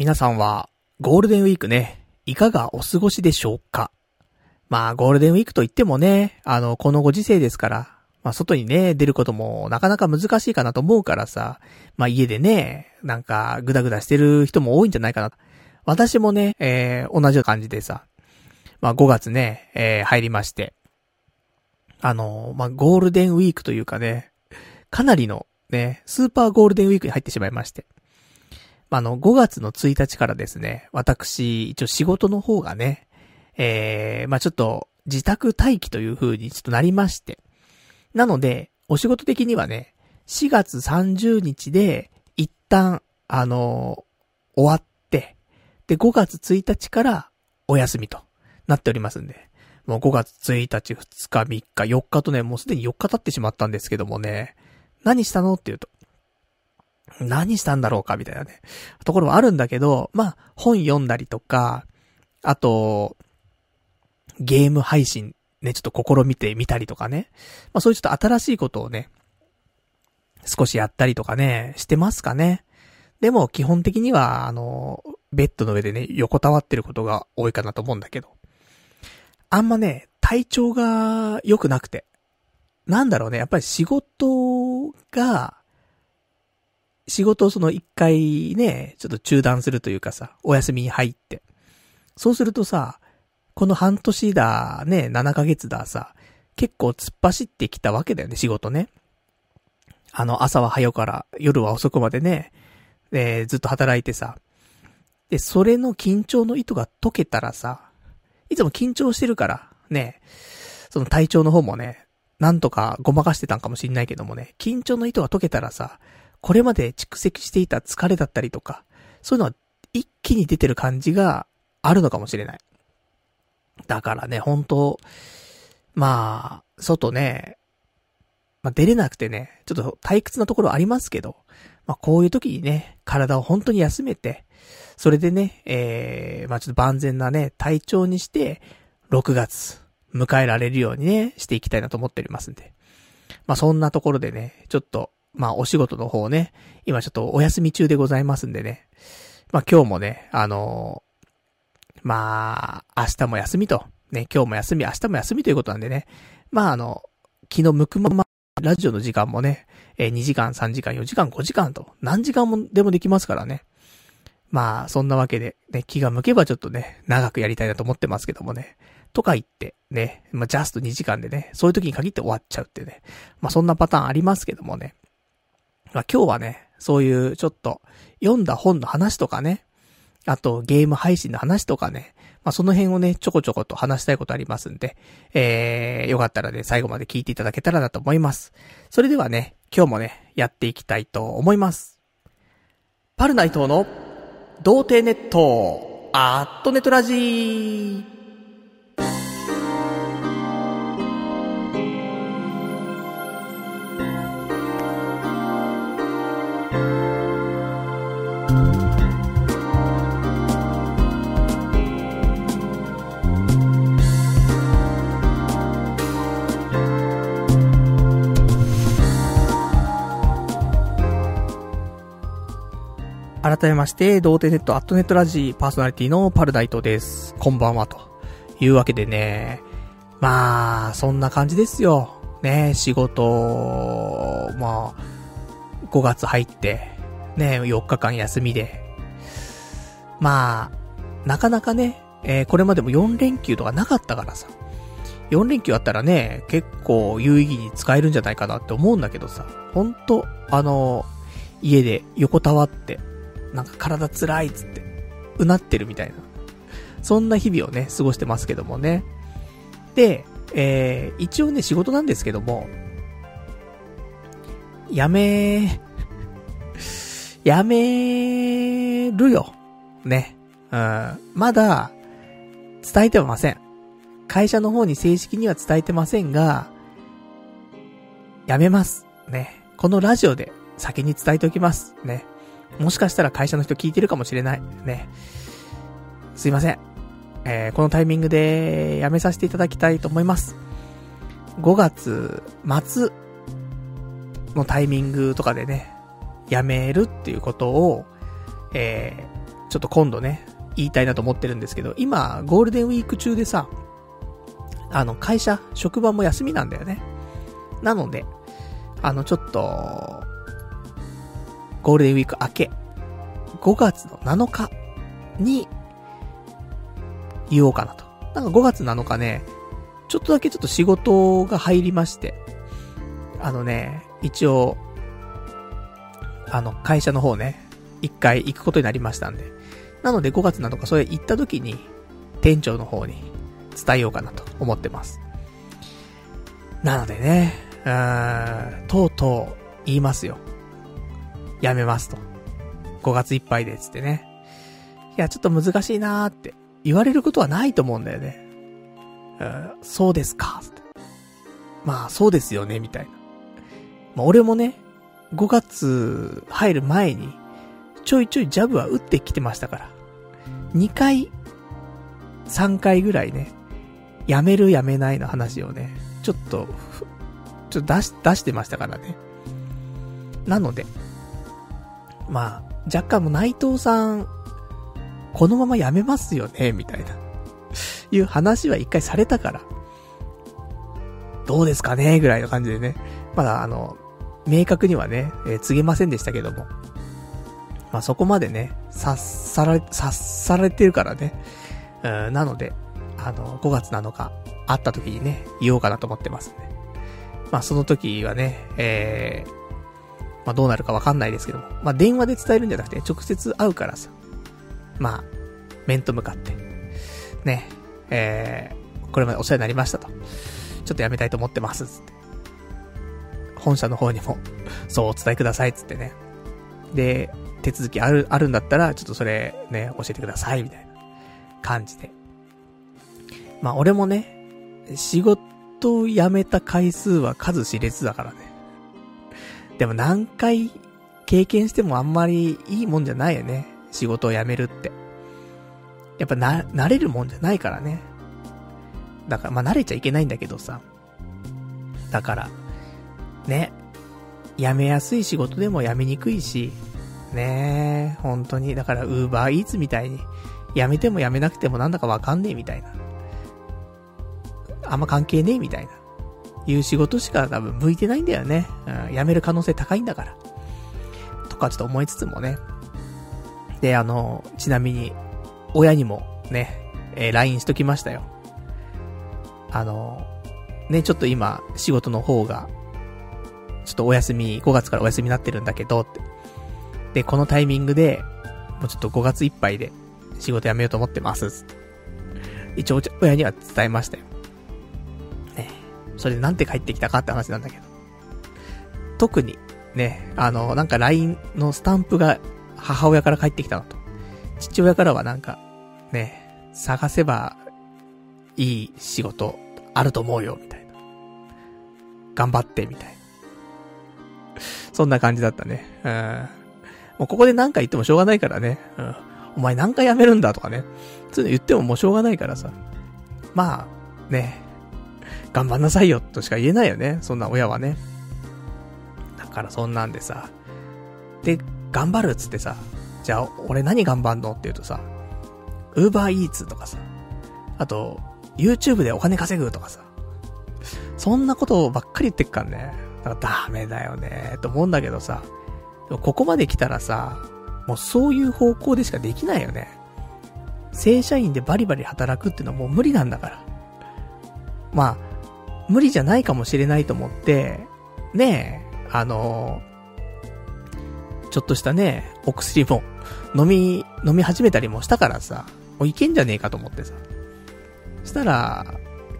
皆さんはゴールデンウィークね、いかがお過ごしでしょうか？まあ、ゴールデンウィークといってもね、あの、このご時世ですから、まあ、外にね、出ることもなかなか難しいかなと思うからさ、まあ、家でね、なんか、ぐだぐだしてる人も多いんじゃないかな。私もね、えー、同じ感じでさ、まあ、5月ね、えー、入りまして、あの、まあ、ゴールデンウィークというかね、かなりのね、スーパーゴールデンウィークに入ってしまいまして。あ、の、5月の1日からですね、私、一応仕事の方がね、えー、まあ、ちょっと、自宅待機という風にちょっとなりまして。なので、お仕事的にはね、4月30日で、一旦、あのー、終わって、で、5月1日からお休みとなっておりますんで、もう5月1日、2日、3日、4日とね、もうすでに4日経ってしまったんですけどもね、何したのって言うと、何したんだろうかみたいなね、ところはあるんだけど、まあ、本読んだりとか、あと、ゲーム配信ね、ちょっと試みてみたりとかね。まあそういうちょっと新しいことをね、少しやったりとかね、してますかね。でも基本的には、あの、ベッドの上でね、横たわってることが多いかなと思うんだけど。あんまね、体調が良くなくて。なんだろうね、やっぱり仕事が、仕事をその一回ね、ちょっと中断するというかさ、お休みに入って。そうするとさ、この半年だ、ね、7ヶ月ださ、結構突っ走ってきたわけだよね、仕事ね。あの、朝は早から夜は遅くまでね、えー、ずっと働いてさ。で、それの緊張の糸が解けたらさ、いつも緊張してるから、ね、その体調の方もね、なんとかごまかしてたんかもしんないけどもね、緊張の糸が解けたらさ、これまで蓄積していた疲れだったりとか、そういうのは一気に出てる感じがあるのかもしれない。だからね、本当まあ、外ね、まあ出れなくてね、ちょっと退屈なところありますけど、まあこういう時にね、体を本当に休めて、それでね、えー、まあちょっと万全なね、体調にして、6月、迎えられるようにね、していきたいなと思っておりますんで。まあそんなところでね、ちょっと、まあお仕事の方ね、今ちょっとお休み中でございますんでね。まあ今日もね、あのまあ、明日も休みと、ね、今日も休み、明日も休みということなんでね。まああの、昨日むくまま、ラジオの時間もね、えー、2時間、3時間、4時間、5時間と、何時間もでもできますからね。まあ、そんなわけで、ね、気が向けばちょっとね、長くやりたいなと思ってますけどもね。とか言って、ね、まあ、ジャスト2時間でね、そういう時に限って終わっちゃうってね。まあ、そんなパターンありますけどもね。まあ、今日はね、そういうちょっと、読んだ本の話とかね、あと、ゲーム配信の話とかね、まあ、その辺をね、ちょこちょこと話したいことありますんで、えー、よかったらね、最後まで聞いていただけたらなと思います。それではね、今日もね、やっていきたいと思います。パルナイトの、童貞ネット、アットネトラジー。改めまして、童貞ネットアットネットラジーパーソナリティのパルダイトです。こんばんは、というわけでね。まあ、そんな感じですよ。ね、仕事、まあ、5月入って、ね、4日間休みで。まあ、なかなかね、えー、これまでも4連休とかなかったからさ。4連休あったらね、結構有意義に使えるんじゃないかなって思うんだけどさ。ほんと、あの、家で横たわって、なんか体辛いっつって、うなってるみたいな。そんな日々をね、過ごしてますけどもね。で、えー、一応ね、仕事なんですけども、やめーやめるよ。ね。うん。まだ、伝えてません。会社の方に正式には伝えてませんが、やめます。ね。このラジオで先に伝えておきます。ね。もしかしたら会社の人聞いてるかもしれない。ね。すいません。えー、このタイミングで辞めさせていただきたいと思います。5月末のタイミングとかでね、辞めるっていうことを、えー、ちょっと今度ね、言いたいなと思ってるんですけど、今、ゴールデンウィーク中でさ、あの、会社、職場も休みなんだよね。なので、あの、ちょっと、ゴールデンウィーク明け、5月の7日に、言おうかなと。なんか5月7日ね、ちょっとだけちょっと仕事が入りまして、あのね、一応、あの、会社の方ね、一回行くことになりましたんで。なので5月7日それ行った時に、店長の方に伝えようかなと思ってます。なのでね、うーん、とうとう言いますよ。やめますと。5月いっぱいでつってね。いや、ちょっと難しいなーって言われることはないと思うんだよね。うん、そうですか、つって。まあ、そうですよね、みたいな。まあ、俺もね、5月入る前に、ちょいちょいジャブは打ってきてましたから。2回、3回ぐらいね、やめるやめないの話をね、ちょっと、ちょっと出し、出してましたからね。なので、まあ、若干も内藤さん、このまま辞めますよね、みたいな、いう話は一回されたから、どうですかね、ぐらいの感じでね、まだあの、明確にはね、えー、告げませんでしたけども、まあそこまでね、察さられ、察されてるからね、うん、なので、あの、5月7日、会った時にね、言おうかなと思ってますんで。まあその時はね、えー、まあどうなるかわかんないですけども、まあ電話で伝えるんじゃなくて直接会うからさ、まあ、面と向かって、ね、えー、これまでお世話になりましたと。ちょっとやめたいと思ってます、つって。本社の方にも、そうお伝えください、つってね。で、手続きある、あるんだったら、ちょっとそれ、ね、教えてください、みたいな感じで。まあ、俺もね、仕事を辞めた回数は数知れずだからね。でも何回経験してもあんまりいいもんじゃないよね。仕事を辞めるって。やっぱな、慣れるもんじゃないからね。だから、まあ、慣れちゃいけないんだけどさ。だから、ね。辞めやすい仕事でも辞めにくいし、ね、本当に。だから、ウーバーイーツみたいに、辞めても辞めなくてもなんだかわかんねえみたいな。あんま関係ねえみたいな。いう仕事しか多分向いてないんだよね。うん、辞める可能性高いんだから。とかちょっと思いつつもね。で、あの、ちなみに、親にもね、えー、LINE しときましたよ。あの、ね、ちょっと今、仕事の方が、ちょっとお休み、5月からお休みになってるんだけど、って。で、このタイミングで、もうちょっと5月いっぱいで仕事辞めようと思ってます、って。一応、親には伝えましたよ。それでなんて帰ってきたかって話なんだけど。特に、ね、あの、なんか LINE のスタンプが母親から帰ってきたのと。父親からはなんか、ね、探せばいい仕事あると思うよ、みたいな。頑張って、みたいな。そんな感じだったね。うん。もうここで何か言ってもしょうがないからね。うん。お前何回辞めるんだとかね。そういうの言ってももうしょうがないからさ。まあ、ね。頑張んなさいよとしか言えないよね。そんな親はね。だからそんなんでさ。で、頑張るっつってさ。じゃあ、俺何頑張んのって言うとさ。ウーバーイーツとかさ。あと、YouTube でお金稼ぐとかさ。そんなことばっかり言ってっからね。だからダメだよね。と思うんだけどさ。ここまで来たらさ、もうそういう方向でしかできないよね。正社員でバリバリ働くっていうのはもう無理なんだから。まあ、無理じゃないかもしれないと思って、ねえ、あのちょっとしたね、お薬も飲み、飲み始めたりもしたからさ、もういけんじゃねえかと思ってさ。したら、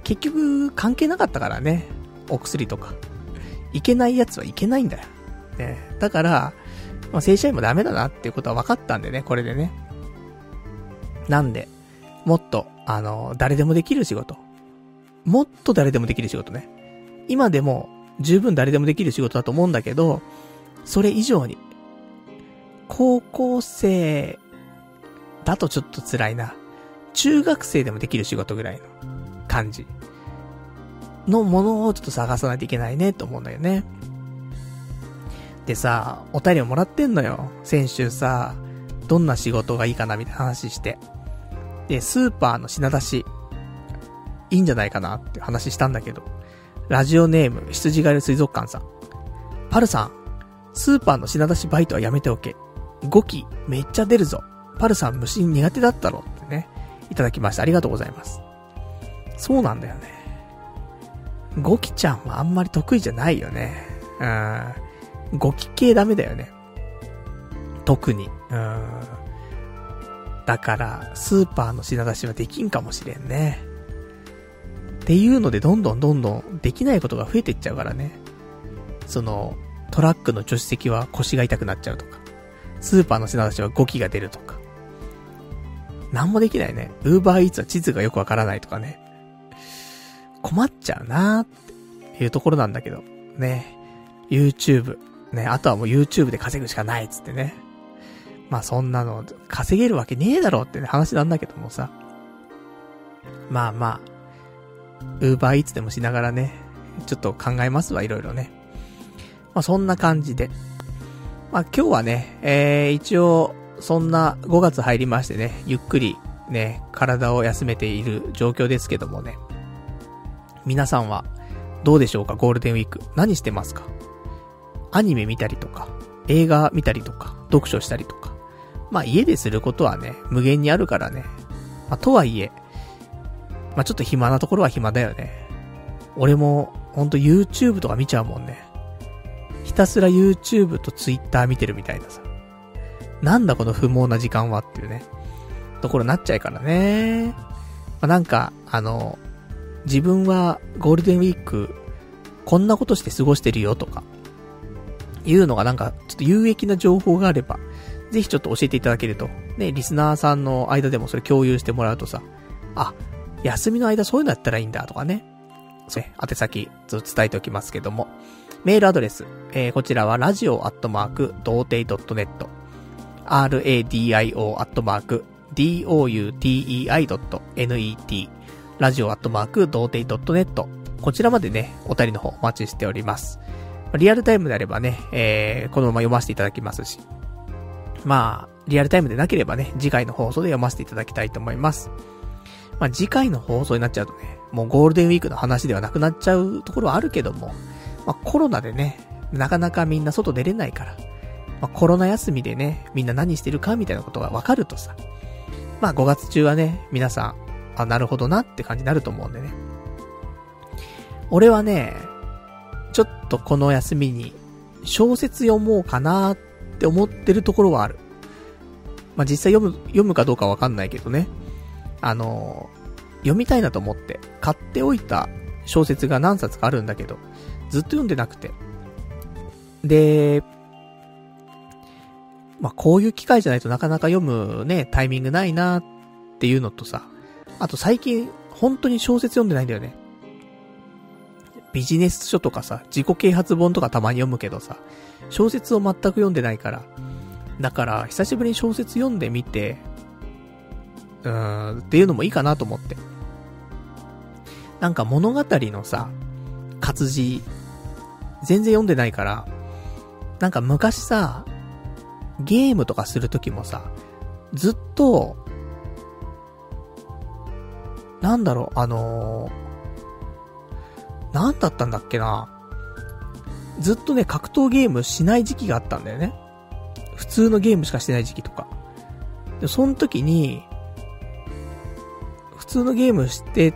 結局関係なかったからね、お薬とか。いけないやつはいけないんだよ。ね、だから、まあ、正社員もダメだなっていうことは分かったんでね、これでね。なんで、もっと、あの、誰でもできる仕事。もっと誰でもできる仕事ね。今でも十分誰でもできる仕事だと思うんだけど、それ以上に、高校生だとちょっと辛いな。中学生でもできる仕事ぐらいの感じのものをちょっと探さないといけないねと思うんだよね。でさ、お便りをもらってんのよ。先週さ、どんな仕事がいいかなみたいな話して。で、スーパーの品出し、いいんじゃないかなって話したんだけど、ラジオネーム、羊狩り水族館さん。パルさん、スーパーの品出しバイトはやめておけ。5期めっちゃ出るぞ。パルさん虫苦手だったろってね、いただきました。ありがとうございます。そうなんだよね。5期ちゃんはあんまり得意じゃないよね。うん。5期系ダメだよね。特に。うん。だから、スーパーの品出しはできんかもしれんね。っていうので、どんどんどんどんできないことが増えていっちゃうからね。その、トラックの助手席は腰が痛くなっちゃうとか。スーパーの品出しは5機が出るとか。なんもできないね。ウーバーイーツは地図がよくわからないとかね。困っちゃうなーっていうところなんだけど。ね。YouTube。ね。あとはもう YouTube で稼ぐしかないっつってね。まあそんなの、稼げるわけねえだろってね、話なんだけどもさ。まあまあ、ウーバーイーツでもしながらね、ちょっと考えますわ、いろいろね。まあそんな感じで。まあ今日はね、えー、一応、そんな5月入りましてね、ゆっくりね、体を休めている状況ですけどもね。皆さんはどうでしょうかゴールデンウィーク。何してますか？アニメ見たりとか、映画見たりとか、読書したりとか。まあ家ですることはね、無限にあるからね。まあとはいえ、まあちょっと暇なところは暇だよね。俺も、ほんと YouTube とか見ちゃうもんね。ひたすら YouTube と Twitter 見てるみたいなさ。なんだこの不毛な時間はっていうね、ところになっちゃうからね。まあ、なんか、あの、自分はゴールデンウィーク、こんなことして過ごしてるよとか、いうのがなんか、ちょっと有益な情報があれば、ぜひちょっと教えていただけると、ね、リスナーさんの間でもそれ共有してもらうとさ、あ、休みの間そういうのやったらいいんだとかね。そう、宛先、ずっと伝えておきますけども。メールアドレス、えー、こちらは、ラジオアットマーク、童貞 .net、radio アットマーク、doutei.net、ラジオアットマーク、童貞 .net、こちらまでね、お便りの方お待ちしております。リアルタイムであればね、えー、このまま読ませていただきますし、まあ、リアルタイムでなければね、次回の放送で読ませていただきたいと思います。まあ、次回の放送になっちゃうとね、もうゴールデンウィークの話ではなくなっちゃうところはあるけども、まあ、コロナでね、なかなかみんな外出れないから、まあ、コロナ休みでね、みんな何してるかみたいなことがわかるとさ、まあ5月中はね、皆さん、あ、なるほどなって感じになると思うんでね。俺はね、ちょっとこの休みに小説読もうかなって思ってるところはある。まあ、実際読む、読むかどうかわかんないけどね。あの読みたいなと思って買っておいた小説が何冊かあるんだけど、ずっと読んでなくて。で、まあ、こういう機会じゃないとなかなか読むね、タイミングないなっていうのとさ、あと最近、本当に小説読んでないんだよね。ビジネス書とかさ、自己啓発本とかたまに読むけどさ、小説を全く読んでないから、だから、久しぶりに小説読んでみて、うん、っていうのもいいかなと思って。なんか物語のさ、活字全然読んでないから、なんか昔さ、ゲームとかするときもさ、ずっと、なんだろう、あのー、なんだったんだっけな。ずっとね、格闘ゲームしない時期があったんだよね。普通のゲームしかしてない時期とか。で、その時に、通のゲームして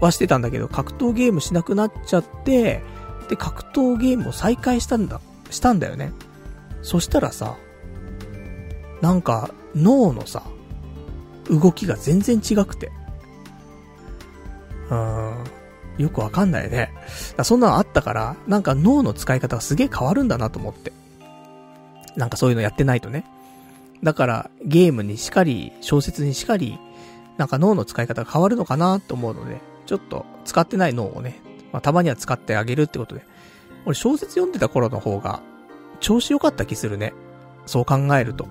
はしてたんだけど、格闘ゲームしなくなっちゃって、で、格闘ゲームを再開したんだ、したんだよね。そしたらさ、なんか、脳のさ、動きが全然違くて。うーん。よくわかんないね。そんなのあったから、なんか脳の使い方がすげえ変わるんだなと思って。なんかそういうのやってないとね。だから、ゲームにしかり、小説にしかり、なんか脳の使い方が変わるのかなと思うので、ちょっと使ってない脳をね、まあ、たまには使ってあげるってことで。俺小説読んでた頃の方が、調子良かった気するね。そう考えると。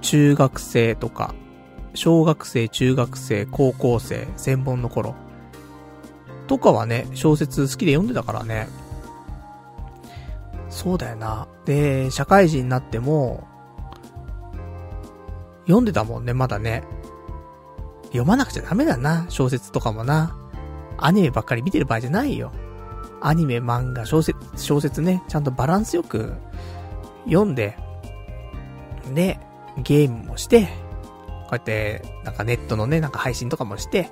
中学生とか、小学生、中学生、高校生、専門の頃。とかはね、小説好きで読んでたからね。そうだよな。で、社会人になっても、読んでたもんね、まだね。読まなくちゃダメだな、小説とかもな。アニメばっかり見てる場合じゃないよ。アニメ、漫画、小説、小説ね、ちゃんとバランスよく読んで、で、ゲームもして、こうやって、なんかネットのね、なんか配信とかもして、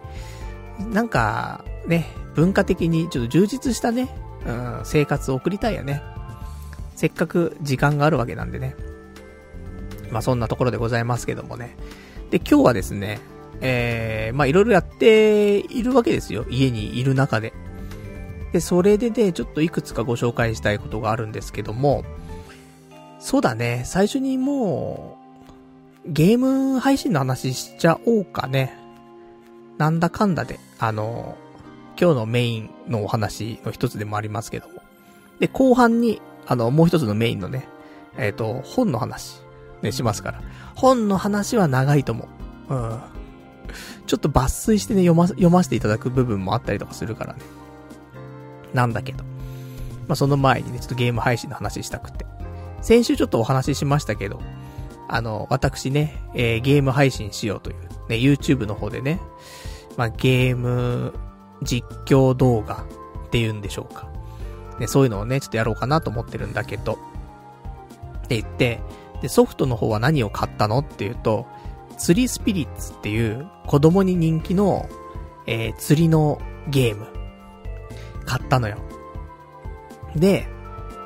なんか、ね、文化的にちょっと充実したね、うん、生活を送りたいよね。せっかく時間があるわけなんでね。まあそんなところでございますけどもね。で、今日はですね、えー、まあいろいろやっているわけですよ。家にいる中で。で、それでね、ちょっといくつかご紹介したいことがあるんですけども、そうだね、最初にもう、ゲーム配信の話しちゃおうかね。なんだかんだで、あの、今日のメインのお話の一つでもありますけども。で、後半に、あの、もう一つのメインのね、えっ、ー、と、本の話、ね、しますから。本の話は長いと思う。うん。ちょっと抜粋してね、読ま、読ませていただく部分もあったりとかするからね。なんだけど。まあ、その前にね、ちょっとゲーム配信の話したくて。先週ちょっとお話ししましたけど、あの、私ね、えー、ゲーム配信しようという、ね、YouTube の方でね、まあ、ゲーム実況動画っていうんでしょうか。ね、そういうのをね、ちょっとやろうかなと思ってるんだけど、って言って、で、ソフトの方は何を買ったのっていうと、釣りスピリッツっていう子供に人気の、えー、釣りのゲーム。買ったのよ。で、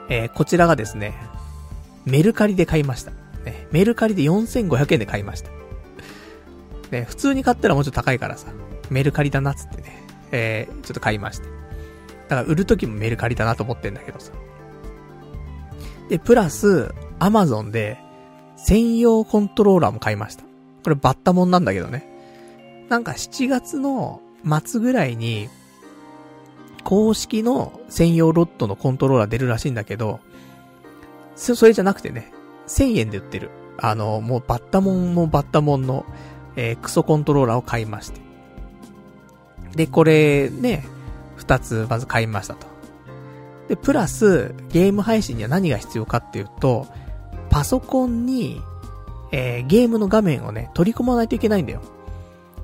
えー、こちらがですね、メルカリで買いました。ね、メルカリで4500円で買いました。ね、普通に買ったらもうちょっと高いからさ、メルカリだなっつってね、えー、ちょっと買いました。だから売るときもメルカリだなと思ってんだけどさ。で、プラス、アマゾンで、専用コントローラーも買いました。これバッタモンなんだけどね。なんか7月の末ぐらいに、公式の専用ロットのコントローラー出るらしいんだけど、そ、それじゃなくてね、1000円で売ってる。あの、もうバッタモンもバッタモンの、えー、クソコントローラーを買いまして。で、これね、二つまず買いましたと。で、プラス、ゲーム配信には何が必要かっていうと、パソコンに、えー、ゲームの画面をね、取り込まないといけないんだよ。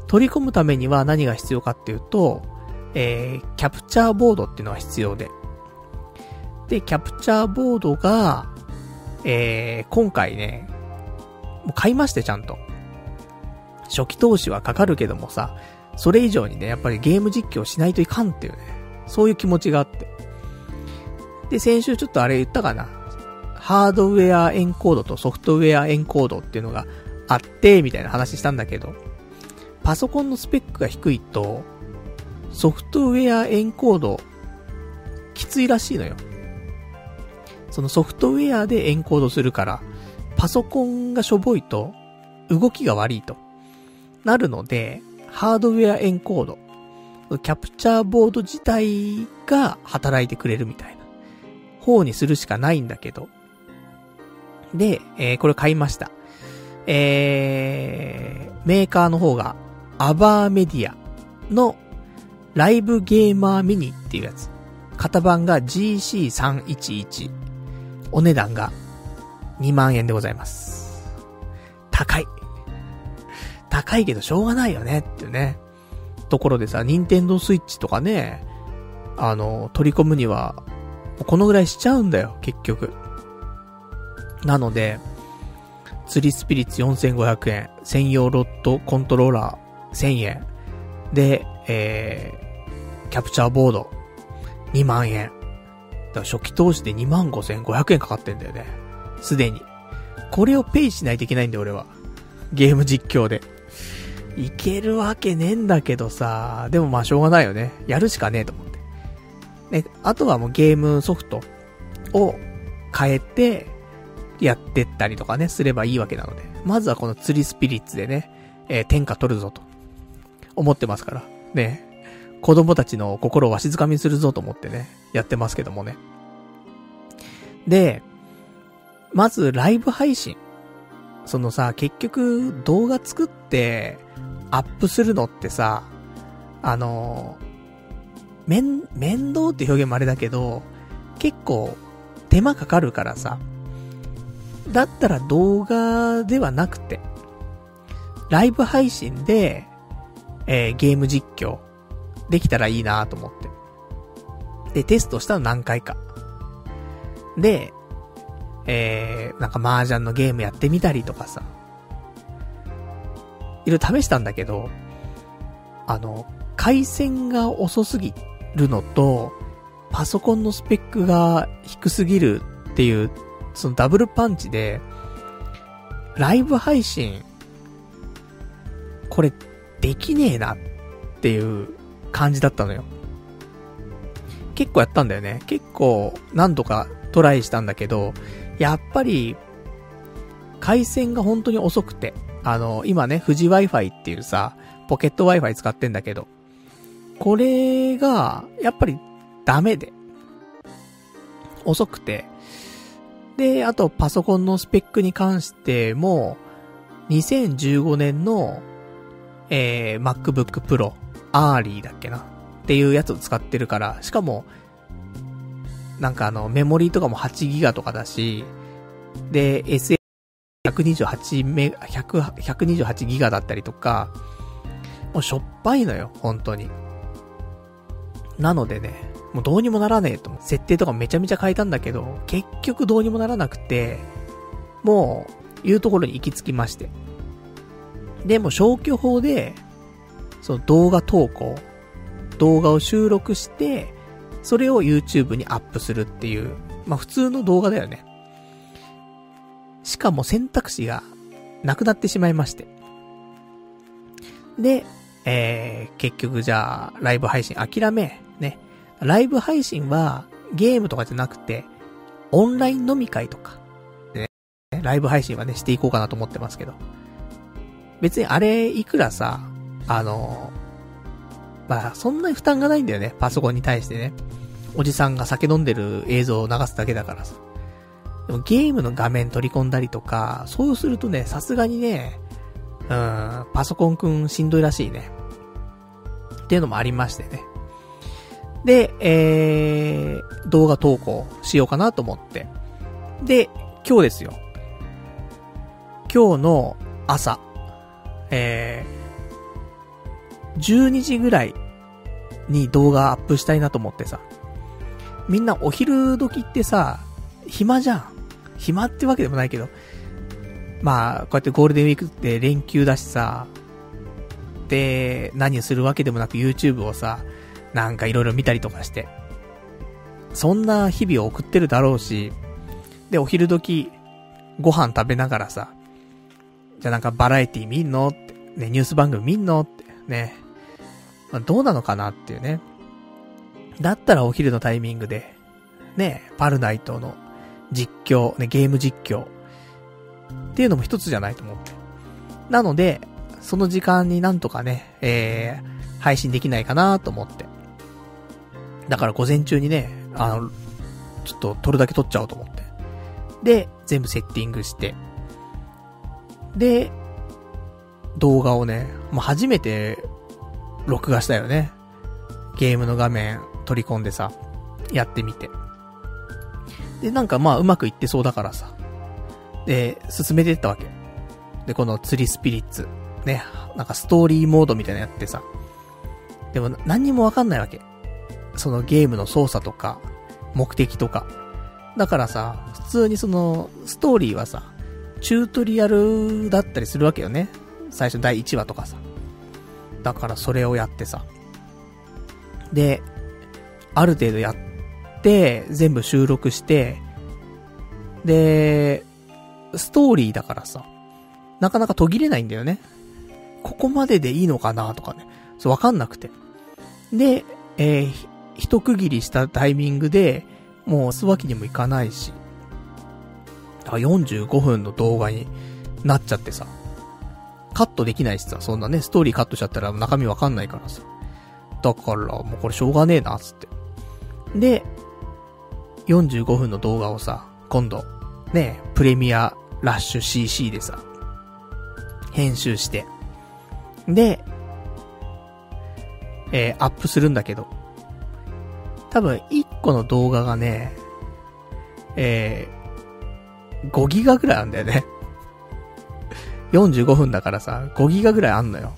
取り込むためには何が必要かっていうと、えー、キャプチャーボードっていうのが必要で。で、キャプチャーボードが、えー、今回ね、もう買いまして、ちゃんと。初期投資はかかるけどもさ、それ以上にね、やっぱりゲーム実況しないといかんっていうね、そういう気持ちがあって。で、先週ちょっとあれ言ったかな。ハードウェアエンコードとソフトウェアエンコードっていうのがあって、みたいな話したんだけど、パソコンのスペックが低いと、ソフトウェアエンコード、きついらしいのよ。そのソフトウェアでエンコードするから、パソコンがしょぼいと、動きが悪いと、なるので、ハードウェアエンコード、キャプチャーボード自体が働いてくれるみたいな、方にするしかないんだけど。で、えー、これ買いました。えー、メーカーの方が、アバーメディアのライブゲーマーミニっていうやつ。型番が GC311。お値段が2万円でございます。高い。高いけどしょうがないよねっていうね。ところでさ、ニンテンドスイッチとかね、あの、取り込むには、このぐらいしちゃうんだよ、結局。なので、釣りスピリッツ4500円、専用ロットコントローラー1000円、で、えー、キャプチャーボード2万円。だから初期投資で2万5500円かかってんだよね。すでに。これをペイしないといけないんだよ、俺は。ゲーム実況で。いけるわけねえんだけどさ、でもまあしょうがないよね。やるしかねえと思って。ね、あとはもうゲームソフトを変えて、やってったりとかね、すればいいわけなので。まずはこの釣りスピリッツでね、えー、天下取るぞと、思ってますから。ね。子供たちの心をわしづかみするぞと思ってね、やってますけどもね。で、まずライブ配信。そのさ、結局動画作ってアップするのってさ、あの、面、面倒って表現もあれだけど、結構手間かかるからさ、だったら動画ではなくて、ライブ配信で、えー、ゲーム実況、できたらいいなと思って。で、テストしたの何回か。で、えー、なんか麻雀のゲームやってみたりとかさ。いろいろ試したんだけど、あの、回線が遅すぎるのと、パソコンのスペックが低すぎるっていう、そのダブルパンチで、ライブ配信、これ、できねえなっていう感じだったのよ。結構やったんだよね。結構何度かトライしたんだけど、やっぱり、回線が本当に遅くて、あの、今ね、富士 Wi-Fi っていうさ、ポケット Wi-Fi 使ってんだけど、これが、やっぱりダメで、遅くて、で、あとパソコンのスペックに関しても、2015年の、えー、MacBook Pro Early だっけな？っていうやつを使ってるから、しかも、なんかあの、メモリーとかも8ギガとかだし、で、SA128 メ、100、128ギガだったりとか、もうしょっぱいのよ、本当に。なのでね、もうどうにもならねえと。設定とかめちゃめちゃ変えたんだけど、結局どうにもならなくて、もう、いうところに行き着きまして。でも消去法で、その動画投稿、動画を収録して、それを YouTube にアップするっていう、まあ普通の動画だよね。しかも選択肢がなくなってしまいまして。で、えー、結局じゃあ、ライブ配信諦め、ライブ配信はゲームとかじゃなくて、オンライン飲み会とか、ね、ライブ配信はね、していこうかなと思ってますけど。別にあれ、いくらさ、あの、まあ、そんなに負担がないんだよね、パソコンに対してね。おじさんが酒飲んでる映像を流すだけだからさ。でもゲームの画面取り込んだりとか、そうするとね、さすがにね、うん、パソコンくんしんどいらしいね。っていうのもありましてね。で、えー、動画投稿しようかなと思って。で、今日ですよ。今日の朝、えー、12時ぐらいに動画アップしたいなと思ってさ。みんなお昼時ってさ、暇じゃん。暇ってわけでもないけど。まあ、こうやってゴールデンウィークって連休だしさ、で、何するわけでもなく YouTube をさ、なんかいろいろ見たりとかして。そんな日々を送ってるだろうし、で、お昼時、ご飯食べながらさ、じゃあなんかバラエティ見んのって、ね、ニュース番組見んのって、ね。まあ、どうなのかなっていうね。だったらお昼のタイミングで、ね、パルナイトの実況、ね、ゲーム実況。っていうのも一つじゃないと思って。なので、その時間になんとかね、えー、配信できないかなと思って。だから午前中にね、あの、ちょっと撮るだけ撮っちゃおうと思って。で、全部セッティングして。で、動画をね、もう初めて、録画したよね。ゲームの画面取り込んでさ、やってみて。で、なんかまあうまくいってそうだからさ。で、進めてったわけ。で、この釣りスピリッツ。ね、なんかストーリーモードみたいなやってさ。でも何にもわかんないわけ。そのゲームの操作とか、目的とか。だからさ、普通にその、ストーリーはさ、チュートリアルだったりするわけよね。最初第1話とかさ。だからそれをやってさ。で、ある程度やって、全部収録して、で、ストーリーだからさ、なかなか途切れないんだよね。ここまででいいのかなとかね。そう、わかんなくて。で、えー、一区切りしたタイミングで、もうすわけにもいかないし、あ、45分の動画になっちゃってさ、カットできないしさ、そんなね、ストーリーカットしちゃったら中身わかんないからさ。だから、もうこれしょうがねえな、つって。で、45分の動画をさ、今度、ね、プレミアラッシュ CC でさ、編集して、で、えー、アップするんだけど、多分1個の動画がね、えー、5ギガぐらいあんだよね 45分だからさ、5ギガぐらいあんのよ。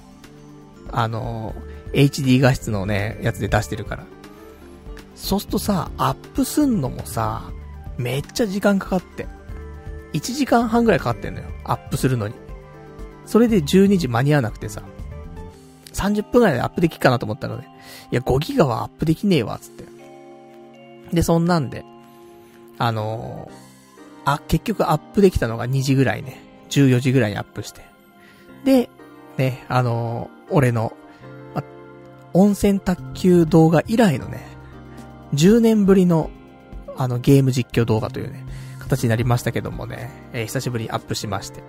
あの、HD 画質のね、やつで出してるから。そうするとさ、アップすんのもさ、めっちゃ時間かかって。1時間半ぐらいかかってんのよ。アップするのに。それで12時間に合わなくてさ。30分ぐらいでアップできっかなと思ったので。いや、5ギガはアップできねえわ、つって。で、そんなんで。あのー、あ、結局アップできたのが2時ぐらいね。14時ぐらいにアップして。で、ね、あのー、俺の、ま、温泉卓球動画以来のね、10年ぶりの、あの、ゲーム実況動画というね、形になりましたけどもね、えー、久しぶりにアップしまして。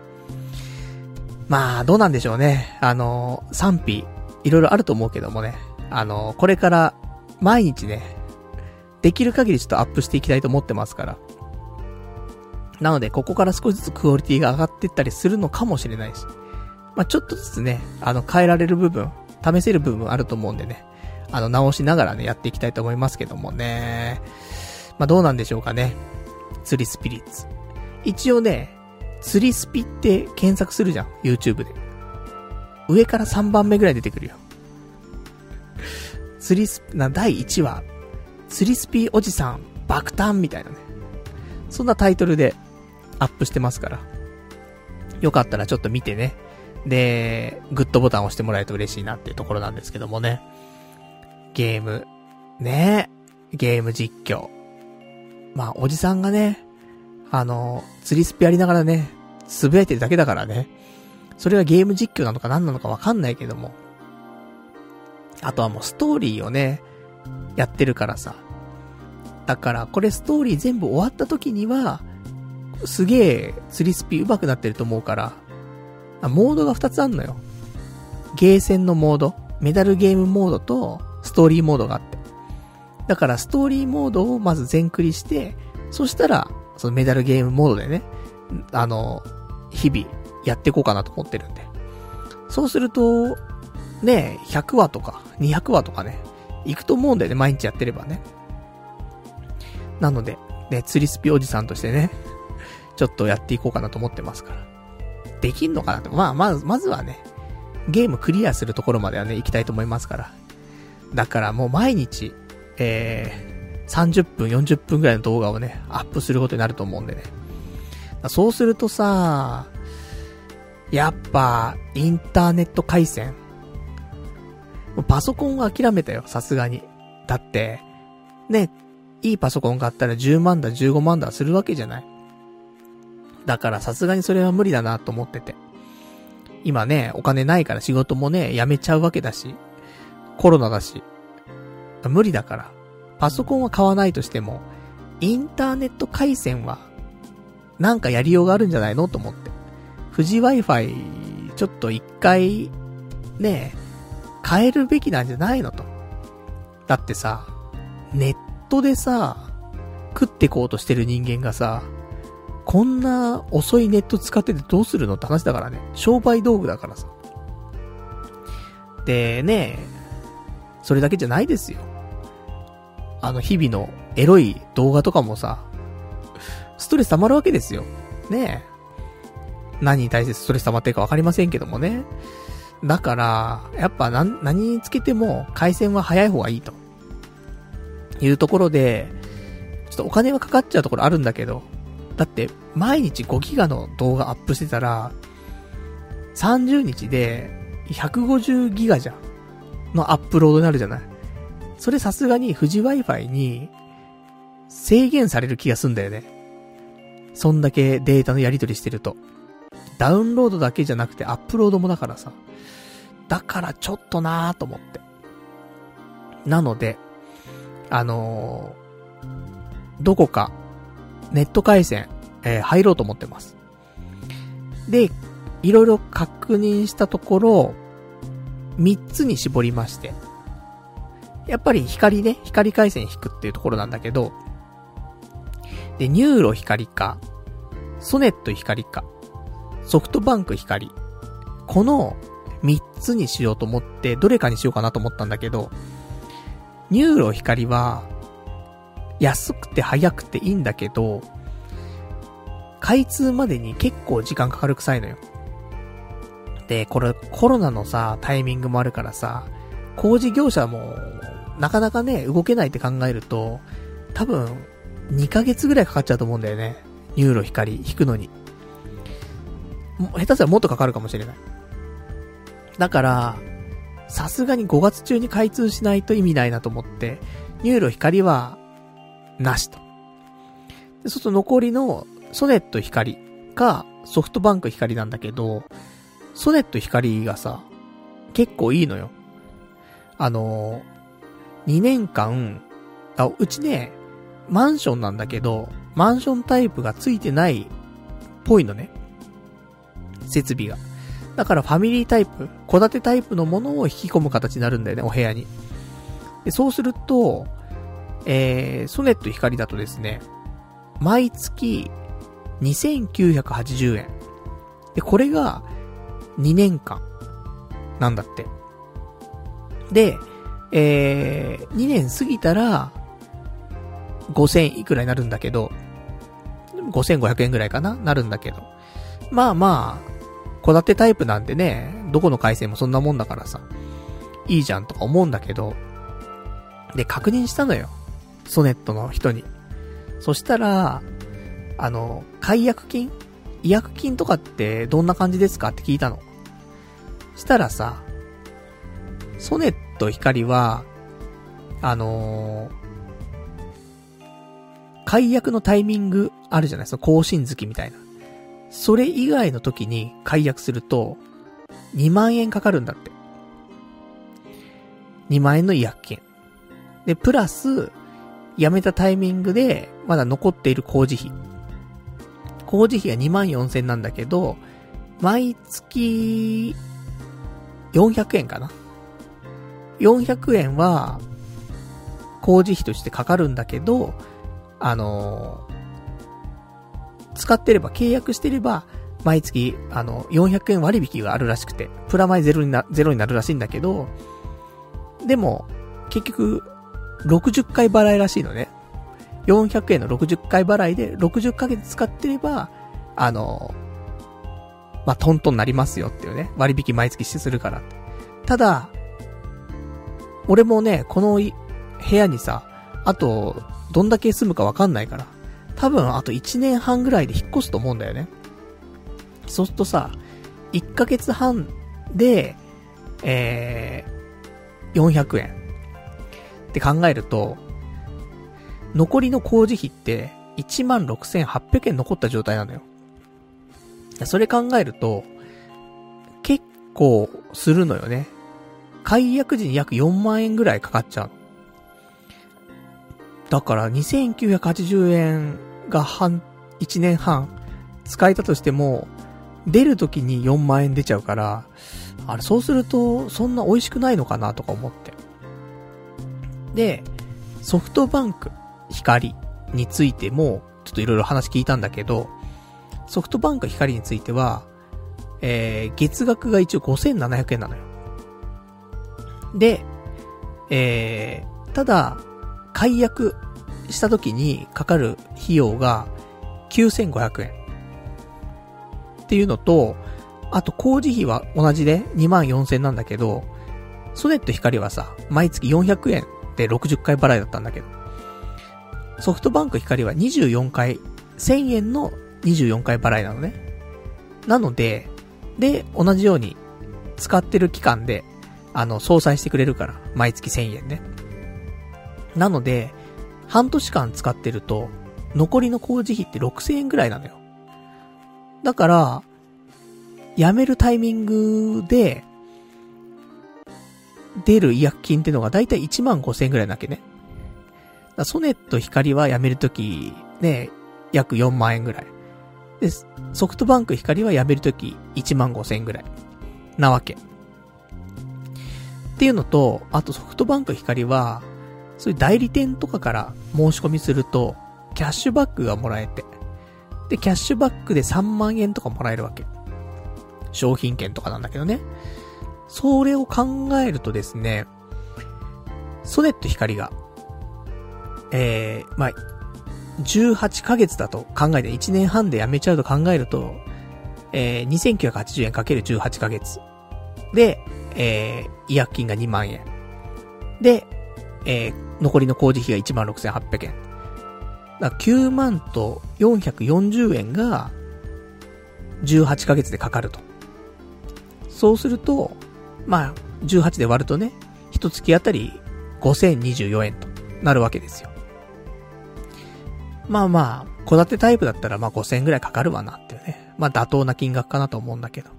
まあ、どうなんでしょうね。あのー、賛否、いろいろあると思うけどもね、あの、これから、毎日ね、できる限りちょっとアップしていきたいと思ってますから。なので、ここから少しずつクオリティが上がっていったりするのかもしれないし。まあ、ちょっとずつね、あの、変えられる部分、試せる部分あると思うんでね。あの、直しながらね、やっていきたいと思いますけどもね。まあ、どうなんでしょうかね。釣りスピリッツ。一応ね、釣りスピって検索するじゃん。YouTube で。上から3番目ぐらい出てくるよ。釣りスピ、な、第1話。釣りスピーおじさん、爆誕みたいなね。そんなタイトルでアップしてますから。よかったらちょっと見てね。で、グッドボタンを押してもらえると嬉しいなっていうところなんですけどもね。ゲーム、ねゲーム実況。まあ、おじさんがね、あの、釣りスピやりながらね、つぶやいてるだけだからね。それはゲーム実況なのか何なのかわかんないけども。あとはもうストーリーをね、やってるからさ。だから、これストーリー全部終わった時には、すげえ釣りスピ上手くなってると思うから、あ、モードが2つあんのよ。ゲーセンのモード、メダルゲームモードと、ストーリーモードがあって。だから、ストーリーモードをまず全クリして、そしたら、そのメダルゲームモードでね、あの、日々、やっていこうかなと思ってるんで。そうすると、ね、100話とか、200話とかね、行くと思うんだよね、毎日やってればね。なので、ね、釣りスピおじさんとしてね、ちょっとやっていこうかなと思ってますから。できんのかなって。まあ、まず、まずはね、ゲームクリアするところまではね、行きたいと思いますから。だからもう毎日、えー、30分、40分くらいの動画をね、アップすることになると思うんでね。そうするとさ、やっぱ、インターネット回線。パソコンは諦めたよ、さすがに。だって、ね、いいパソコン買ったら10万だ、15万だするわけじゃない。だからさすがにそれは無理だなと思ってて。今ね、お金ないから仕事もね、辞めちゃうわけだし、コロナだし、無理だから、パソコンは買わないとしても、インターネット回線は、なんかやりようがあるんじゃないのと思って。富士 Wi-Fi、ちょっと一回、ね変えるべきなんじゃないのと。だってさ、ネットでさ、食ってこうとしてる人間がさ、こんな遅いネット使っててどうするのって話だからね。商売道具だからさ。でね、それだけじゃないですよ。あの日々のエロい動画とかもさ、ストレス溜まるわけですよ。ねえ。何に対してストレス溜まってるかわかりませんけどもね。だから、やっぱ何、何につけても回線は早い方がいいと。いうところで、ちょっとお金はかかっちゃうところあるんだけど、だって、毎日5ギガの動画アップしてたら、30日で150ギガじゃん。のアップロードになるじゃない。それさすがに富士 Wi-Fi に制限される気がすんだよね。そんだけデータのやり取りしてると。ダウンロードだけじゃなくてアップロードもだからさ。だからちょっとなーと思って。なので、あのー、どこかネット回線、えー、入ろうと思ってます。で、いろいろ確認したところ、3つに絞りまして。やっぱり光ね、光回線引くっていうところなんだけど、で、 NURO 光か、 So-net 光か、ソフトバンク光。この3つにしようと思って、どれかにしようかなと思ったんだけど、 NURO 光は、安くて早くていいんだけど、開通までに結構時間かかるくさいのよ。で、これコロナのさ、タイミングもあるからさ、工事業者も、なかなかね、動けないって考えると、多分、2ヶ月ぐらいかかっちゃうと思うんだよね。 NURO 光引くのに。下手したらもっとかかるかもしれない。だから、さすがに5月中に開通しないと意味ないなと思って、NURO 光は、なしと。で、そうすると残りの So-net 光かソフトバンク光なんだけど、 So-net 光がさ、結構いいのよ。あのー、2年間、あ、うちね、マンションなんだけど、マンションタイプがついてないっぽいのね。設備が。だからファミリータイプ、戸建てタイプのものを引き込む形になるんだよね、お部屋に。で、そうすると、えー、ソネット光だとですね、毎月2980円。で、これが2年間なんだって。で、えー、2年過ぎたら、5000いくらになるんだけど、5500円ぐらいかななるんだけど。まあまあ、戸建てタイプなんでね、どこの回線もそんなもんだからさ、いいじゃんとか思うんだけど、で、確認したのよ。ソネットの人に。そしたら、あの、解約金？違約金とかってどんな感じですかって聞いたの。したらさ、ソネット光は、あのー、解約のタイミングあるじゃない？ですか、更新月みたいな。それ以外の時に解約すると、2万円かかるんだって。2万円の違約金。で、プラス、辞めたタイミングで、まだ残っている工事費。工事費が2万4千なんだけど、毎月、400円かな ?400 円は、工事費としてかかるんだけど、あの、使ってれば、契約してれば、毎月、あの、400円割引があるらしくて、プラマイゼロにな、ゼロになるらしいんだけど、でも、結局、60回払いらしいのね。400円の60回払いで、60ヶ月使ってれば、あの、まあ、トントンなりますよっていうね。割引毎月しするから。ただ、俺もね、この部屋にさ、あと、どんだけ住むかわかんないから、多分あと1年半ぐらいで引っ越すと思うんだよね。そうするとさ、1ヶ月半で、えー、400円。って考えると、残りの工事費って16,800円残った状態なのよ。それ考えると、結構するのよね。解約時に約4万円ぐらいかかっちゃう。だから2980円が半、1年半使えたとしても、出る時に4万円出ちゃうから、あれ、そうすると、そんな美味しくないのかなとか思って。で、ソフトバンク、光についても、ちょっといろいろ話聞いたんだけど、ソフトバンク光については、えー、月額が一応5700円なのよ。で、えー、ただ、解約した時にかかる費用が9500円。っていうのと、あと工事費は同じで24000なんだけど、ソネット光はさ、毎月400円で60回払いだったんだけど、ソフトバンク光は24回、1000円の24回払いなのね。なので、で、同じように使ってる期間で、あの、相殺してくれるから、毎月1000円ね。なので、半年間使ってると、残りの工事費って6000円ぐらいなのよ。だから、辞めるタイミングで、出る違約金ってのがだいたい1万5000円ぐらいなわけね。ソネット光は辞めるとき、ね、約4万円ぐらい。で、ソフトバンク光は辞めるとき1万5千円ぐらい。なわけ。っていうのと、あとソフトバンク光は、そういう代理店とかから申し込みすると、キャッシュバックがもらえて。で、キャッシュバックで3万円とかもらえるわけ。商品券とかなんだけどね。それを考えるとですね、ソネット光がえー、まあ、18ヶ月だと考えて、1年半で辞めちゃうと考えると、えー、2980円かける18ヶ月。で、えー、違約金が2万円。で、えー、残りの工事費が16,800円。だ9万と440円が、18ヶ月でかかると。そうすると、まあ、18で割るとね、一月あたり5024円となるわけですよ。まあまあ、戸建てタイプだったらまあ5000円ぐらいかかるわなっていうね。まあ妥当な金額かなと思うんだけど。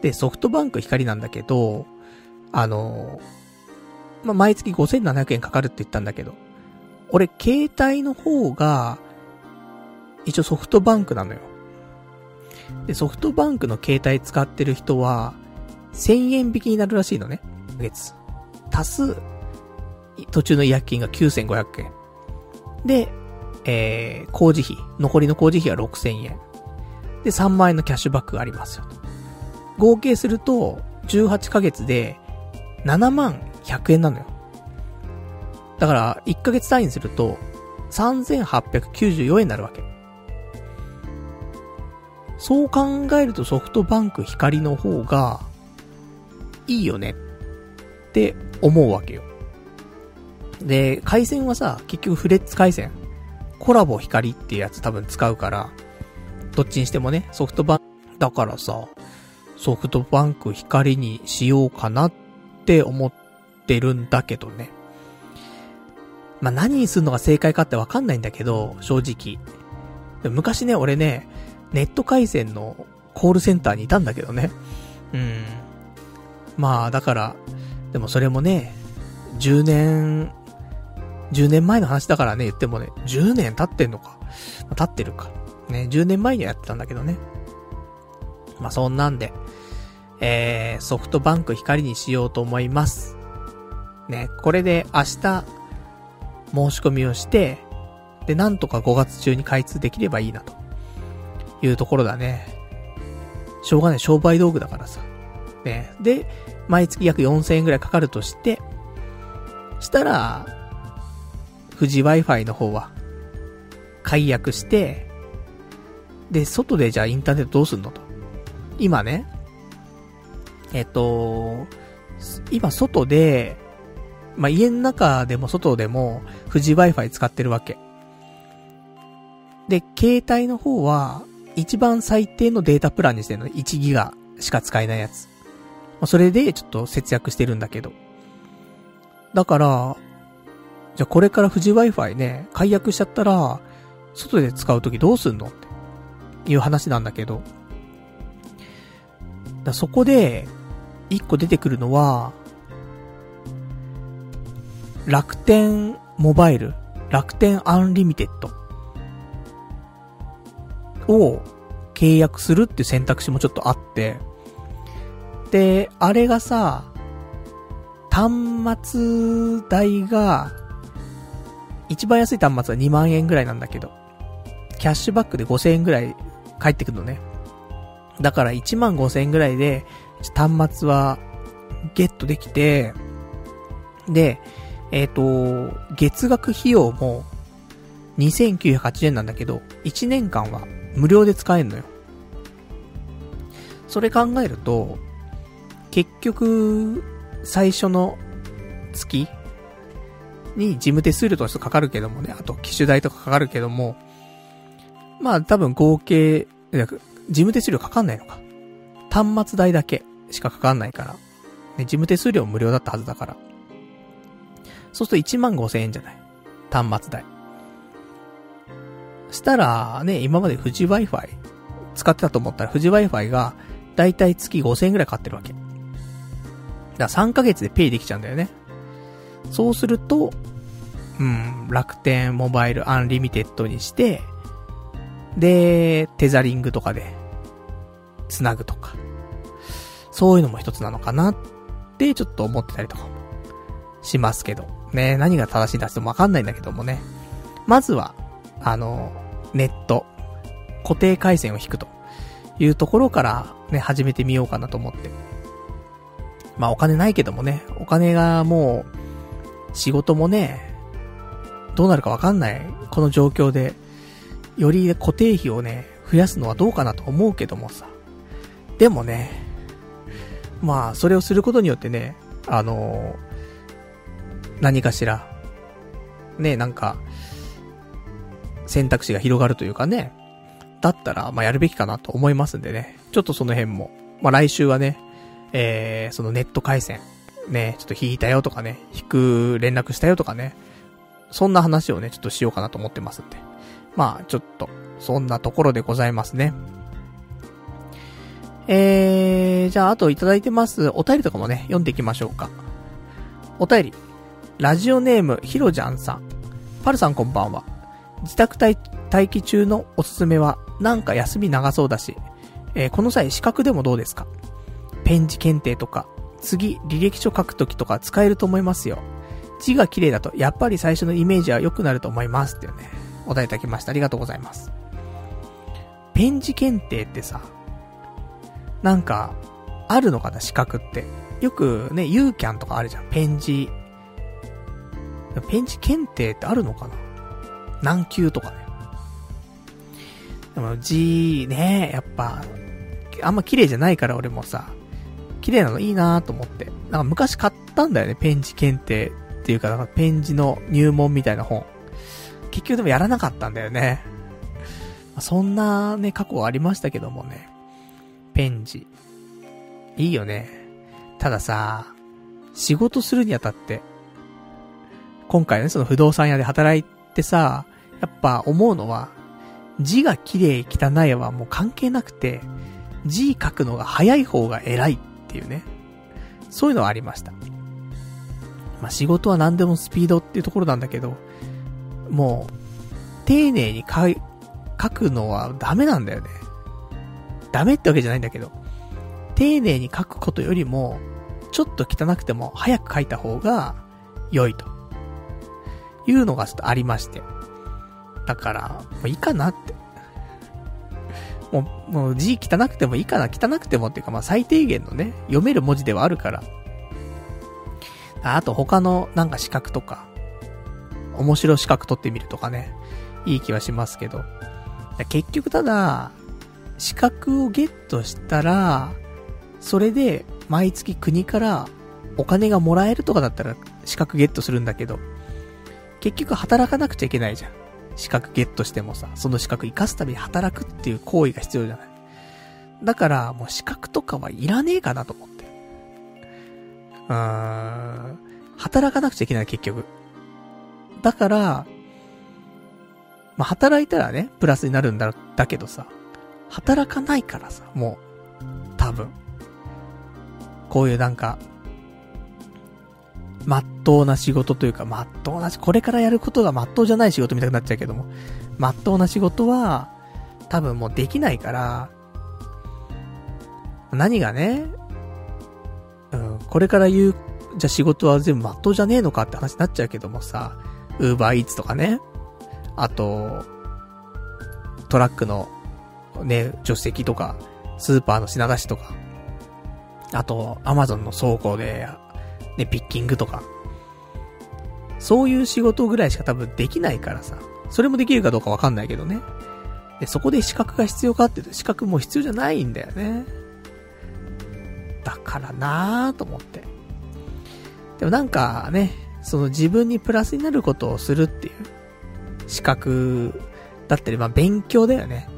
で、ソフトバンク光なんだけど、あの、まあ毎月5700円かかるって言ったんだけど、俺携帯の方が、一応ソフトバンクなのよ。で、ソフトバンクの携帯使ってる人は、1000円引きになるらしいのね。月。足す、途中の違約金が9500円。で、えー、工事費、残りの工事費は6000円。で、3万円のキャッシュバックがありますよ。合計すると、18ヶ月で、7万100円なのよ。だから、1ヶ月単位にすると、3894円になるわけ。そう考えるとソフトバンク光の方が、いいよねって思うわけよ。で、回線はさ、結局フレッツ回線。コラボ光っていうやつ多分使うから、どっちにしてもね、ソフトバンク、だからさ、ソフトバンク光にしようかなって思っってるんだけどね。まあ、何にするのが正解かってわかんないんだけど、正直。昔ね、俺ね、ネット回線のコールセンターにいたんだけどね。うん。まあ、だから、でもそれもね、10年、10年前の話だからね、言ってもね、10年経ってんのか。経ってるか。ね、10年前にはやってたんだけどね。まあ、そんなんで、えー、ソフトバンク光にしようと思います。ね、これで明日、申し込みをして、で、なんとか5月中に開通できればいいな、というところだね。しょうがない、商売道具だからさ。ね。で、毎月約4000円くらいかかるとして、したら、富士 Wi-Fi の方は、解約して、で、外でじゃあインターネットどうすんのと。今ね、えっと、今外で、まあ、家の中でも外でも、富士 Wi-Fi 使ってるわけ。で、携帯の方は、一番最低のデータプランにしてるの。1ギガしか使えないやつ。まあ、それでちょっと節約してるんだけど。だから、じゃあこれから富士 Wi-Fi ね、解約しちゃったら、外で使うときどうすんの？っていう話なんだけど。だそこで、一個出てくるのは、楽天モバイル、楽天 Unlimited を契約するっていう選択肢もちょっとあって、で、あれがさ、端末代が、一番安い端末は2万円ぐらいなんだけど、キャッシュバックで5000円ぐらい返ってくるのね。だから1万5000円ぐらいで、端末はゲットできて、で、えっ、ー、と、月額費用も2980円なんだけど、1年間は無料で使えんのよ。それ考えると、結局、最初の月に事務手数料としてかかるけどもね、あと機種代とかかかるけども、まあ多分合計、事務手数料かかんないのか。端末代だけしかかかんないから。ね、事務手数料無料だったはずだから。そうすると1万5千円じゃない。端末代。したら、ね、今まで富士 Wi-Fi 使ってたと思ったら富士 Wi-Fi がだいたい月5000円くらいかかってるわけ。だから3ヶ月でペイできちゃうんだよね。そうすると、うん、楽天モバイル Unlimited にして、で、テザリングとかで、つなぐとか。そういうのも一つなのかなって、ちょっと思ってたりとかもしますけど。ね、何が正しいんだってもわかんないんだけどもね。まずは、あの、ネット、固定回線を引くというところからね、始めてみようかなと思って。まあお金ないけどもね、お金がもう、仕事もね、どうなるかわかんない、この状況で、より固定費をね、増やすのはどうかなと思うけどもさ。でもね、まあ、それをすることによってね、あのー、何かしら、ね、なんか、選択肢が広がるというかね、だったら、まあ、やるべきかなと思いますんでね、ちょっとその辺も、まあ、来週はね、えー、そのネット回線、ね、ちょっと引いたよとかね、引く連絡したよとかね、そんな話をね、ちょっとしようかなと思ってますんで。まあ、ちょっと、そんなところでございますね。えー、じゃあ、あといただいてます、お便りとかもね、読んでいきましょうか。お便り。ラジオネーム、ひろじゃんさん。パルさんこんばんは。自宅待機中のおすすめは、なんか休み長そうだし、えー、この際資格でもどうですか？ペン字検定とか、次、履歴書書くときとか使えると思いますよ。字が綺麗だと、やっぱり最初のイメージは良くなると思いますっていうね、お題いただきました。ありがとうございます。ペン字検定ってさ、なんか、あるのかな、資格って。よくね、ユーキャンとかあるじゃん。ペン字。ペン字検定ってあるのかな？何級とかね。でも字ね、やっぱ、あんま綺麗じゃないから俺もさ、綺麗なのいいなと思って。なんか昔買ったんだよね、ペン字検定っていうか、なんかペン字の入門みたいな本。結局でもやらなかったんだよね。そんなね、過去はありましたけどもね。ペン字。いいよね。たださ、仕事するにあたって、今回ね、その不動産屋で働いてさ、やっぱ思うのは、字が綺麗汚いはもう関係なくて、字書くのが早い方が偉いっていうね。そういうのはありました。まあ、仕事は何でもスピードっていうところなんだけど、もう、丁寧に書くのはダメなんだよね。ダメってわけじゃないんだけど、丁寧に書くことよりも、ちょっと汚くても早く書いた方が良いと。いうのがちょっとありまして。だから、もういいかなって。もう、もう字汚くてもいいかな、汚くてもっていうかまあ最低限のね、読める文字ではあるから。あと他のなんか資格とか、面白資格取ってみるとかね、いい気はしますけど。結局ただ、資格をゲットしたら、それで毎月国からお金がもらえるとかだったら資格ゲットするんだけど、結局働かなくちゃいけないじゃん。資格ゲットしてもさ、その資格活かすために働くっていう行為が必要じゃない。だから、もう資格とかはいらねえかなと思って。うーん。働かなくちゃいけない、結局。だから、まあ、働いたらね、プラスになるんだ、だけどさ、働かないからさ、もう、多分。こういうなんか、まっとうな仕事というか、まっとうなし、これからやることがまっとうじゃない仕事みたいになっちゃうけども、まっとうな仕事は、多分もうできないから、何がね、うん、これから言う、じゃあ仕事は全部まっとうじゃねえのかって話になっちゃうけどもさ、ウーバーイーツとかね、あと、トラックのね、助手席とか、スーパーの品出しとか、あと、アマゾンの倉庫で、ね、ピッキングとか、そういう仕事ぐらいしか多分できないからさ、それもできるかどうかわかんないけどね。で、そこで資格が必要かって言うと、資格も必要じゃないんだよね。だからなぁと思って。でもなんかね、その自分にプラスになることをするっていう資格だったり、まあ勉強だよね。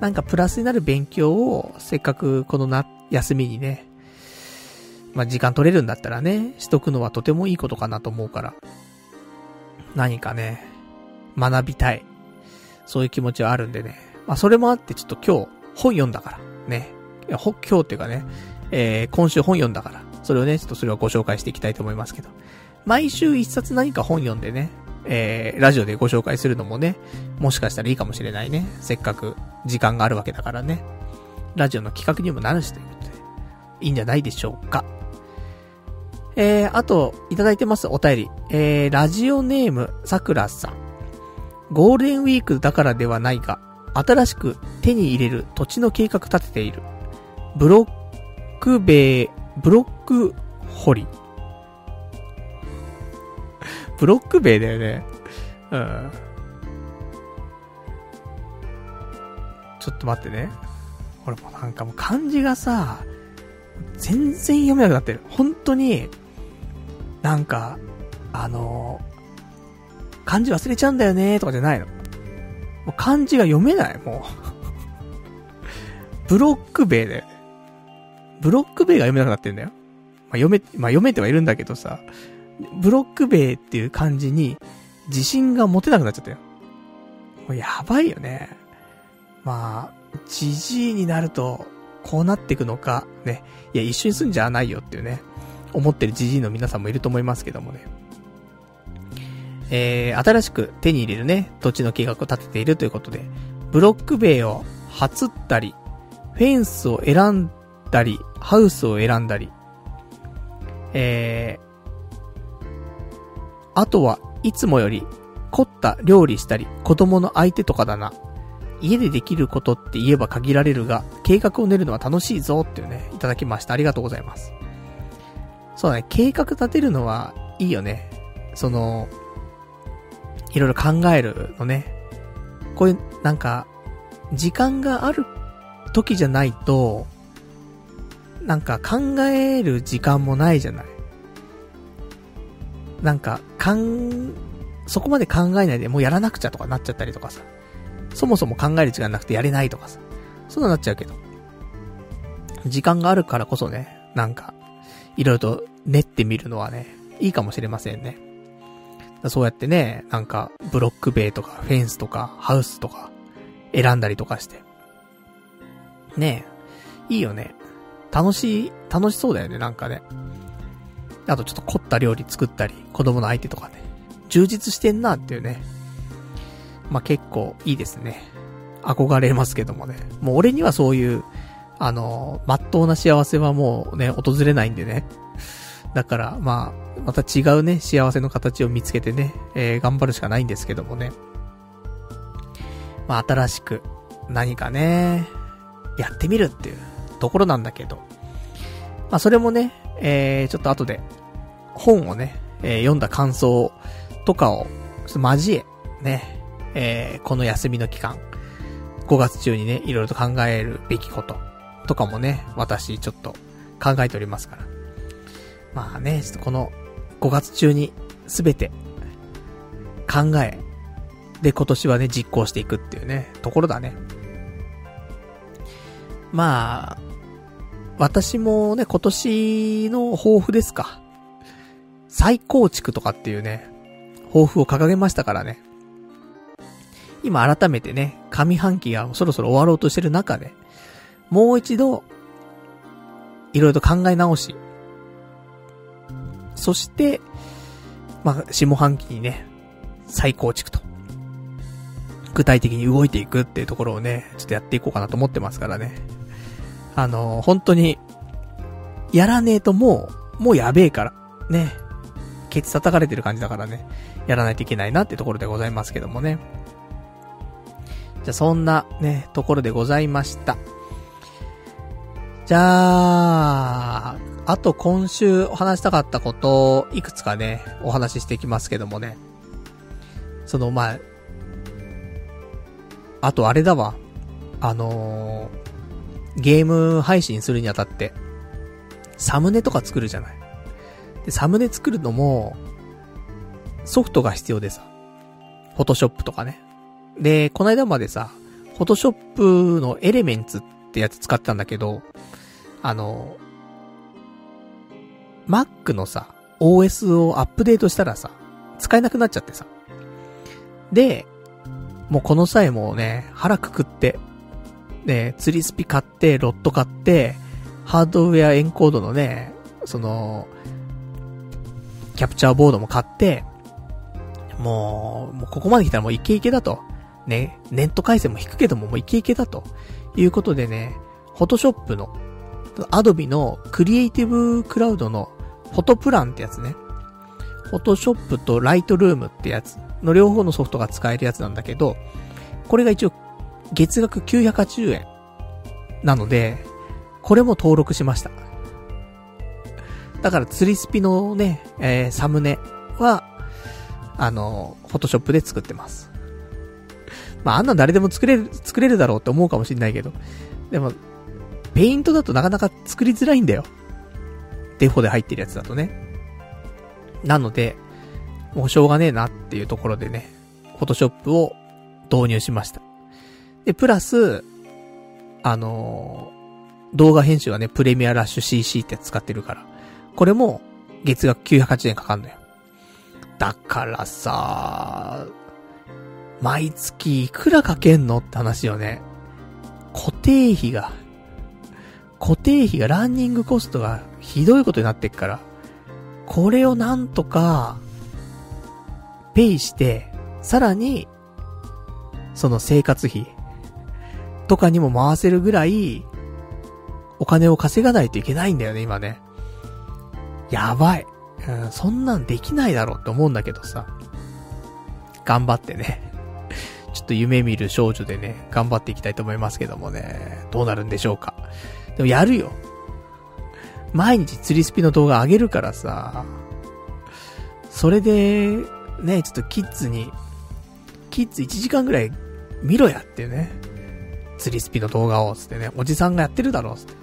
なんかプラスになる勉強を、せっかくこのな、休みにね、まあ、時間取れるんだったらね、しとくのはとてもいいことかなと思うから、何かね、学びたい。そういう気持ちはあるんでね。まあ、それもあってちょっと今日、本読んだから、ね。いや、今日っていうかね、えー、今週本読んだから、それをね、ちょっとそれをご紹介していきたいと思いますけど。毎週一冊何か本読んでね、えー、ラジオでご紹介するのもね、もしかしたらいいかもしれないね。せっかく時間があるわけだからね。ラジオの企画にもなるしということで、いいんじゃないでしょうか。えー、あと、いただいてますお便り。えー、ラジオネーム、さくらさん。ゴールデンウィークだからではないが、新しく手に入れる土地の計画立てている。ブロック塀、ブロック掘り。ブロック塀だよね。うん。ちょっと待ってね。俺もなんかもう漢字がさ、全然読めなくなってる。本当に、なんか、あのー、漢字忘れちゃうんだよねとかじゃないの。もう漢字が読めない、もう。ブロック塀だよね。ブロック塀が読めなくなってんだよ。まあ、読め、まあ、読めてはいるんだけどさ、ブロック塀っていう漢字に自信が持てなくなっちゃったよ。もうやばいよね。まあ、じじいになると、こうなっていくのか、ね。いや、一緒に住んじゃないよっていうね、思ってるじじいの皆さんもいると思いますけどもね。えー、新しく手に入れるね、土地の計画を立てているということで、ブロック塀を初ったり、フェンスを選んだり、ハウスを選んだり、えー、あとはいつもより凝った料理したり、子供の相手とかだな。家でできることって言えば限られるが、計画を練るのは楽しいぞっていうね、いただきました。ありがとうございます。そうだね、計画立てるのはいいよね。その、いろいろ考えるのね。こういう、なんか、時間がある時じゃないと、なんか考える時間もないじゃない。なんか、かん、そこまで考えないでもうやらなくちゃとかなっちゃったりとかさ。そもそも考える時間なくてやれないとかさ。そんななっちゃうけど。時間があるからこそね、なんか、いろいろと練ってみるのはね、いいかもしれませんね。そうやってね、なんか、ブロック塀とか、フェンスとか、ハウスとか、選んだりとかして。ねえ、いいよね。楽しい、楽しそうだよね、なんかね。あとちょっと凝った料理作ったり、子供の相手とかね。充実してんなっていうね。まあ、結構いいですね。憧れますけどもね。もう俺にはそういう、あの、まっとうな幸せはもうね、訪れないんでね。だから、まあ、また違うね、幸せの形を見つけてね、えー、頑張るしかないんですけどもね。まあ、新しく、何かね、やってみるっていうところなんだけど。まあ、それもね、えー、ちょっと後で、本をね、えー、読んだ感想とかを、ちょっと交え、ね、えー、この休みの期間、5月中にね、いろいろと考えるべきこと、とかもね、私ちょっと考えておりますから。まあね、ちょっとこの5月中にすべて考え、で今年はね、実行していくっていうね、ところだね。まあ、私もね、今年の抱負ですか。再構築とかっていうね、抱負を掲げましたからね。今改めてね、上半期がそろそろ終わろうとしてる中で、もう一度、いろいろと考え直し、そして、まあ、下半期にね、再構築と。具体的に動いていくっていうところをね、ちょっとやっていこうかなと思ってますからね。あの、本当に、やらねえともう、もうやべえから、ね。ケツ叩かれてる感じだからね、やらないといけないなってところでございますけどもね。じゃそんなね、ところでございました。じゃあ、あと今週お話したかったことをいくつかね、お話ししていきますけどもね。その、まあ、あとあれだわ。あのー、ゲーム配信するにあたって、サムネとか作るじゃない。で、サムネ作るのも、ソフトが必要でさ。フォトショップとかね。で、この間までさ、フォトショップのエレメンツってやつ使ってたんだけど、あの、Mac のさ、OS をアップデートしたらさ、使えなくなっちゃってさ。で、もうこの際もうね、腹くくって、ね、釣りスピ買って、ロット買って、ハードウェアエンコードのね、その、キャプチャーボードも買って、もう、もうここまで来たらもうイケイケだと。ね、ネット回線も引くけどももうイケイケだと。いうことでね、フォトショップの、アドビのクリエイティブクラウドのフォトプランってやつね。フォトショップとライトルームってやつの両方のソフトが使えるやつなんだけど、これが一応月額980円なので、これも登録しました。だから釣りスピのね、えー、サムネは、あの、フォトショップで作ってます。まあ、あんなん誰でも作れる、作れるだろうって思うかもしんないけど。でも、ペイントだとなかなか作りづらいんだよ。デフォで入ってるやつだとね。なので、もうしょうがねえなっていうところでね、フォトショップを導入しました。で、プラス、あのー、動画編集はね、プレミアラッシュ CC って使ってるから。これも、月額980円かかんのよ。だからさ、毎月いくらかけんのって話よね。固定費が、固定費がランニングコストがひどいことになってっから、これをなんとか、ペイして、さらに、その生活費とかにも回せるぐらい、お金を稼がないといけないんだよね、今ね。やばい。うん、そんなんできないだろうって思うんだけどさ。頑張ってね。ちょっと夢見る少女でね、頑張っていきたいと思いますけどもね。どうなるんでしょうか。でもやるよ。毎日釣りスピの動画上げるからさ。それで、ね、ちょっとキッズに、キッズ1時間ぐらい見ろやってね。釣りスピの動画を、つってね、おじさんがやってるだろう、つって。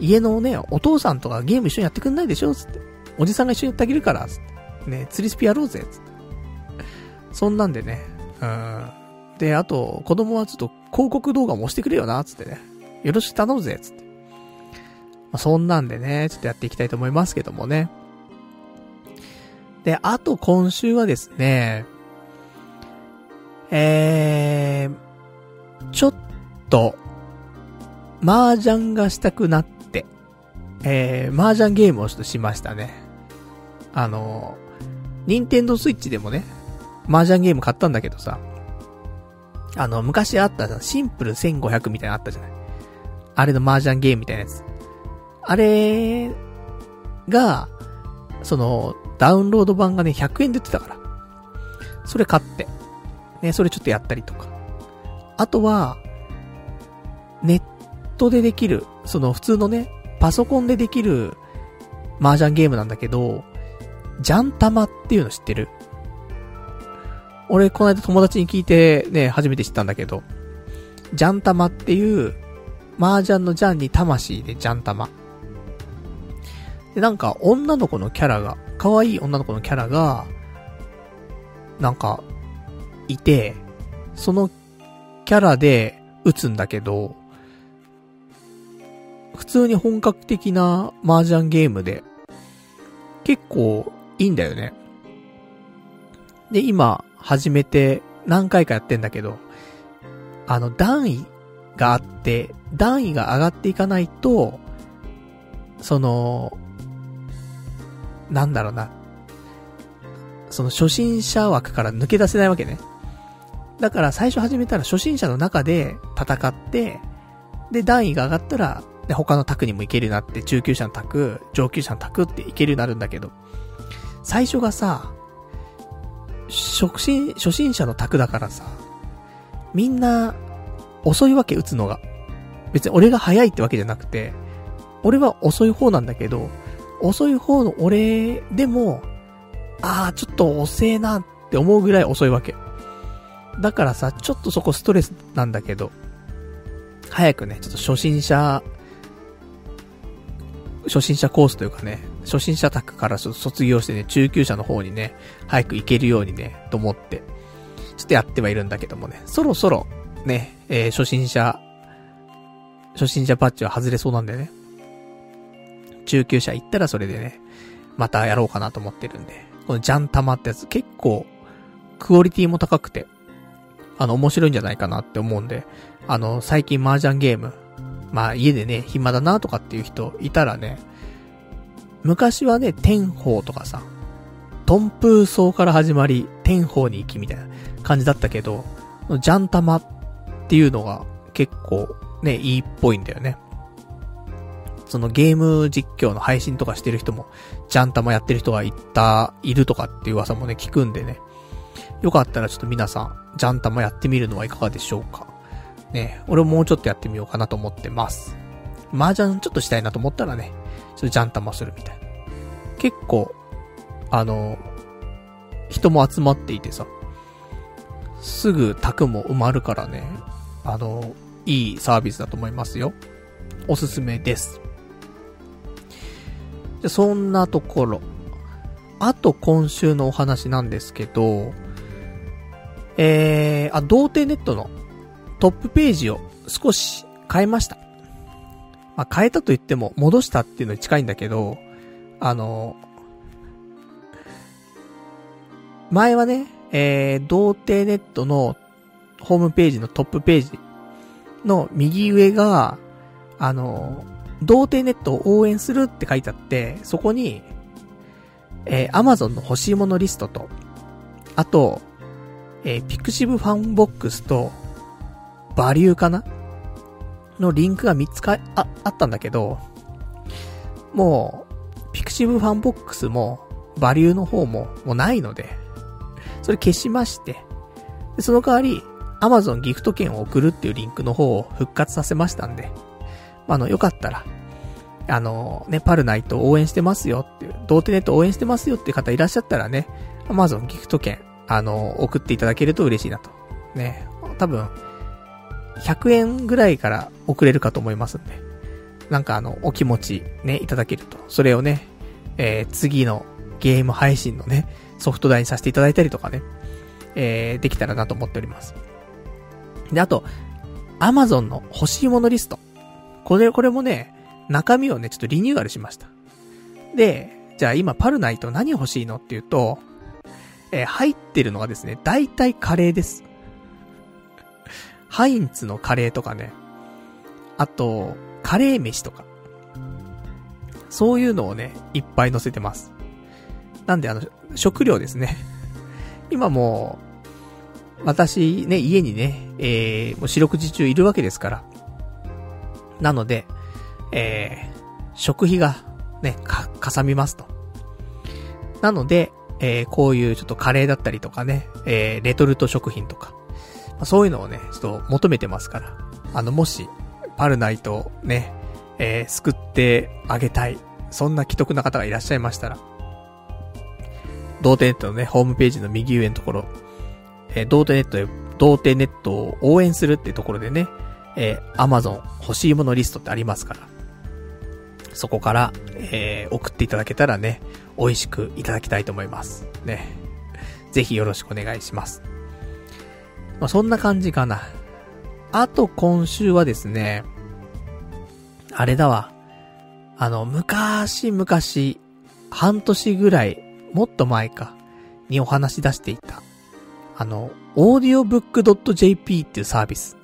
家のね、お父さんとかゲーム一緒にやってくんないでしょつって。おじさんが一緒にやってあげるから、つって。ね、釣りスピやろうぜ、つって。そんなんでね、うん。で、あと、子供はちょっと広告動画も押してくれよな、つってね。よろしく頼むぜ、つって。まあ、そんなんでね、ちょっとやっていきたいと思いますけどもね。で、あと今週はですね、えー、ちょっと、麻雀がしたくなって、えー、麻雀ゲームをちょっとしましたね。あの、ニンテンドスイッチでもね、麻雀ゲーム買ったんだけどさ、あの、昔あったシンプル1500みたいなのあったじゃない。あれの麻雀ゲームみたいなやつ。あれが、その、ダウンロード版がね、100円で売ってたから。それ買って。ね、それちょっとやったりとか。あとは、ネットでできる、その普通のね、パソコンでできる麻雀ゲームなんだけど、ジャンタマっていうの知ってる？俺、この間友達に聞いてね、初めて知ったんだけど、ジャンタマっていう、麻雀のジャンに魂でジャンタマ。で、なんか、女の子のキャラが、可愛い女の子のキャラが、なんか、いて、そのキャラで撃つんだけど、普通に本格的な麻雀ゲームで、結構いいんだよね。で、今、始めて何回かやってんだけど、あの、段位があって、段位が上がっていかないと、その、なんだろうな。その初心者枠から抜け出せないわけね。だから最初始めたら初心者の中で戦って、で、段位が上がったら、で、他の卓にも行けるようになって、中級者の卓、上級者の卓って行けるようになるんだけど、最初がさ、初心、初心者の卓だからさ、みんな、遅いわけ打つのが。別に俺が早いってわけじゃなくて、俺は遅い方なんだけど、遅い方の俺でも、ああ、ちょっと遅えなって思うぐらい遅いわけ。だからさ、ちょっとそこストレスなんだけど、早くね、ちょっと初心者、初心者コースというかね、初心者宅から卒業してね、中級者の方にね、早く行けるようにね、と思って、ちょっとやってはいるんだけどもね、そろそろ、ね、えー、初心者、初心者パッチは外れそうなんでね、中級者行ったらそれでね、またやろうかなと思ってるんで、このジャンタマってやつ結構、クオリティも高くて、あの、面白いんじゃないかなって思うんで、あの、最近麻雀ゲーム、まあ家でね、暇だなとかっていう人いたらね、昔はね、天宝とかさ、トンプー層から始まり、天宝に行きみたいな感じだったけど、ジャンタマっていうのが結構ね、いいっぽいんだよね。そのゲーム実況の配信とかしてる人も、ジャンタマやってる人がいた、いるとかっていう噂もね、聞くんでね。よかったらちょっと皆さん、ジャンタマやってみるのはいかがでしょうか。ね、俺ももうちょっとやってみようかなと思ってます。麻雀ちょっとしたいなと思ったらね、ちょっとジャンタマするみたいな。結構、あの、人も集まっていてさ、すぐ宅も埋まるからね、あの、いいサービスだと思いますよ。おすすめです。でそんなところ。あと今週のお話なんですけど、えー、あ、童貞ネットのトップページを少し変えました。まあ、変えたと言っても戻したっていうのに近いんだけど、あの、前はね、えー、童貞ネットのホームページのトップページの右上が、あの、童貞ネットを応援するって書いてあって、そこに、えー、Amazon の欲しいものリストと、あと、えー、 pixiv FANBOX と、 VALU かな？のリンクが3つか、あ、あったんだけど、もう、 pixiv FANBOX も、 VALU の方も、もうないので、それ消しまして、でその代わり、Amazon ギフト券を送るっていうリンクの方を復活させましたんで、あの、よかったら、あの、ね、パルナイト応援してますよっていう、童貞ネット応援してますよっていう方いらっしゃったらね、Amazon ギフト券、あの、送っていただけると嬉しいなと。ね、多分、100円ぐらいから送れるかと思いますんで、なんかあの、お気持ちね、いただけると、それをね、えー、次のゲーム配信のね、ソフト代にさせていただいたりとかね、えー、できたらなと思っております。で、あと、Amazon の欲しいものリスト。これ、これもね、中身をね、ちょっとリニューアルしました。で、じゃあ今パルナイト何欲しいのっていうと、えー、入ってるのがですね、大体カレーです。ハインツのカレーとかね、あと、カレー飯とか。そういうのをね、いっぱい載せてます。なんであの、食料ですね。今もう、私ね、家にね、えー、もう四六時中いるわけですから。なので、えー、食費がね、か、かさみますと。なので、えー、こういうちょっとカレーだったりとかね、えー、レトルト食品とか、まあ、そういうのをね、ちょっと求めてますから。あの、もし、パルナイトね、えー、救ってあげたい。そんな既得な方がいらっしゃいましたら、童貞ネットのね、ホームページの右上のところ、えー、童貞ネットで、童貞ネットを応援するっていうところでね、えー、Amazon 欲しいものリストってありますから、そこから、えー、送っていただけたらね、美味しくいただきたいと思います。ね。ぜひよろしくお願いします。まあ、そんな感じかな。あと今週はですね、あれだわ。あの、昔々、半年ぐらいもっと前か、にお話し出していた、あの、audiobook.jp っていうサービス。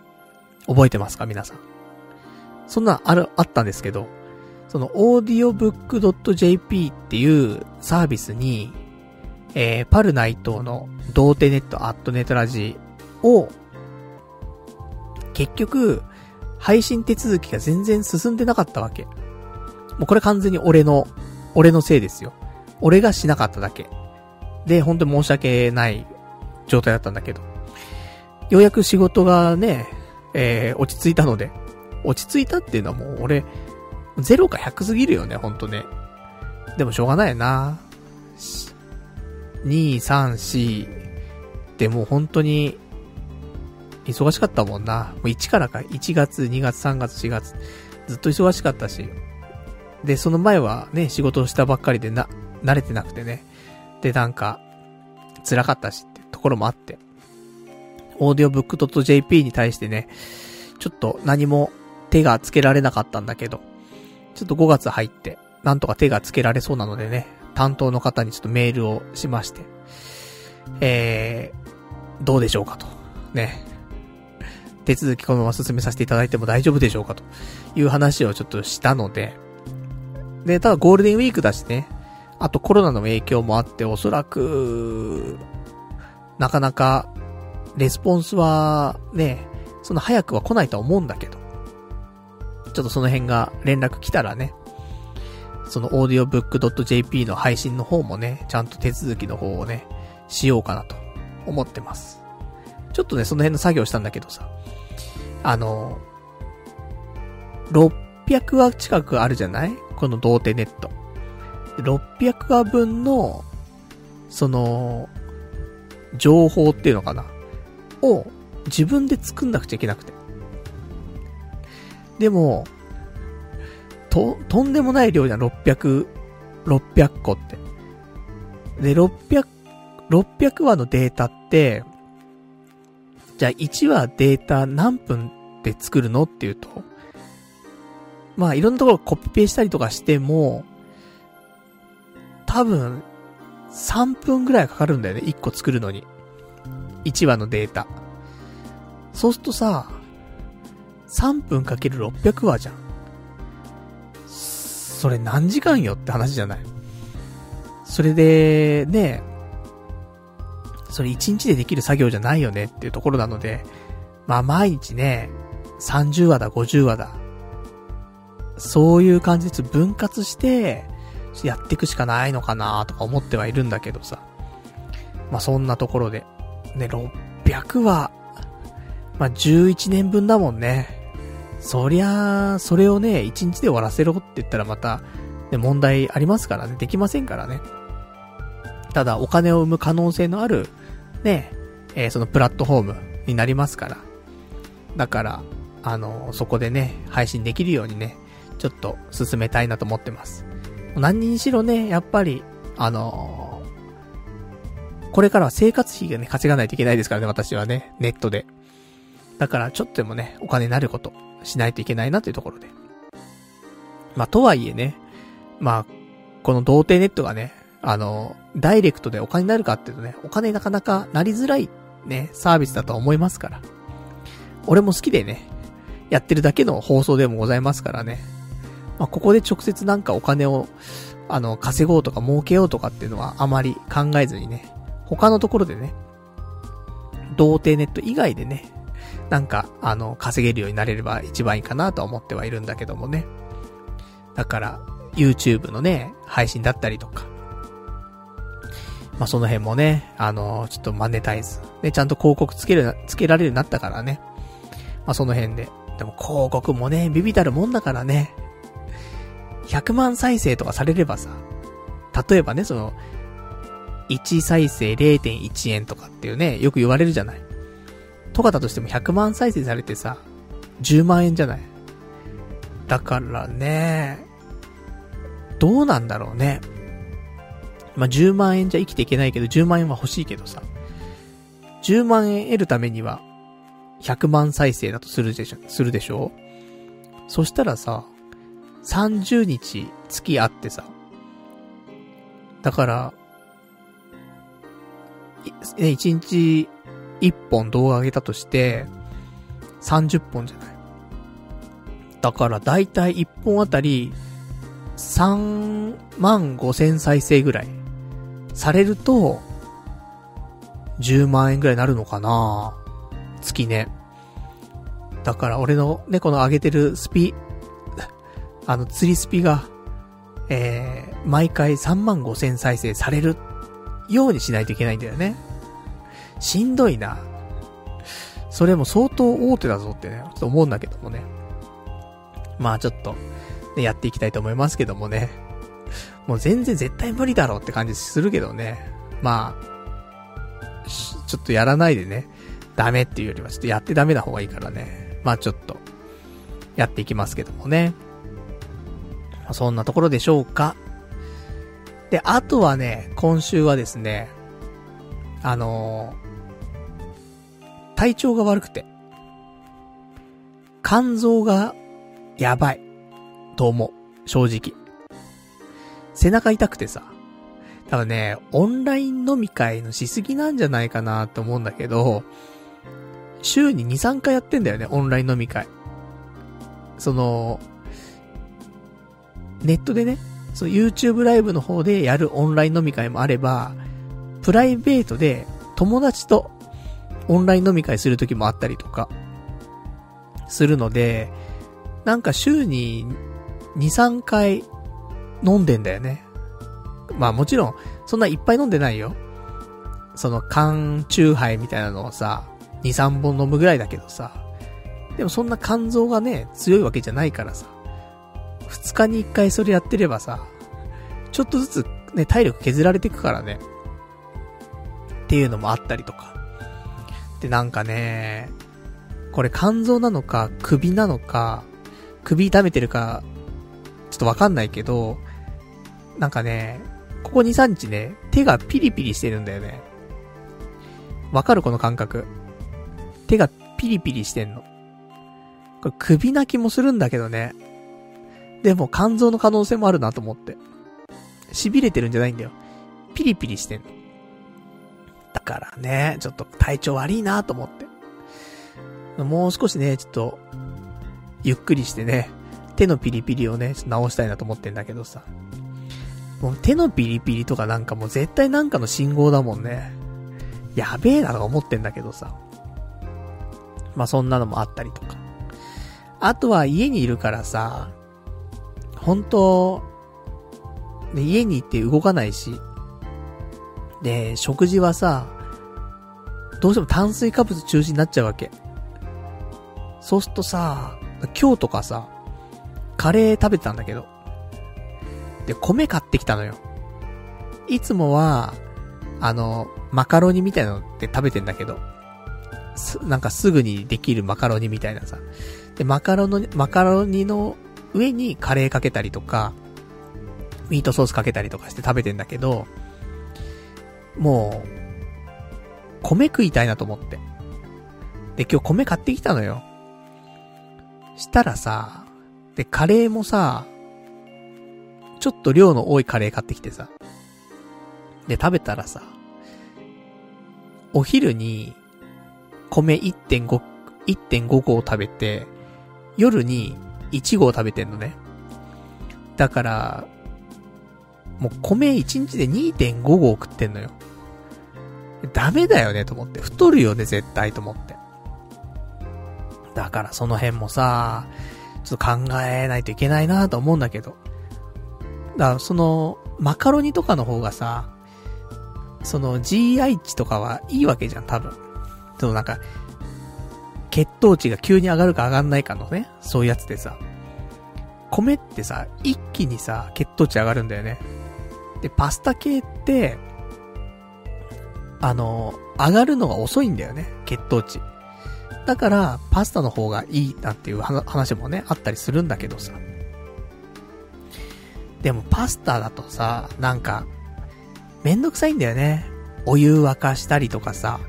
覚えてますか皆さん？そんな、ある、あったんですけど、その audiobook.jp っていうサービスに、えー、パル内藤の童貞ネットアットネットラジを、結局、配信手続きが全然進んでなかったわけ。もうこれ完全に俺の、俺のせいですよ。俺がしなかっただけ。で、本当に申し訳ない状態だったんだけど。ようやく仕事がね、えー、落ち着いたので、落ち着いたっていうのはもう俺、0か100すぎるよね、ほんとね。でもしょうがないな。2、3、4でもう本当に、忙しかったもんな。もう1からか。1月、2月、3月、4月。ずっと忙しかったし。で、その前はね、仕事をしたばっかりでな、慣れてなくてね。で、なんか、辛かったしってところもあって。audiobook.jp に対してね、ちょっと何も手がつけられなかったんだけど、ちょっと5月入って、なんとか手がつけられそうなのでね、担当の方にちょっとメールをしまして、えー、どうでしょうかと。ね。手続きこのまま進めさせていただいても大丈夫でしょうかという話をちょっとしたので、で、ただゴールデンウィークだしね、あとコロナの影響もあって、おそらく、なかなか、レスポンスは、ね、その早くは来ないとは思うんだけど。ちょっとその辺が連絡来たらね、その audiobook.jp の配信の方もね、ちゃんと手続きの方をね、しようかなと思ってます。ちょっとね、その辺の作業したんだけどさ、あの、600話近くあるじゃない？この童貞ネット。600話分の、その、情報っていうのかな？を自分で作んなくちゃいけなくて。でも、と、とんでもない量じゃん、600、600個って。で、600、600話のデータって、じゃあ1話データ何分で作るのっていうと、まあいろんなところコピペしたりとかしても、多分、3分ぐらいかかるんだよね、1個作るのに。1話のデータ。そうするとさ、3分かける600話じゃん。それ何時間よって話じゃない。それで、ね、それ1日でできる作業じゃないよねっていうところなので、まあ毎日ね、30話だ、50話だ。そういう感じで分割して、やっていくしかないのかなとか思ってはいるんだけどさ。まあそんなところで。ね、600話、まあ11年分だもんね。そりゃそれをね、1日で終わらせろって言ったらまた、ね、問題ありますからね。できませんからね。ただ、お金を生む可能性のある、ね、えー、そのプラットフォームになりますから。だから、あの、そこでね、配信できるようにね、ちょっと進めたいなと思ってます。何にしろね、やっぱり、あの、これからは生活費がね、稼がないといけないですからね、私はね、ネットで。だから、ちょっとでもね、お金になること、しないといけないなというところで。まあ、とはいえね、まあ、この童貞ネットがね、あの、ダイレクトでお金になるかっていうとね、お金なかなかなりづらいね、サービスだと思いますから。俺も好きでね、やってるだけの放送でもございますからね。まあ、ここで直接なんかお金を、あの、稼ごうとか儲けようとかっていうのはあまり考えずにね、他のところでね、童貞ネット以外でね、なんか、あの、稼げるようになれれば一番いいかなと思ってはいるんだけどもね。だから、YouTube のね、配信だったりとか。まあ、その辺もね、あの、ちょっとマネタイズ。ね、ちゃんと広告つける、つけられるようになったからね。まあ、その辺で。でも広告もね、ビビたるもんだからね。100万再生とかされればさ、例えばね、その、1再生0.1円とかっていうね、よく言われるじゃない。とかだとしても100万再生されてさ、10万円じゃない。だからね、どうなんだろうね。まあ、10万円じゃ生きていけないけど、10万円は欲しいけどさ。10万円得るためには、100万再生だとするでしょ、するでしょそしたらさ、30日月あってさ。だから、ね、1日1本動画上げたとして、30本じゃない。だからだいたい1本あたり、3万5千再生ぐらい、されると、10万円ぐらいになるのかな月ね。だから俺のね、の上げてるスピ、あの釣りスピが、えー、毎回3万5千再生されるようにしないといけないんだよね。しんどいな。それも相当大手だぞってね、ちょっと思うんだけどもね。まあちょっと、ね、やっていきたいと思いますけどもね。もう全然絶対無理だろうって感じするけどね。まあ、ちょっとやらないでね、ダメっていうよりはちょっとやってダメな方がいいからね。まあちょっと、やっていきますけどもね。そんなところでしょうか。で、あとはね、今週はですね、あの体調が悪くて、肝臓がやばい、と思う、正直。背中痛くてさ、多分ね、オンライン飲み会のしすぎなんじゃないかなと思うんだけど、週に2、3回やってんだよね、オンライン飲み会。その、ネットでね、その YouTube ライブの方でやるオンライン飲み会もあれば、プライベートで友達とオンライン飲み会する時もあったりとか、するので、なんか週に2、3回飲んでんだよね。まあもちろん、そんないっぱい飲んでないよ。その缶チューハイみたいなのをさ、2、3本飲むぐらいだけどさ。でもそんな肝臓がね、強いわけじゃないからさ。2日に1回それやってればさ、ちょっとずつね、体力削られていくからね。っていうのもあったりとか。で、なんかね、これ肝臓なのか、首なのか、首痛めてるか、ちょっとわかんないけど、なんかね、ここ2、3日ね、手がピリピリしてるんだよね。わかる？この感覚。手がピリピリしてんの。これ首泣きもするんだけどね。でも肝臓の可能性もあるなと思って。痺れてるんじゃないんだよ。ピリピリしてんの。だからね、ちょっと体調悪いなと思って。もう少しね、ちょっと、ゆっくりしてね、手のピリピリをね、直したいなと思ってんだけどさ。もう手のピリピリとかなんかもう絶対なんかの信号だもんね。やべえなとか思ってんだけどさ。まあそんなのもあったりとか。あとは家にいるからさ、本当ね、家に行って動かないし、で、食事はさ、どうしても炭水化物中心になっちゃうわけ。そうするとさ、今日とかさ、カレー食べてたんだけど、で、米買ってきたのよ。いつもは、あの、マカロニみたいなのって食べてんだけど、す、なんかすぐにできるマカロニみたいなさ。で、マカロニ、マカロニの上にカレーかけたりとか、ミートソースかけたりとかして食べてんだけど、もう、米食いたいなと思って。で、今日米買ってきたのよ。したらさ、で、カレーもさ、ちょっと量の多いカレー買ってきてさ。で、食べたらさ、お昼に、米1.5、1.5合食べて、夜に1合食べてんのね。だから、もう米1日で2.5合食ってんのよ。ダメだよねと思って。太るよね絶対と思って。だからその辺もさ、ちょっと考えないといけないなと思うんだけど。だからその、マカロニとかの方がさ、その GI 値とかはいいわけじゃん、多分。そのなんか、血糖値が急に上がるか上がんないかのね、そういうやつでさ。米ってさ、一気にさ、血糖値上がるんだよね。で、パスタ系って、あの、上がるのが遅いんだよね、血糖値。だから、パスタの方がいいなっていう話もね、あったりするんだけどさ。でもパスタだとさ、なんか、めんどくさいんだよね。お湯沸かしたりとかさ。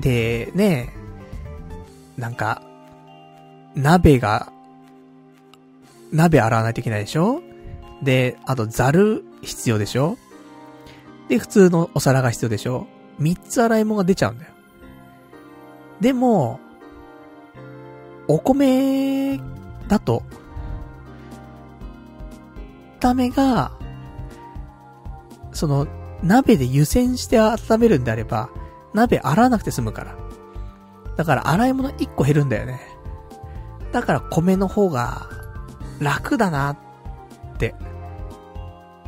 で、ねなんか、鍋が、鍋洗わないといけないでしょ？で、あとザル必要でしょ？で、普通のお皿が必要でしょ？三つ洗い物が出ちゃうんだよ。でも、お米だと、ためが、その、鍋で湯煎して温めるんであれば、鍋洗わなくて済むから。だから洗い物1個減るんだよね。だから米の方が楽だなって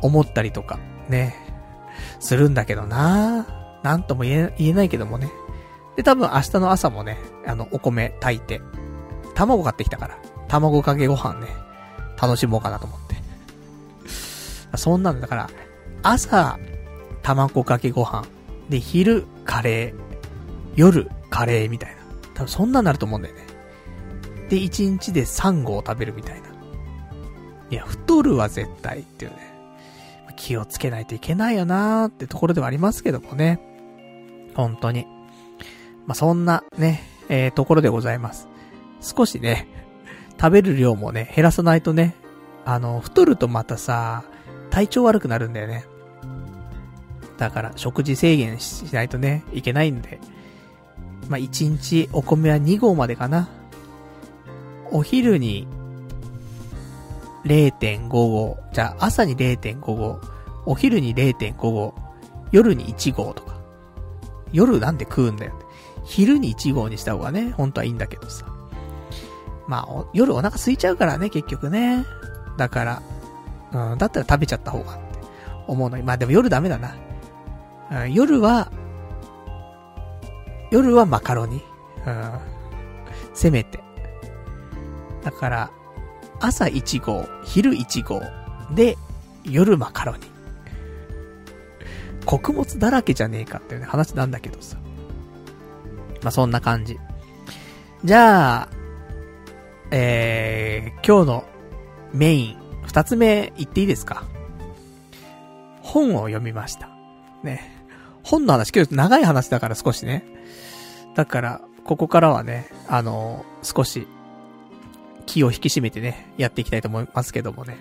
思ったりとかね、するんだけどななんとも言え言えないけどもね。で、多分明日の朝もね、あの、お米炊いて、卵買ってきたから、卵かけご飯ね、楽しもうかなと思って。そんなんだから、朝、卵かけご飯。で、昼、カレー。夜、カレーみたいな。多分そんなになると思うんだよね。で、1日で3合食べるみたいな。いや、太るわ絶対っていうね。気をつけないといけないよなーってところではありますけどもね。本当に。まあ、そんなね、えー、ところでございます。少しね、食べる量もね、減らさないとね、あの、太るとまたさ、体調悪くなるんだよね。だから、食事制限しないとね、いけないんで。まあ、1日お米は2合までかな。お昼に0.5合。じゃあ、朝に0.5合。お昼に0.5合。夜に1合とか。夜なんで食うんだよ。昼に1合にした方がね、本当はいいんだけどさ。まあ、夜お腹空いちゃうからね、結局ね。だから、うん、だったら食べちゃった方がって思うのに。まあでも夜ダメだな。夜は、夜はマカロニ。うん。せめて。だから、朝1号、昼1号、で、夜マカロニ。穀物だらけじゃねえかっていう、ね、話なんだけどさ。まあ、そんな感じ。じゃあ、えー、今日のメイン、二つ目言っていいですか？本を読みました。ね。本の話、今日長い話だから少しね。だから、ここからはね、あの少し、気を引き締めてね、やっていきたいと思いますけどもね。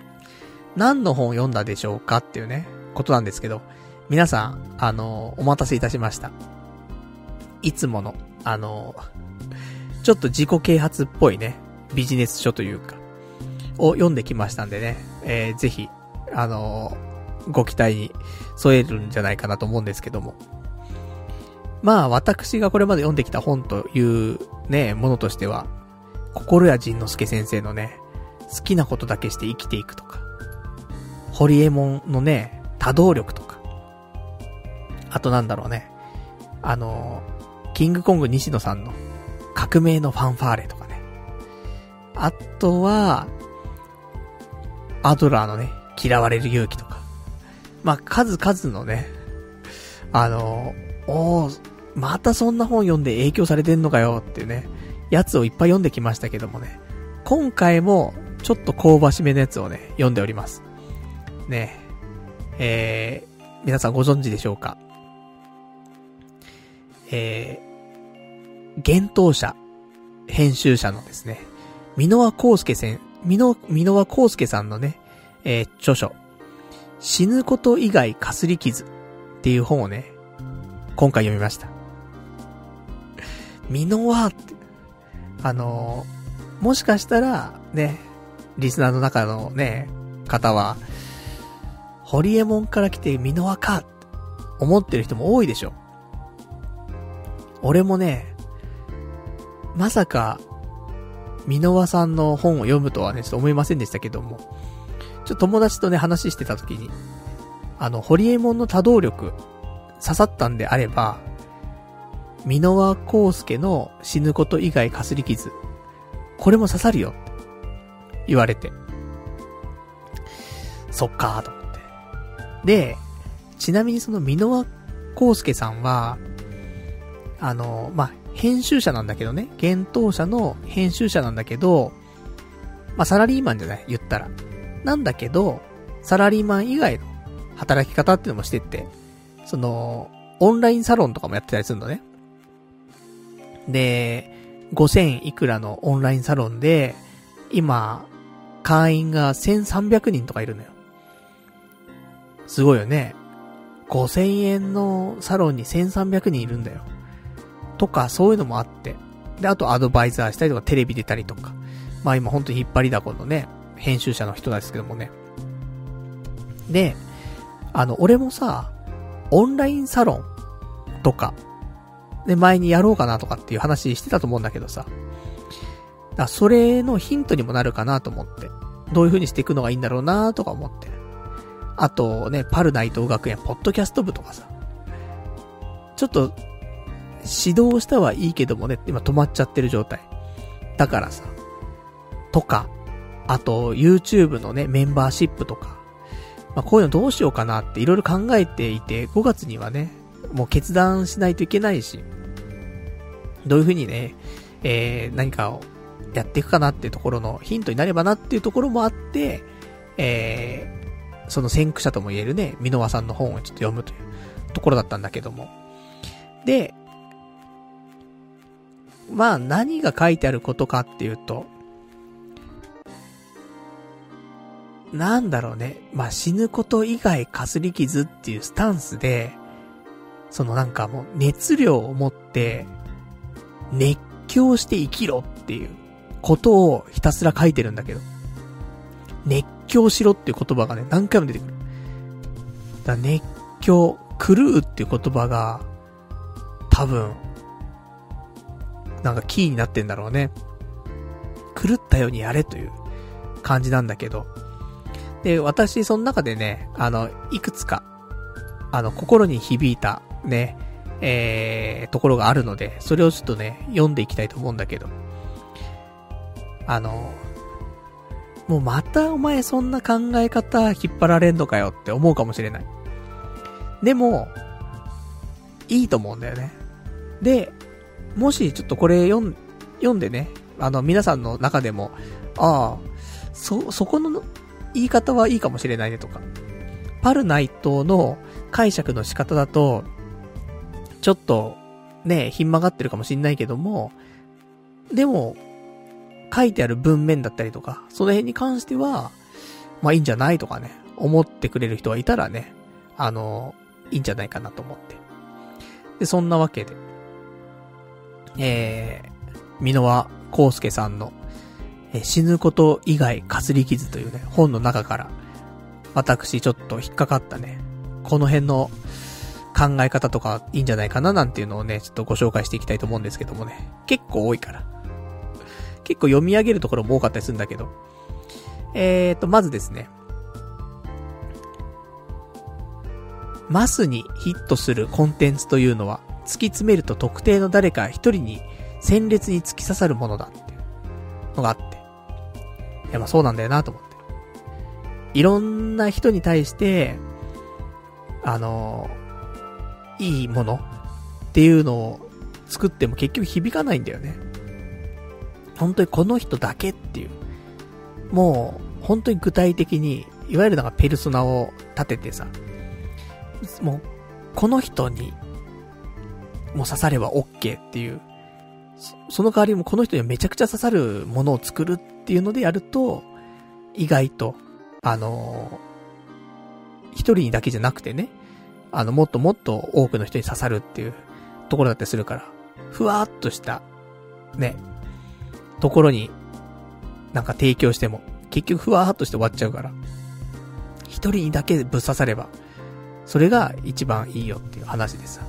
何の本を読んだでしょうかっていうね、ことなんですけど、皆さん、あのお待たせいたしました。いつもの、あのちょっと自己啓発っぽいね、ビジネス書というか、を読んできましたんでね、えー、ぜひ、あのー、ご期待に添えるんじゃないかなと思うんですけども。まあ、私がこれまで読んできた本というね、ものとしては、心谷仁之助先生のね、好きなことだけして生きていくとか、ホリエモンのね、多動力とか、あとなんだろうね、あの、キングコング西野さんの革命のファンファーレとかね。あとは、アドラーのね、嫌われる勇気とか。まあ、数々のね、あの、お、またそんな本読んで影響されてんのかよっていうね、やつをいっぱい読んできましたけどもね。今回も、ちょっと香ばしめのやつをね、読んでおります。ねえー、皆さんご存知でしょうか？えー、幻冬者、編集者のですね、箕輪康介さん、箕輪康介さんのね、えー、著書、死ぬこと以外かすり傷っていう本をね、今回読みました。箕輪って、あのー、もしかしたら、ね、リスナーの中のね、方は、ホリエモンから来て箕輪かって思ってる人も多いでしょ。俺もね、まさか、箕輪さんの本を読むとはね、ちょっと思いませんでしたけども、ちょっと友達とね、話してた時に、あの、ホリエモンの多動力、刺さったんであれば、箕輪康介の死ぬこと以外かすり傷、これも刺さるよ、言われて。そっかーと思って。で、ちなみにその箕輪康介さんは、あの、まあ、編集者なんだけどね、幻冬者の編集者なんだけど、まあ、サラリーマンじゃない言ったら。なんだけど、サラリーマン以外の働き方っていうのもしてって、その、オンラインサロンとかもやってたりするのね。で、5000いくらのオンラインサロンで、今、会員が1300人とかいるのよ。すごいよね。5000円のサロンに1300人いるんだよ。とか、そういうのもあって。で、あとアドバイザーしたりとか、テレビ出たりとか。まあ今ほんと引っ張りだこのね、編集者の人ですけどもね。で、あの、俺もさ、オンラインサロンとか、で、前にやろうかなとかっていう話してたと思うんだけどさ。だそれのヒントにもなるかなと思って。どういう風にしていくのがいいんだろうなとか思って。あとね、パルナイト学園ポッドキャスト部とかさ。ちょっと、指導したはいいけどもね、今止まっちゃってる状態。だからさ、とか、あと、YouTube のね、メンバーシップとか、まあ、こういうのどうしようかなっていろいろ考えていて、5月にはね、もう決断しないといけないし、どういう風にね、えー、何かをやっていくかなっていうところのヒントになればなっていうところもあって、えー、その先駆者とも言えるね、箕輪さんの本をちょっと読むというところだったんだけども。で、まあ何が書いてあることかっていうと、なんだろうね。まあ、死ぬこと以外かすり傷っていうスタンスで、そのなんかもう熱量を持って、熱狂して生きろっていうことをひたすら書いてるんだけど、熱狂しろっていう言葉がね、何回も出てくる。だ熱狂、狂うっていう言葉が、多分、なんかキーになってんだろうね。狂ったようにやれという感じなんだけど、で、私、その中でね、あの、いくつか、あの、心に響いた、ね、えー、ところがあるので、それをちょっとね、読んでいきたいと思うんだけど。あの、もうまたお前そんな考え方引っ張られんのかよって思うかもしれない。でも、いいと思うんだよね。で、もしちょっとこれ読ん、読んでね、あの、皆さんの中でも、ああ、そ、そこの言い方はいいかもしれないねとか、パルナイトの解釈の仕方だと、ちょっと、ね、ひん曲がってるかもしんないけども、でも、書いてある文面だったりとか、その辺に関しては、まあいいんじゃないとかね、思ってくれる人がいたらね、あの、いいんじゃないかなと思って。で、そんなわけで、えー、箕輪康介さんの、死ぬこと以外かすり傷というね、本の中から、私ちょっと引っかかったね、この辺の考え方とかいいんじゃないかななんていうのをね、ちょっとご紹介していきたいと思うんですけどもね、結構多いから。結構読み上げるところも多かったりするんだけど。えーと、まずですね。マスにヒットするコンテンツというのは、突き詰めると特定の誰か一人に鮮烈に突き刺さるものだっていうのがあって。や、まあそうなんだよなと思って。いろんな人に対して、あのいいものっていうのを作っても結局響かないんだよね。本当にこの人だけっていう。もう、本当に具体的に、いわゆるなんかペルソナを立ててさ、もう、この人に、もう刺されば OK っていう、その代わりもこの人にはめちゃくちゃ刺さるものを作るっっていうのでやると、意外と、あのー、一人にだけじゃなくてね、あの、もっともっと多くの人に刺さるっていうところだったりするから、ふわーっとした、ね、ところに、なんか提供しても、結局ふわーっとして終わっちゃうから、一人にだけぶっ刺されば、それが一番いいよっていう話でさ。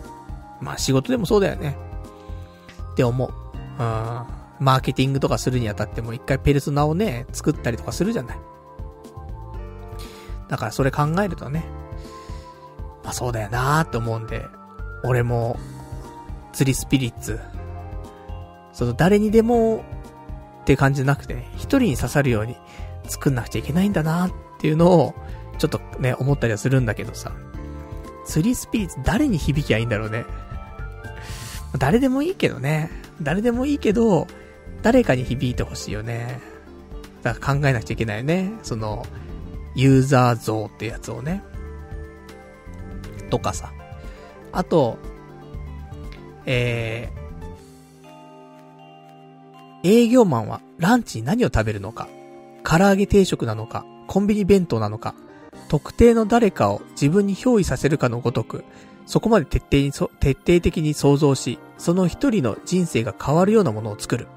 まあ仕事でもそうだよね。って思う。うん。マーケティングとかするにあたっても一回ペルソナをね、作ったりとかするじゃない。だからそれ考えるとね、まあそうだよなーって思うんで、俺も、釣りスピリッツ、その誰にでもって感じじゃなくて、一人に刺さるように作んなくちゃいけないんだなっていうのを、ちょっとね、思ったりはするんだけどさ。釣りスピリッツ誰に響きゃいいんだろうね。誰でもいいけどね。誰でもいいけど、誰かに響いてほしいよね。だから考えなくちゃいけないよね。その、ユーザー像ってやつをね。とかさ。あと、えー、営業マンはランチに何を食べるのか、唐揚げ定食なのか、コンビニ弁当なのか、特定の誰かを自分に憑依させるかのごとく、そこまで徹底に徹底的に想像し、その一人の人生が変わるようなものを作る。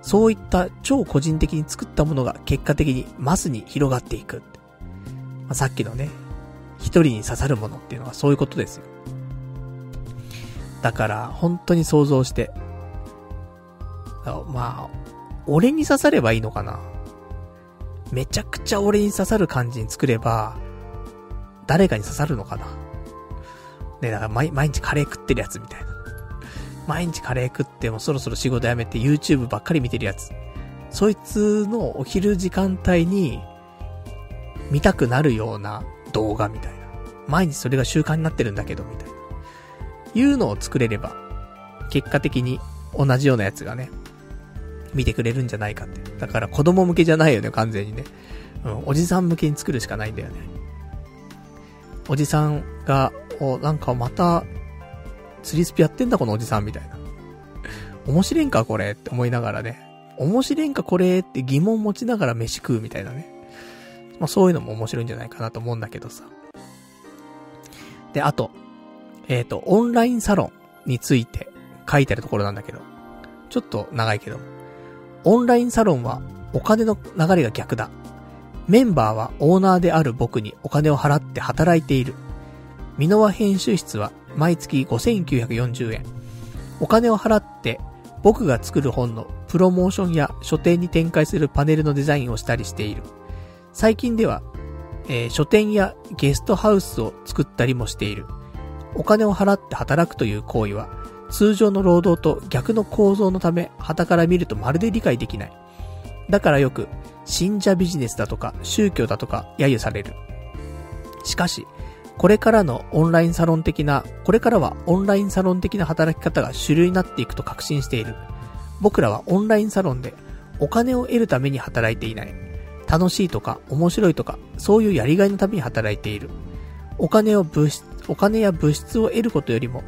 そういった超個人的に作ったものが結果的にマスに広がっていく。まあ、さっきのね、一人に刺さるものっていうのはそういうことですよ。だから、本当に想像して。まあ、俺に刺さればいいのかな。めちゃくちゃ俺に刺さる感じに作れば、誰かに刺さるのかな。ね、だから毎毎日カレー食ってるやつみたいな。毎日カレー食ってもそろそろ仕事辞めて YouTube ばっかり見てるやつ。そいつのお昼時間帯に見たくなるような動画みたいな。毎日それが習慣になってるんだけど、みたいな。いうのを作れれば、結果的に同じようなやつがね、見てくれるんじゃないかって。だから子供向けじゃないよね、完全にね。うん、おじさん向けに作るしかないんだよね。おじさんが、お、なんかまた、釣りスピやってんだこのおじさんみたいな。面白いんかこれって思いながらね。面白いんかこれって疑問持ちながら飯食うみたいなね。まあそういうのも面白いんじゃないかなと思うんだけどさ。で、あと、えっ、ー、と、オンラインサロンについて書いてあるところなんだけど、ちょっと長いけど、オンラインサロンはお金の流れが逆だ。メンバーはオーナーである僕にお金を払って働いている。ミノワ編集室は毎月5940円。お金を払って僕が作る本のプロモーションや書店に展開するパネルのデザインをしたりしている。最近では、えー、書店やゲストハウスを作ったりもしている。お金を払って働くという行為は、通常の労働と逆の構造のため、旗から見るとまるで理解できない。だからよく、信者ビジネスだとか、宗教だとか、揶揄される。しかし、これからのオンラインサロン的な、これからはオンラインサロン的な働き方が主流になっていくと確信している。僕らはオンラインサロンでお金を得るために働いていない。楽しいとか面白いとか、そういうやりがいのために働いている。お金を物質、お金や物質を得ることよりも、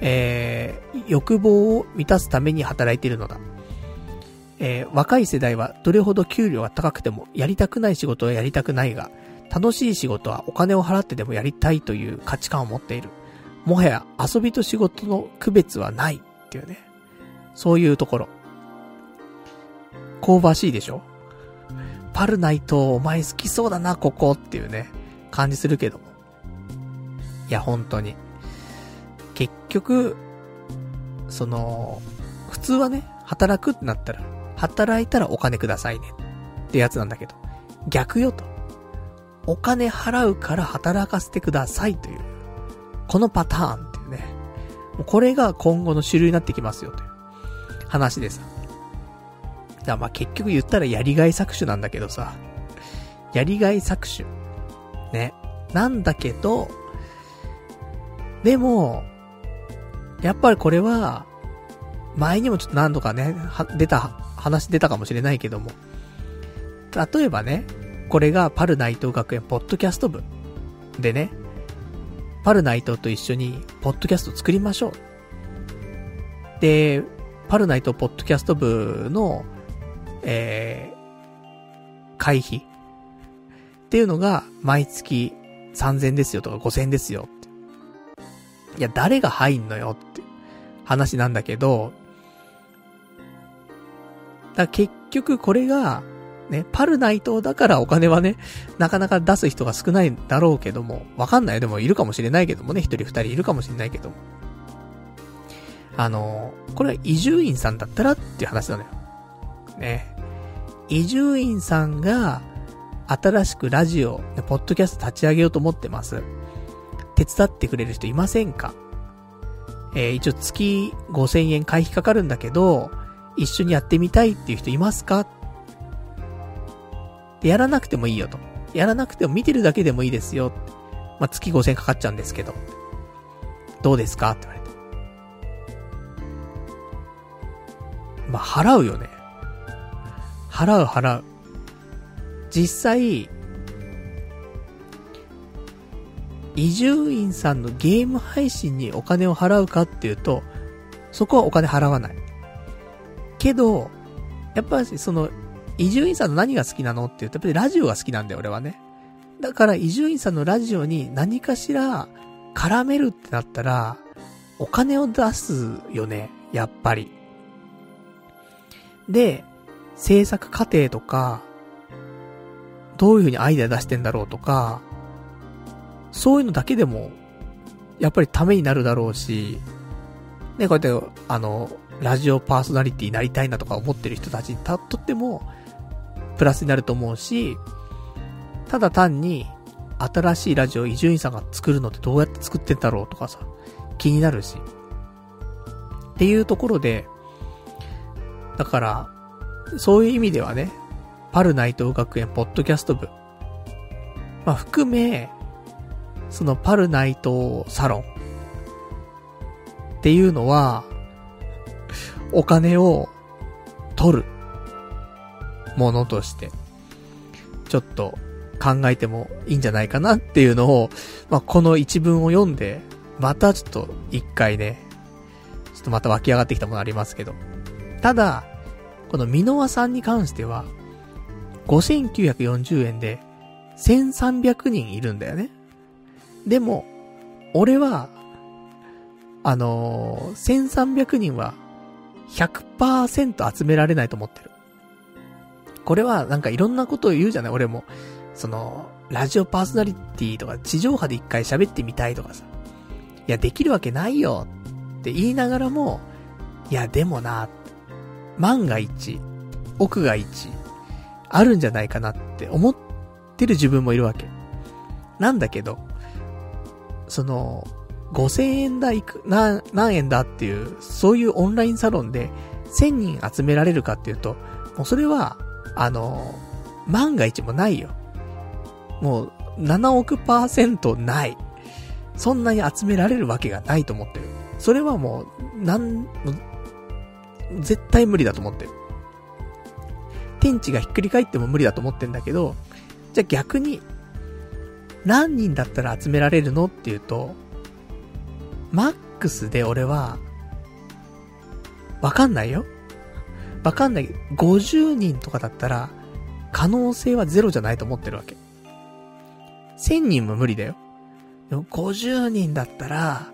えー、欲望を満たすために働いているのだ。えー、若い世代はどれほど給料が高くてもやりたくない仕事はやりたくないが、楽しい仕事はお金を払ってでもやりたいという価値観を持っている。もはや遊びと仕事の区別はないっていうね。そういうところ。香ばしいでしょ？パルナイトお前好きそうだな、ここっていうね、感じするけど。いや、本当に。結局、その、普通はね、働くってなったら、働いたらお金くださいね。ってやつなんだけど、逆よと。お金払うから働かせてくださいという、このパターンっていうね。これが今後の主流になってきますよという話でさ。だまあ結局言ったらやりがい搾取なんだけどさ。やりがい搾取。ね。なんだけど、でも、やっぱりこれは、前にもちょっと何度かね、出た、話出たかもしれないけども。例えばね、これがパル内藤学園ポッドキャスト部。でね、パル内藤と一緒に、ポッドキャスト作りましょう。で、パル内藤ポッドキャスト部の、えー、会費っていうのが、毎月3000ですよとか5000ですよって。いや、誰が入んのよって話なんだけど、だ結局これが、ね、パルナイトだからお金はね、なかなか出す人が少ないだろうけども、わかんない。でもいるかもしれないけどもね、一人二人いるかもしれないけども。あの、これは移住院さんだったらっていう話なのよ。ね。移住院さんが、新しくラジオ、ポッドキャスト立ち上げようと思ってます。手伝ってくれる人いませんか？えー、一応月5000円会費かかるんだけど、一緒にやってみたいっていう人いますか、やらなくてもいいよと。やらなくても見てるだけでもいいですよ。まあ、月5000円かかっちゃうんですけど。どうですか？って言われて。まあ、払うよね。払う払う。実際、移住院さんのゲーム配信にお金を払うかっていうと、そこはお金払わない。けど、やっぱりその、伊集院さんの何が好きなのって言うと、やっぱりラジオが好きなんだよ、俺はね。だから、伊集院さんのラジオに何かしら絡めるってなったら、お金を出すよね、やっぱり。で、制作過程とか、どういう風にアイデア出してんだろうとか、そういうのだけでも、やっぱりためになるだろうし、ね、こうやって、あの、ラジオパーソナリティになりたいなとか思ってる人たちにとっても、プラスになると思うし、ただ単に、新しいラジオ伊集院さんが作るのってどうやって作ってんだろうとかさ、気になるし。っていうところで、だから、そういう意味ではね、パルナイト学園ポッドキャスト部、まあ、含め、そのパルナイトサロン。っていうのは、お金を取る。ものとして、ちょっと考えてもいいんじゃないかなっていうのを、まあ、この一文を読んで、またちょっと一回ね、ちょっとまた湧き上がってきたものありますけど。ただ、このミノワさんに関しては、5940円で1300人いるんだよね。でも、俺は、あのー、1300人は100%集められないと思ってる。これはなんかいろんなことを言うじゃない？俺も。その、ラジオパーソナリティとか地上波で一回喋ってみたいとかさ。いや、できるわけないよって言いながらも、いや、でもな、万が一、奥が一、あるんじゃないかなって思ってる自分もいるわけ。なんだけど、その、5000円だいく、な、何円だっていう、そういうオンラインサロンで1000人集められるかっていうと、もうそれは、あの、万が一もないよ。もう、7億パーセントない。そんなに集められるわけがないと思ってる。それはもう、なん、絶対無理だと思ってる。天地がひっくり返っても無理だと思ってんだけど、じゃあ逆に、何人だったら集められるのっていうと、マックスで俺は、わかんないよ。わかんないけど、50人とかだったら、可能性はゼロじゃないと思ってるわけ。1000人も無理だよ。でも50人だったら、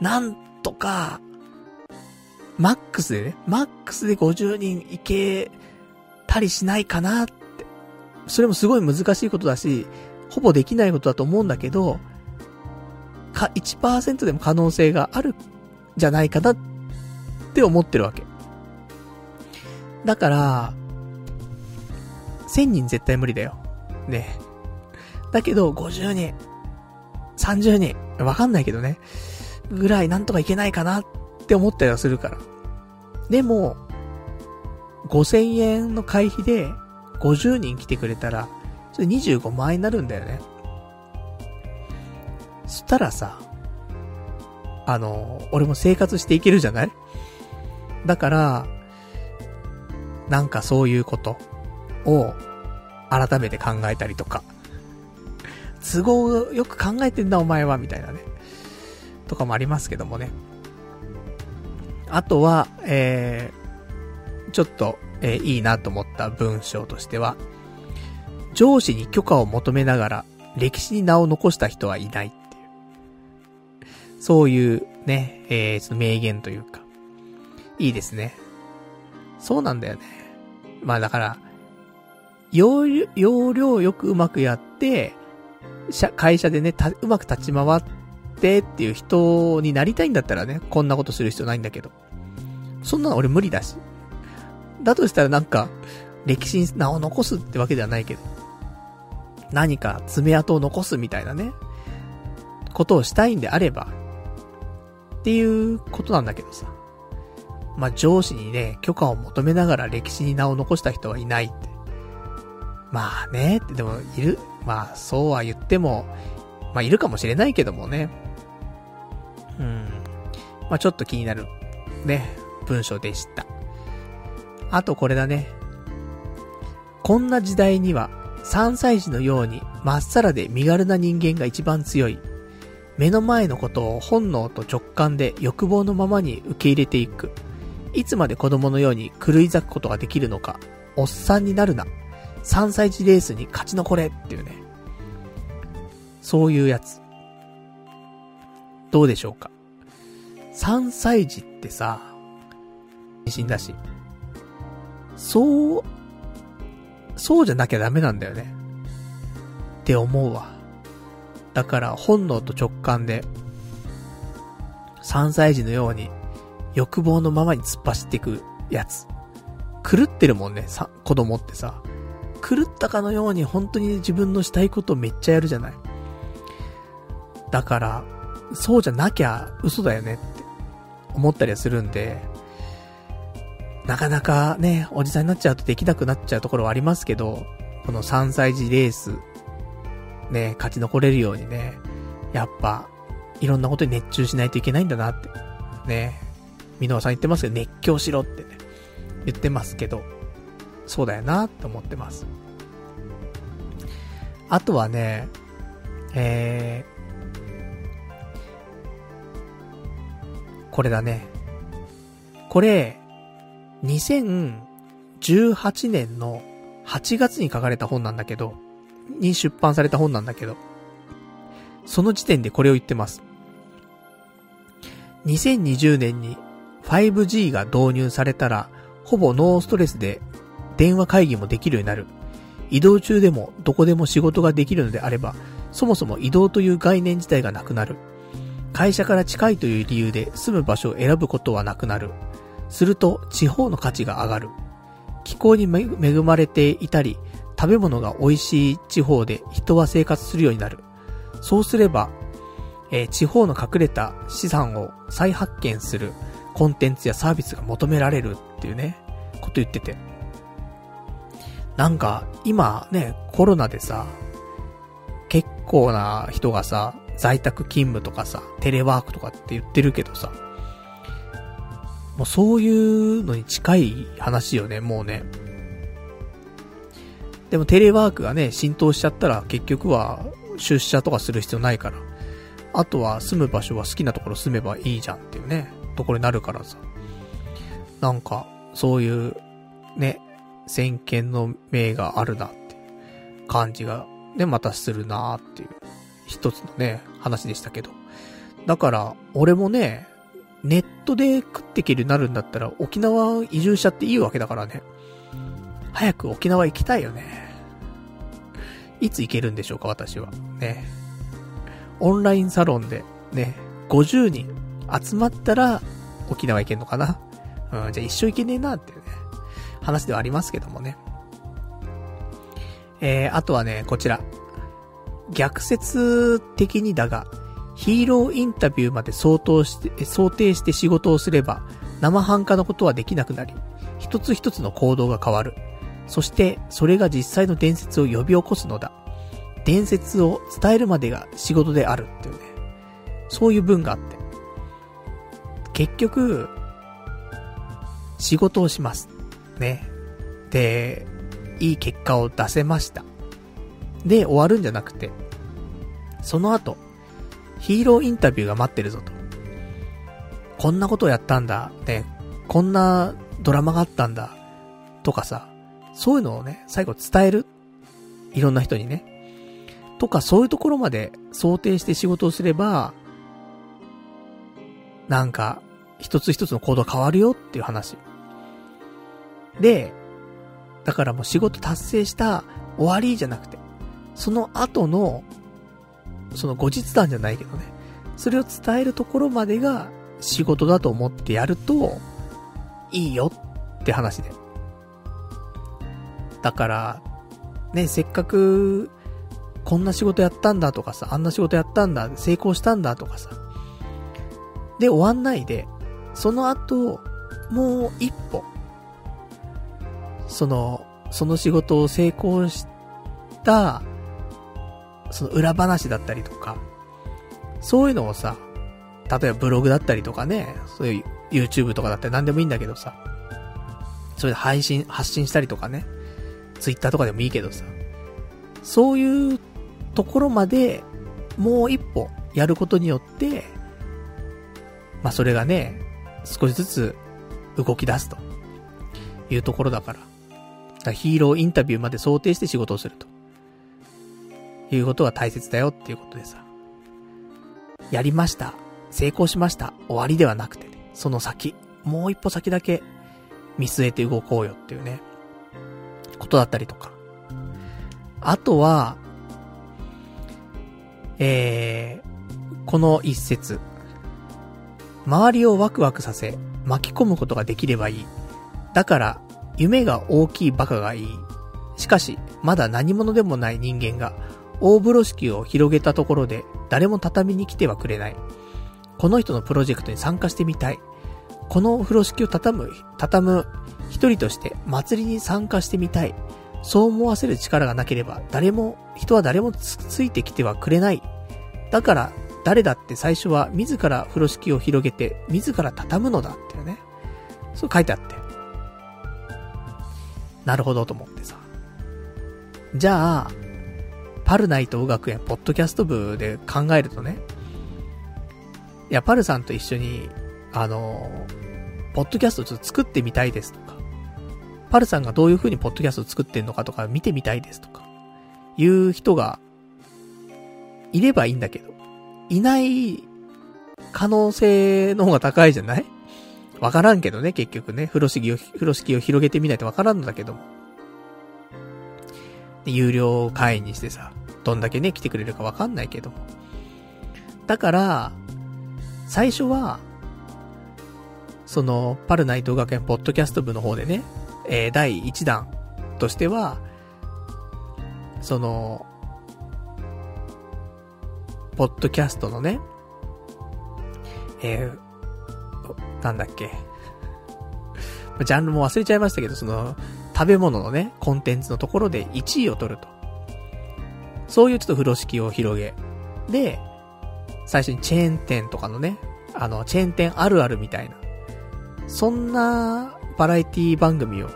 なんとか、マックスでね、マックスで50人いけたりしないかなって。それもすごい難しいことだし、ほぼできないことだと思うんだけど、か、1%でも可能性があるじゃないかなって思ってるわけ。だから、1000人絶対無理だよ。ね。だけど、50人、30人、わかんないけどね。ぐらいなんとかいけないかなって思ったりはするから。でも、5000円の会費で50人来てくれたら、それ25万円になるんだよね。そしたらさ、あの、俺も生活していけるじゃない？だから、なんかそういうことを改めて考えたりとか。都合よく考えてんだお前は、みたいなね。とかもありますけどもね。あとは、えー、ちょっと、えー、いいなと思った文章としては、上司に許可を求めながら歴史に名を残した人はいないっていう。そういうね、えー、その名言というか、いいですね。そうなんだよね。まあだから、要領、要領よくうまくやって、会社でね、うまく立ち回ってっていう人になりたいんだったらね、こんなことする必要ないんだけど。そんなの俺無理だし。だとしたらなんか、歴史に名を残すってわけではないけど、何か爪痕を残すみたいなね、ことをしたいんであれば、っていうことなんだけどさ。まあ、上司にね、許可を求めながら歴史に名を残した人はいないって。まあね、ってでも、いる、まあ、そうは言っても、まあ、いるかもしれないけどもね。うん。まあ、ちょっと気になる、ね、文章でした。あとこれだね。こんな時代には、3歳児のように、まっさらで身軽な人間が一番強い。目の前のことを本能と直感で欲望のままに受け入れていく。いつまで子供のように狂い咲くことができるのか。おっさんになるな。3歳児レースに勝ち残れっていうね。そういうやつ。どうでしょうか。3歳児ってさ、死んだし。そう、そうじゃなきゃダメなんだよね。って思うわ。だから本能と直感で、3歳児のように欲望のままに突っ走っていくやつ。狂ってるもんね、さ、子供ってさ。狂ったかのように本当に自分のしたいことをめっちゃやるじゃない。だから、そうじゃなきゃ嘘だよねって思ったりはするんで、なかなかね、おじさんになっちゃうとできなくなっちゃうところはありますけど、この3歳児レース、ね、勝ち残れるようにね、やっぱ、いろんなことに熱中しないといけないんだなって。ね。箕輪さん言ってますけど、熱狂しろってね、言ってますけど、そうだよなって思ってます。あとはね、えー、これだね。これ、2018年の8月に書かれた本なんだけど、に出版された本なんだけど、その時点でこれを言ってます。2020年に 5G が導入されたら、ほぼノーストレスで電話会議もできるようになる。移動中でもどこでも仕事ができるのであれば、そもそも移動という概念自体がなくなる。会社から近いという理由で住む場所を選ぶことはなくなる。すると地方の価値が上がる。気候に恵まれていたり、食べ物が美味しい地方で人は生活するようになる。そうすれば、えー、地方の隠れた資産を再発見するコンテンツやサービスが求められるっていうね、こと言ってて。なんか、今ね、コロナでさ、結構な人がさ、在宅勤務とかさ、テレワークとかって言ってるけどさ、もうそういうのに近い話よね、もうね。でもテレワークがね、浸透しちゃったら結局は出社とかする必要ないから。あとは住む場所は好きなところ住めばいいじゃんっていうね、ところになるからさ。なんか、そういう、ね、先見の明があるなって感じが、ね、またするなーっていう、一つのね、話でしたけど。だから、俺もね、ネットで食っていけるようになるんだったら、沖縄移住しちゃっていいわけだからね。早く沖縄行きたいよね。いつ行けるんでしょうか、私は。ね。オンラインサロンで、ね、50人集まったら、沖縄行けんのかな？うん、じゃあ一生行けねえなっていうね、話ではありますけどもね。えー、あとはね、こちら。逆説的にだが、ヒーローインタビューまで相当して、想定して仕事をすれば、生半可なことはできなくなり、一つ一つの行動が変わる。そして、それが実際の伝説を呼び起こすのだ。伝説を伝えるまでが仕事であるっていうね。そういう文があって。結局、仕事をします。ね。で、いい結果を出せました。で、終わるんじゃなくて、その後、ヒーローインタビューが待ってるぞと。こんなことをやったんだ。ね。こんなドラマがあったんだ。とかさ。そういうのをね、最後伝える。いろんな人にね。とか、そういうところまで想定して仕事をすれば、なんか、一つ一つの行動変わるよっていう話。で、だからもう仕事達成した終わりじゃなくて、その後のその後日談じゃないけどね、それを伝えるところまでが仕事だと思ってやると、いいよって話で。だから、ね、せっかく、こんな仕事やったんだとかさ、あんな仕事やったんだ、成功したんだとかさ。で、終わんないで、その後、もう一歩、その、その仕事を成功したその裏話だったりとか、そういうのをさ、例えばブログだったりとかね、そういう YouTube とかだったら何でもいいんだけどさ、それで配信、発信したりとかね、Twitter とかでもいいけどさ、そういうところまでもう一歩やることによって、まあそれがね、少しずつ動き出すというところだから。からヒーローインタビューまで想定して仕事をすると。いうことが大切だよっていうことでさ。やりました。成功しました。終わりではなくてね、その先、もう一歩先だけ見据えて動こうよっていうね、ことだったりとか。あとは、えー、この一節。周りをワクワクさせ、巻き込むことができればいい。だから、夢が大きいバカがいい。しかし、まだ何者でもない人間が、大風呂敷を広げたところで誰も畳に来てはくれない。この人のプロジェクトに参加してみたい。この風呂敷を畳む、畳む一人として祭りに参加してみたい。そう思わせる力がなければ誰も、人は誰もつついてきてはくれない。だから、誰だって最初は自ら風呂敷を広げて、自ら畳むのだってね。そう書いてあって。なるほどと思ってさ。じゃあ、パルナイト学園ポッドキャスト部で考えるとね、いや、パルさんと一緒に、あの、ポッドキャストちょっと作ってみたいですとか、パルさんがどういう風にポッドキャスト作ってんのかとか見てみたいですとか、いう人が、いればいいんだけど、いない可能性の方が高いじゃない？わからんけどね、結局ね。風呂敷を、風呂敷を広げてみないとわからんのだけども。有料会員にしてさ、どんだけね、来てくれるかわかんないけども。だから、最初は、その、パルナイト学園ポッドキャスト部の方でね、えー、第1弾としては、その、ポッドキャストのね、えー、なんだっけ。ジャンルも忘れちゃいましたけど、その、食べ物のね、コンテンツのところで1位を取ると。そういうちょっと風呂敷を広げ。で、最初にチェーン店とかのね、あの、チェーン店あるあるみたいな、そんなバラエティ番組を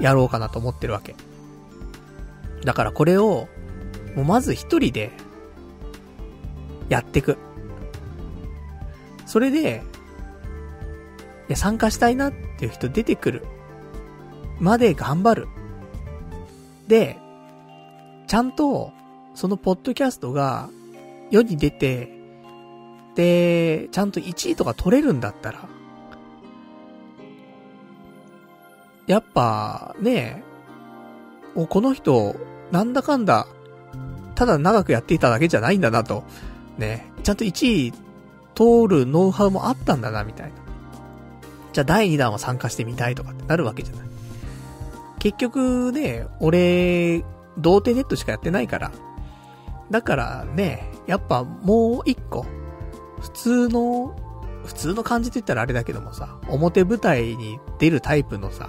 やろうかなと思ってるわけ。だからこれを、もうまず一人で、やってく。それで、いや、参加したいなっていう人出てくる。まで頑張る。で、ちゃんと、そのポッドキャストが世に出て、で、ちゃんと1位とか取れるんだったら、やっぱ、ねお、この人、なんだかんだ、ただ長くやっていただけじゃないんだなと、ね、ちゃんと1位通るノウハウもあったんだな、みたいな。じゃあ第2弾は参加してみたいとかってなるわけじゃない。結局ね、俺、童貞ネットしかやってないから。だからね、やっぱもう一個、普通の、普通の感じって言ったらあれだけどもさ、表舞台に出るタイプのさ、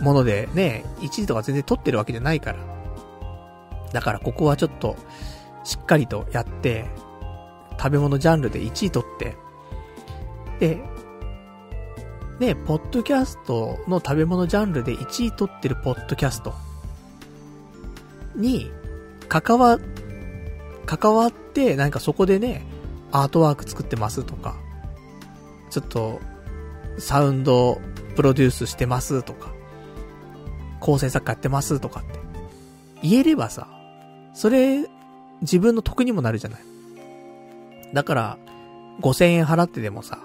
ものでね、1位とか全然取ってるわけじゃないから。だからここはちょっと、しっかりとやって、食べ物ジャンルで1位取って、で、ね、ポッドキャストの食べ物ジャンルで1位取ってるポッドキャストに、関わ、関わって、なんかそこでね、アートワーク作ってますとか、ちょっと、サウンドプロデュースしてますとか、構成作家やってますとかって、言えればさ、それ、自分の得にもなるじゃない。だから、5000円払ってでもさ、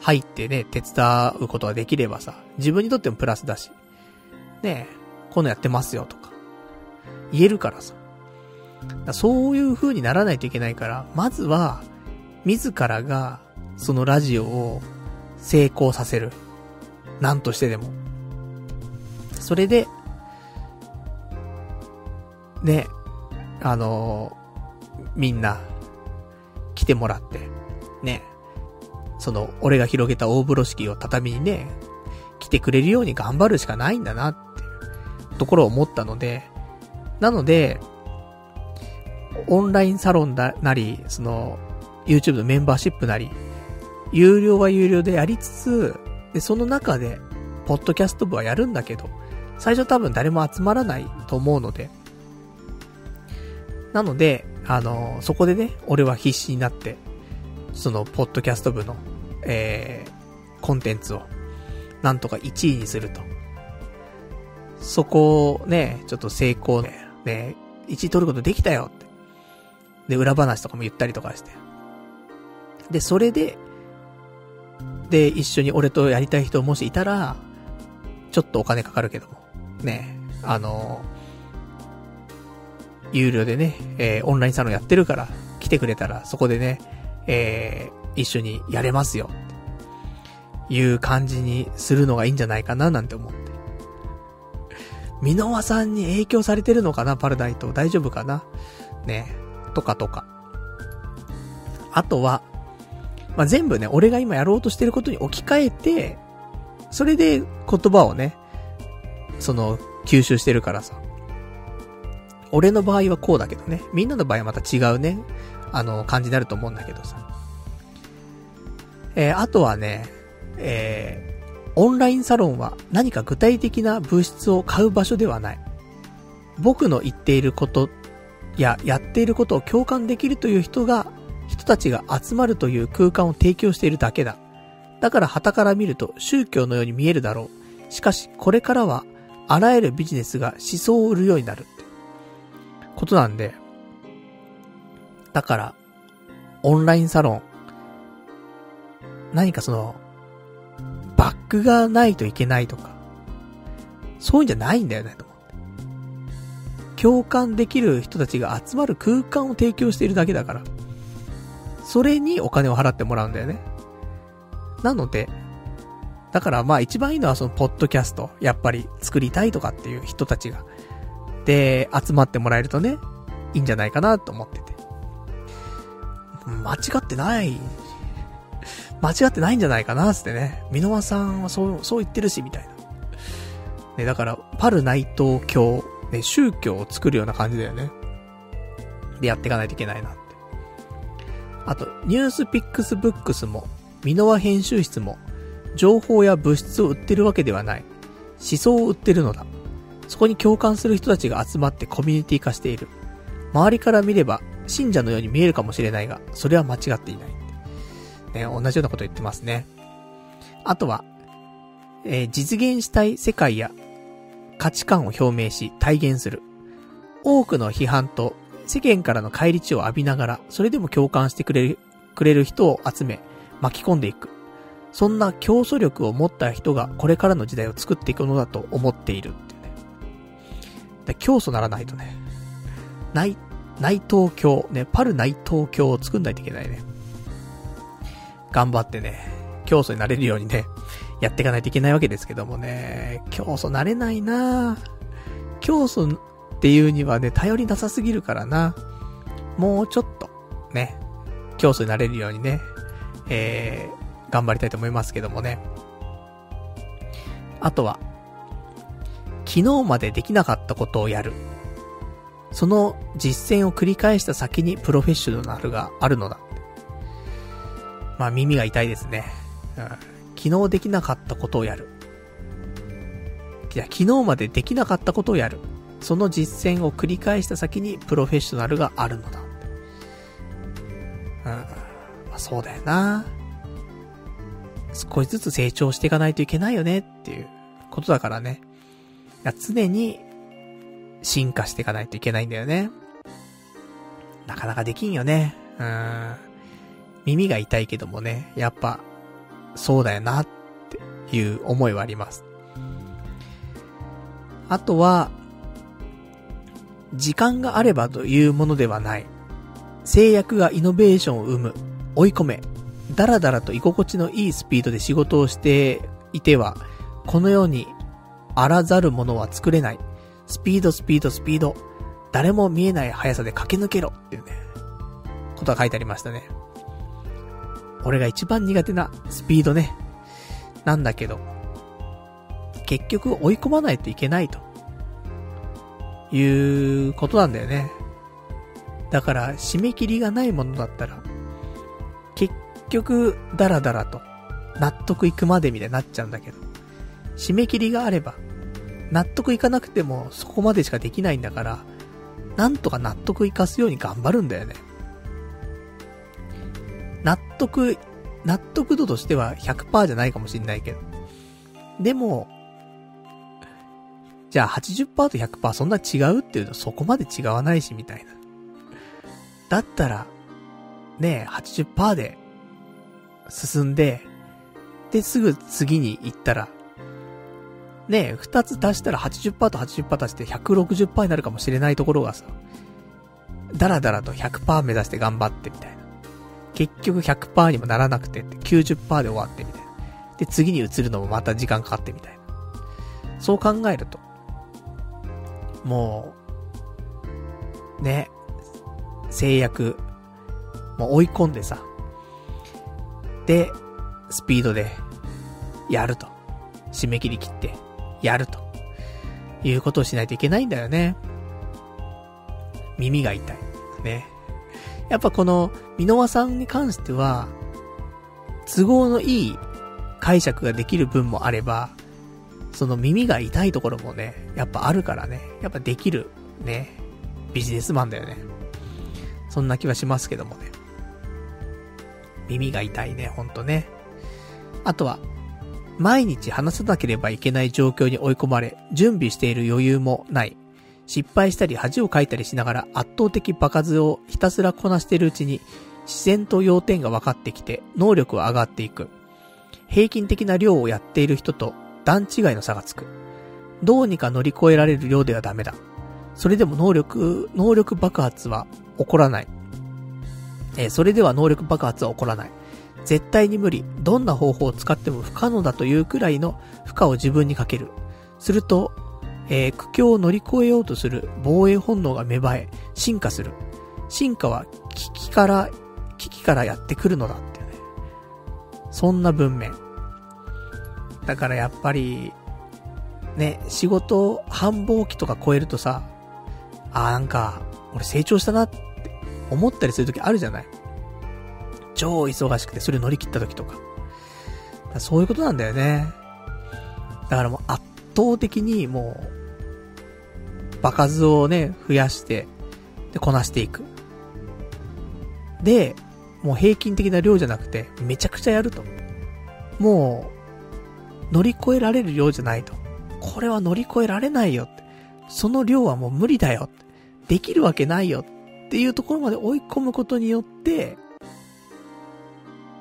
入ってね、手伝うことができればさ、自分にとってもプラスだし、ねえ、このやってますよとか、言えるからさ。だそういう風にならないといけないから、まずは、自らが、そのラジオを成功させる。なんとしてでも。それで、ね、あのー、みんな、来てもらって、ね、その、俺が広げた大風呂敷を畳にね、来てくれるように頑張るしかないんだなっていうところを思ったので、なので、オンラインサロンだ、なり、その、YouTube のメンバーシップなり、有料は有料でやりつつ、で、その中で、ポッドキャスト部はやるんだけど、最初多分誰も集まらないと思うので、なので、あの、そこでね、俺は必死になって、その、ポッドキャスト部の、えー、コンテンツを、なんとか1位にすると。そこをね、ちょっと成功ね、ね、1位取ることできたよって。で、裏話とかも言ったりとかして。で、それで、で、一緒に俺とやりたい人もしいたら、ちょっとお金かかるけども、ね、あの有料でね、えー、オンラインサロンやってるから、来てくれたら、そこでね、えー、一緒にやれますよ。いう感じにするのがいいんじゃないかななんて思って。ミノワさんに影響されてるのかな？パルダイト。大丈夫かな？ねとかとか。あとは、まあ、全部ね、俺が今やろうとしてることに置き換えて、それで言葉をね、その、吸収してるからさ。俺の場合はこうだけどね。みんなの場合はまた違うね、あの、感じになると思うんだけどさ。えー、あとはね、えー、オンラインサロンは何か具体的な物質を買う場所ではない。僕の言っていることややっていることを共感できるという人が、人たちが集まるという空間を提供しているだけだ。だから旗から見ると宗教のように見えるだろう。しかし、これからは、あらゆるビジネスが思想を売るようになる。ことなんで、だから、オンラインサロン、何かその、バックがないといけないとか、そういうんじゃないんだよね、と思って。共感できる人たちが集まる空間を提供しているだけだから。それにお金を払ってもらうんだよね。なので、だからまあ一番いいのはそのポッドキャスト、やっぱり作りたいとかっていう人たちが、で、集まってもらえるとね、いいんじゃないかなと思ってて。間違ってない、間違ってないんじゃないかな、つってね。箕輪さんはそう、そう言ってるし、みたいな。ね、だから、パル内藤教、ね、宗教を作るような感じだよね。でやっていかないといけないなって。あと、ニュースピックスブックスも、ミノワ編集室も、情報や物質を売ってるわけではない。思想を売ってるのだ。そこに共感する人たちが集まってコミュニティ化している。周りから見れば、信者のように見えるかもしれないが、それは間違っていない。ね、同じようなこと言ってますね。あとは、えー、実現したい世界や価値観を表明し体現する。多くの批判と世間からの返り血を浴びながら、それでも共感してくれる、くれる人を集め、巻き込んでいく。そんな競争力を持った人がこれからの時代を作っていくのだと思っている。で競争ならないとね。内、内東京、ね、パル内東京を作んないといけないね。頑張ってね、競争になれるようにね、やっていかないといけないわけですけどもね、競争なれないな競争っていうにはね、頼りなさすぎるからな。もうちょっと、ね、競争になれるようにね、えー、頑張りたいと思いますけどもね。あとは、昨日までできなかったことをやる。その実践を繰り返した先にプロフェッショナルがあるのだ。まあ耳が痛いですね。昨日できなかったことをやる。いや、昨日までできなかったことをやる。その実践を繰り返した先にプロフェッショナルがあるのだ。うん。まあ、そうだよな。少しずつ成長していかないといけないよねっていうことだからね。常に進化していかないといけないんだよね。なかなかできんよね。うん。耳が痛いけどもね、やっぱ、そうだよなっていう思いはあります。あとは、時間があればというものではない。制約がイノベーションを生む。追い込め。だらだらと居心地のいいスピードで仕事をしていては、このように、あらざるものは作れない。スピード、スピード、スピード。誰も見えない速さで駆け抜けろっていうね、ことが書いてありましたね。俺が一番苦手なスピードね。なんだけど、結局追い込まないといけないと。いうことなんだよね。だから、締め切りがないものだったら、結局、ダラダラと、納得いくまでみたいになっちゃうんだけど、締め切りがあれば、納得いかなくてもそこまでしかできないんだから、なんとか納得いかすように頑張るんだよね。納得、納得度としては100%じゃないかもしんないけど。でも、じゃあ80%と100%そんな違うっていうとそこまで違わないし、みたいな。だったら、ねえ、80%で進んで、で、すぐ次に行ったら、ねえ、二つ足したら80%と80%足して160%になるかもしれないところがさ、だらだらと100%目指して頑張ってみたいな。結局100%にもならなくてって90%で終わってみたいな。で、次に移るのもまた時間かかってみたいな。そう考えると、もう、ね、制約、もう追い込んでさ、で、スピードで、やると。締め切り切って、やると。いうことをしないといけないんだよね。耳が痛い。ね。やっぱこの、箕輪さんに関しては、都合のいい解釈ができる分もあれば、その耳が痛いところもね、やっぱあるからね、やっぱできる、ね、ビジネスマンだよね。そんな気はしますけどもね。耳が痛いね、ほんとね。あとは、毎日話さなければいけない状況に追い込まれ、準備している余裕もない。失敗したり恥をかいたりしながら圧倒的場数をひたすらこなしているうちに、自然と要点が分かってきて、能力は上がっていく。平均的な量をやっている人と段違いの差がつく。どうにか乗り越えられる量ではダメだ。それでも能力、能力爆発は起こらない。え、それでは能力爆発は起こらない。絶対に無理。どんな方法を使っても不可能だというくらいの負荷を自分にかける。すると、えー、苦境を乗り越えようとする防衛本能が芽生え、進化する。進化は危機から、危機からやってくるのだってね。そんな文面。だからやっぱり、ね、仕事繁忙期とか超えるとさ、あーなんか、俺成長したなって思ったりするときあるじゃない超忙しくてそれ乗り切った時とか。かそういうことなんだよね。だからもう圧倒的にもう、場数をね、増やして、で、こなしていく。で、もう平均的な量じゃなくて、めちゃくちゃやると。もう、乗り越えられる量じゃないと。これは乗り越えられないよって。その量はもう無理だよ。できるわけないよ。っていうところまで追い込むことによって、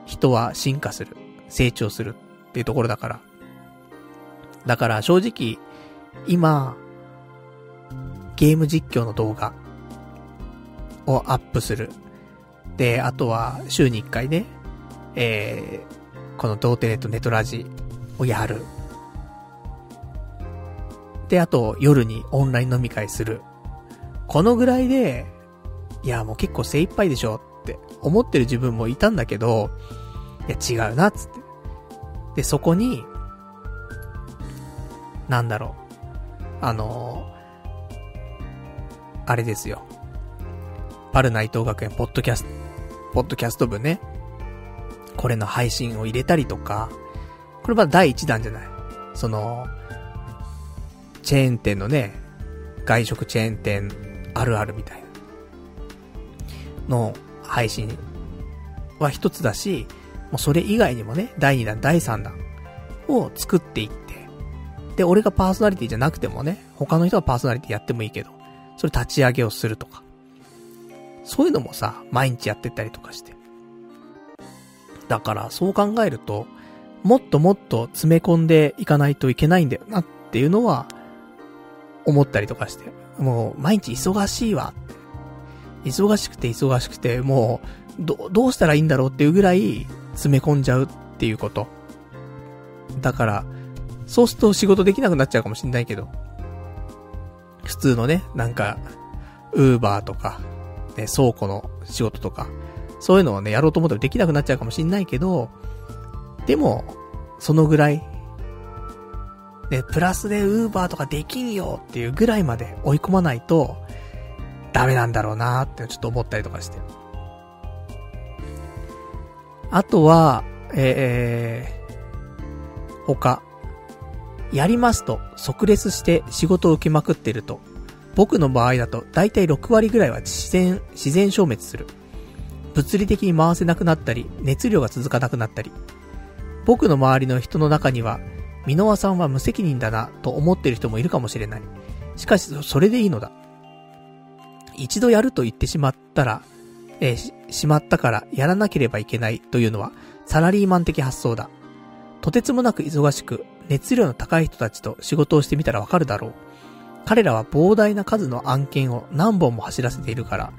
人は進化する。成長するっていうところだから。だから正直、今、ゲーム実況の動画をアップする。で、あとは週に1回ね、えー、この童貞ネットネトラジをやる。で、あと夜にオンライン飲み会する。このぐらいで、いやもう結構精一杯でしょ思ってる自分もいたんだけど、いや違うなっつって。で、そこに、なんだろう。あのー、あれですよ。パルナイト学園ポッドキャスト、ポッドキャスト部ね。これの配信を入れたりとか、これは第1弾じゃない。その、チェーン店のね、外食チェーン店あるあるみたいな、の配信は一つだし、もうそれ以外にもね、第2弾、第3弾を作っていって、で、俺がパーソナリティじゃなくてもね、他の人がパーソナリティやってもいいけど、それ立ち上げをするとか。そういうのもさ、毎日やってったりとかして。だから、そう考えると、もっともっと詰め込んでいかないといけないんだよなっていうのは、思ったりとかして。もう、毎日忙しいわ。忙しくて忙しくて、もう、ど、どうしたらいいんだろうっていうぐらい、詰め込んじゃうっていうこと。だから、そうすると仕事できなくなっちゃうかもしんないけど、普通のね、なんか、ウーバーとか、ね、倉庫の仕事とか、そういうのをね、やろうと思ったらできなくなっちゃうかもしんないけど、でも、そのぐらい、ね、プラスでウーバーとかできんよっていうぐらいまで追い込まないと、ダメなんだろうなってちょっと思ったりとかして。あとは、えー、他。やりますと即レスして仕事を受けまくってると、僕の場合だと大体6割ぐらいは自然、自然消滅する。物理的に回せなくなったり、熱量が続かなくなったり。僕の周りの人の中には、箕輪さんは無責任だなと思ってる人もいるかもしれない。しかし、それでいいのだ。一度やると言ってしまったら、えー、し、しまったからやらなければいけないというのはサラリーマン的発想だ。とてつもなく忙しく、熱量の高い人たちと仕事をしてみたらわかるだろう。彼らは膨大な数の案件を何本も走らせているから、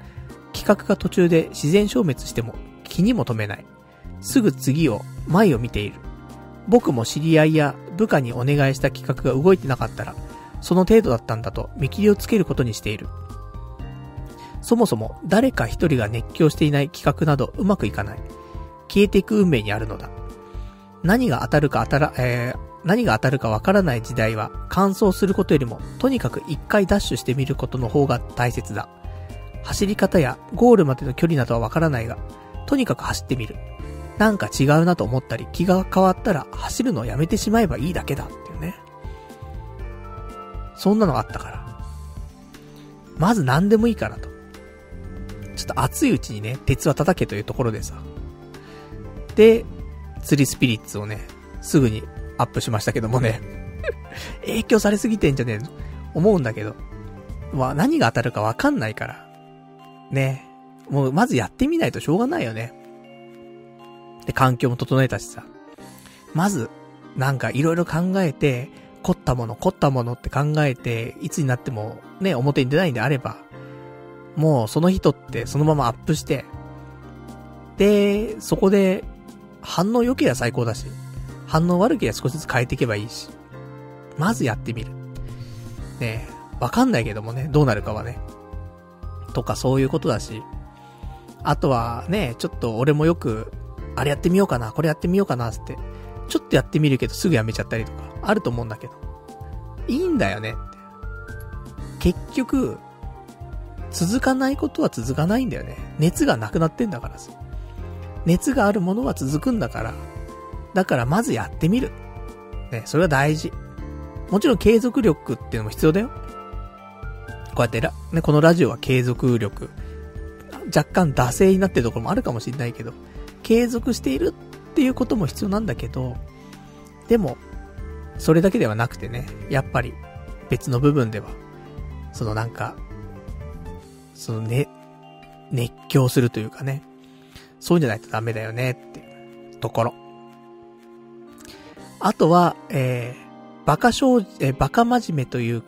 企画が途中で自然消滅しても気にも留めない。すぐ次を、前を見ている。僕も知り合いや部下にお願いした企画が動いてなかったら、その程度だったんだと見切りをつけることにしている。そもそも誰か一人が熱狂していない企画などうまくいかない。消えていく運命にあるのだ。何が当たるか当たら、えー、何が当たるかわからない時代は、乾燥することよりも、とにかく一回ダッシュしてみることの方が大切だ。走り方やゴールまでの距離などはわからないが、とにかく走ってみる。なんか違うなと思ったり、気が変わったら走るのをやめてしまえばいいだけだっていうね。そんなのあったから。まず何でもいいからと。ちょっと熱いうちにね、鉄は叩けというところでさ。で、釣りスピリッツをね、すぐにアップしましたけどもね。影響されすぎてんじゃねえの？思うんだけど。まあ何が当たるかわかんないから。ね。もうまずやってみないとしょうがないよね。で、環境も整えたしさ。まず、なんかいろいろ考えて、凝ったもの、凝ったものって考えて、いつになってもね、表に出ないんであれば、もうその人ってそのままアップして、で、そこで反応良ければ最高だし、反応悪ければ少しずつ変えていけばいいし、まずやってみる。ねわかんないけどもね、どうなるかはね。とかそういうことだし、あとはね、ちょっと俺もよく、あれやってみようかな、これやってみようかな、って、ちょっとやってみるけどすぐやめちゃったりとか、あると思うんだけど。いいんだよねって。結局、続かないことは続かないんだよね。熱がなくなってんだからさ。熱があるものは続くんだから。だからまずやってみる。ね、それは大事。もちろん継続力っていうのも必要だよ。こうやってら、ね、このラジオは継続力。若干惰性になってるところもあるかもしれないけど、継続しているっていうことも必要なんだけど、でも、それだけではなくてね、やっぱり別の部分では、そのなんか、そのね、熱狂するというかね、そうじゃないとダメだよねっていうところ。あとは、えー、バカ正、えー、バカ真面目という、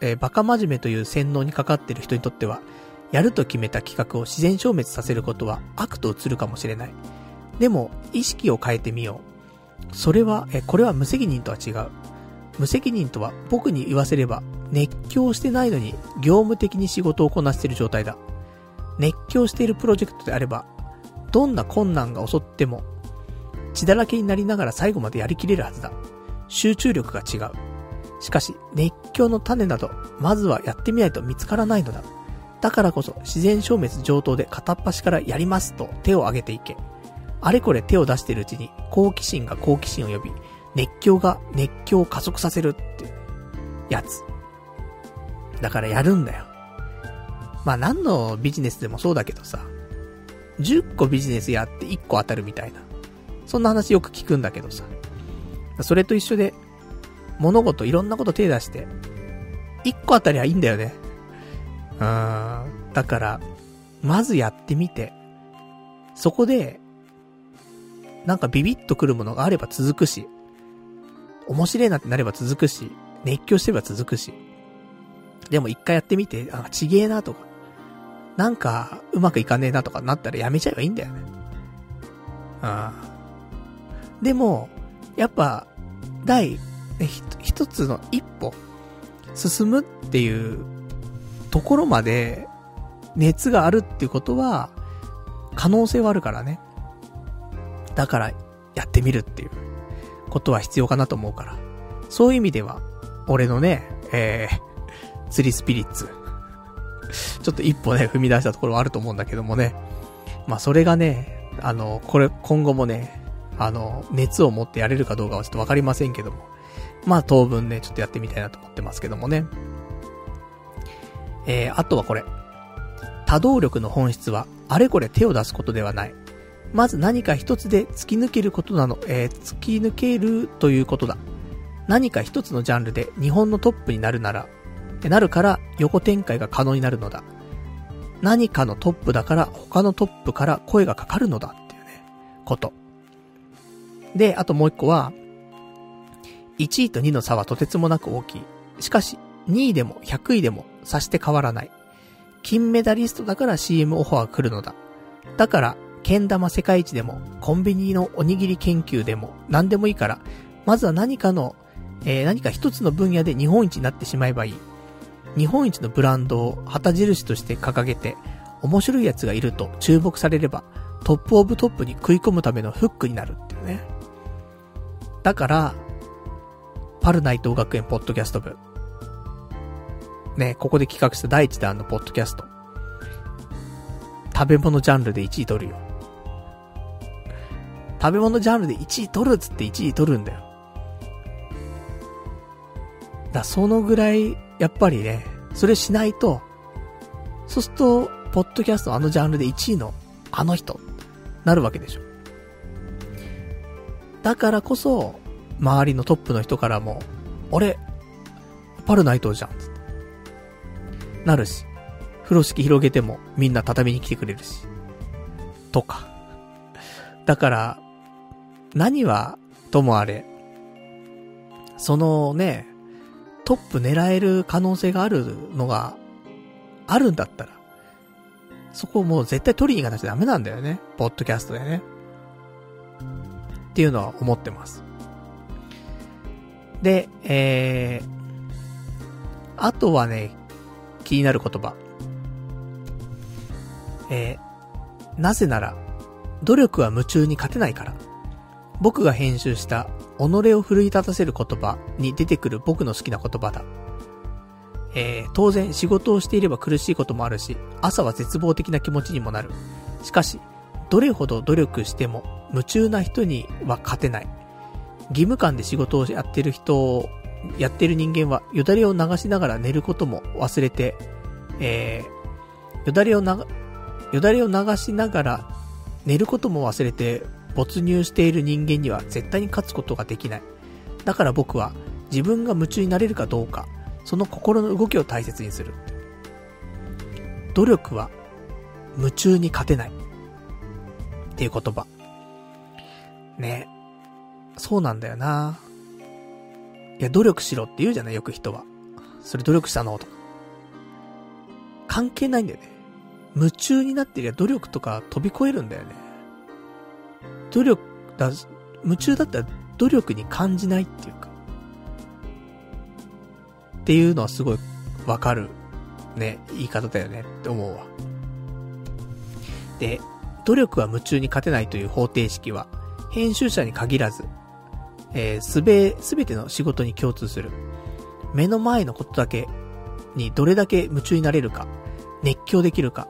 えー、バカ真面目という洗脳にかかっている人にとっては、やると決めた企画を自然消滅させることは悪と映るかもしれない。でも、意識を変えてみよう。それは、え、これは無責任とは違う。無責任とは僕に言わせれば、熱狂してないのに業務的に仕事をこなしている状態だ。熱狂しているプロジェクトであれば、どんな困難が襲っても、血だらけになりながら最後までやりきれるはずだ。集中力が違う。しかし、熱狂の種など、まずはやってみないと見つからないのだ。だからこそ、自然消滅上等で片っ端からやりますと手を挙げていけ。あれこれ手を出しているうちに、好奇心が好奇心を呼び、熱狂が熱狂を加速させるって、やつ。だからやるんだよ。まあ何のビジネスでもそうだけどさ、10個ビジネスやって1個当たるみたいな。そんな話よく聞くんだけどさ。それと一緒で、物事いろんなこと手出して、1個当たりはいいんだよね。うーん。だから、まずやってみて、そこで、なんかビビッとくるものがあれば続くし、面白いなってなれば続くし、熱狂してれば続くし。でも一回やってみて、あ、ちげえなとか、なんか、うまくいかねえなとかなったらやめちゃえばいいんだよね。ああ。でも、やっぱ、第、一つの一歩、進むっていうところまで、熱があるっていうことは、可能性はあるからね。だから、やってみるっていうことは必要かなと思うから。そういう意味では、俺のね、えー、釣りスピリッツ。ちょっと一歩ね、踏み出したところはあると思うんだけどもね。まあそれがね、あの、これ、今後もね、あの、熱を持ってやれるかどうかはちょっとわかりませんけども。まあ当分ね、ちょっとやってみたいなと思ってますけどもね。えー、あとはこれ。多動力の本質は、あれこれ手を出すことではない。まず何か一つで突き抜けることなの、えー、突き抜けるということだ。何か一つのジャンルで日本のトップになるなら、なるから横展開が可能になるのだ。何かのトップだから他のトップから声がかかるのだっていうね、こと。で、あともう一個は、1位と2の差はとてつもなく大きい。しかし、2位でも100位でも差して変わらない。金メダリストだから CM オファーが来るのだ。だから、けん玉世界一でも、コンビニのおにぎり研究でも、何でもいいから、まずは何かの、えー、何か一つの分野で日本一になってしまえばいい。日本一のブランドを旗印として掲げて、面白い奴がいると注目されれば、トップオブトップに食い込むためのフックになるっていうね。だから、パルナイト学園ポッドキャスト部。ね、ここで企画した第一弾のポッドキャスト。食べ物ジャンルで1位取るよ。食べ物ジャンルで1位取るっつって1位取るんだよ。だ、そのぐらい、やっぱりね、それしないと、そうすると、ポッドキャストあのジャンルで1位の、あの人、なるわけでしょ。だからこそ、周りのトップの人からも、俺、パルナイトじゃん、つって。なるし、風呂敷広げてもみんな畳に来てくれるし。とか。だから、何はともあれ、そのね、トップ狙える可能性があるのが、あるんだったら、そこをもう絶対取りに行かなきゃダメなんだよね。ポッドキャストでね。っていうのは思ってます。で、えー、あとはね、気になる言葉。えー、なぜなら、努力は夢中に勝てないから。僕が編集した己を奮い立たせる言葉に出てくる僕の好きな言葉だ。えー、当然仕事をしていれば苦しいこともあるし、朝は絶望的な気持ちにもなる。しかし、どれほど努力しても夢中な人には勝てない。義務感で仕事をやってる人を、やってる人間はよだれを流しながら寝ることも忘れて、えー、よだれをなよだれを流しながら寝ることも忘れて没入している人間には絶対に勝つことができない。だから僕は自分が夢中になれるかどうか、その心の動きを大切にする。努力は夢中に勝てない。っていう言葉。ね。そうなんだよな。いや、努力しろって言うじゃない、よく人は。それ努力したのとか。関係ないんだよね。夢中になってりゃ努力とか飛び越えるんだよね。努力、だ、夢中だったら努力に感じないっていうか。っていうのはすごいわかる、ね、言い方だよねって思うわ。で、努力は夢中に勝てないという方程式は、編集者に限らず、えー、すべ、すべての仕事に共通する。目の前のことだけにどれだけ夢中になれるか、熱狂できるか、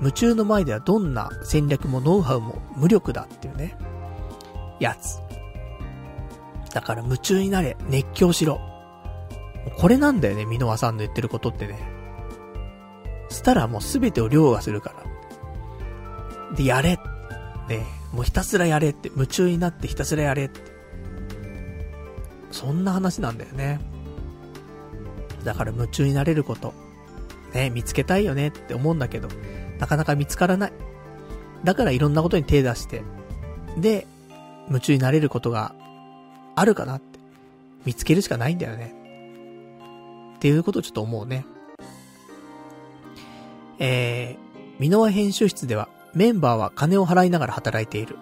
夢中の前ではどんな戦略もノウハウも無力だっていうね、やつ。だから夢中になれ、熱狂しろ。これなんだよね、箕輪さんの言ってることってね。したらもうすべてを凌駕するから。で、やれ。ね、もうひたすらやれって、夢中になってひたすらやれって。そんな話なんだよね。だから夢中になれること、ね、見つけたいよねって思うんだけど、なかなか見つからない。だからいろんなことに手出して、で、夢中になれることがあるかなって、見つけるしかないんだよね。っていうことをちょっと思うね。えー、ミノワ編集室ではメンバーは金を払いながら働いている。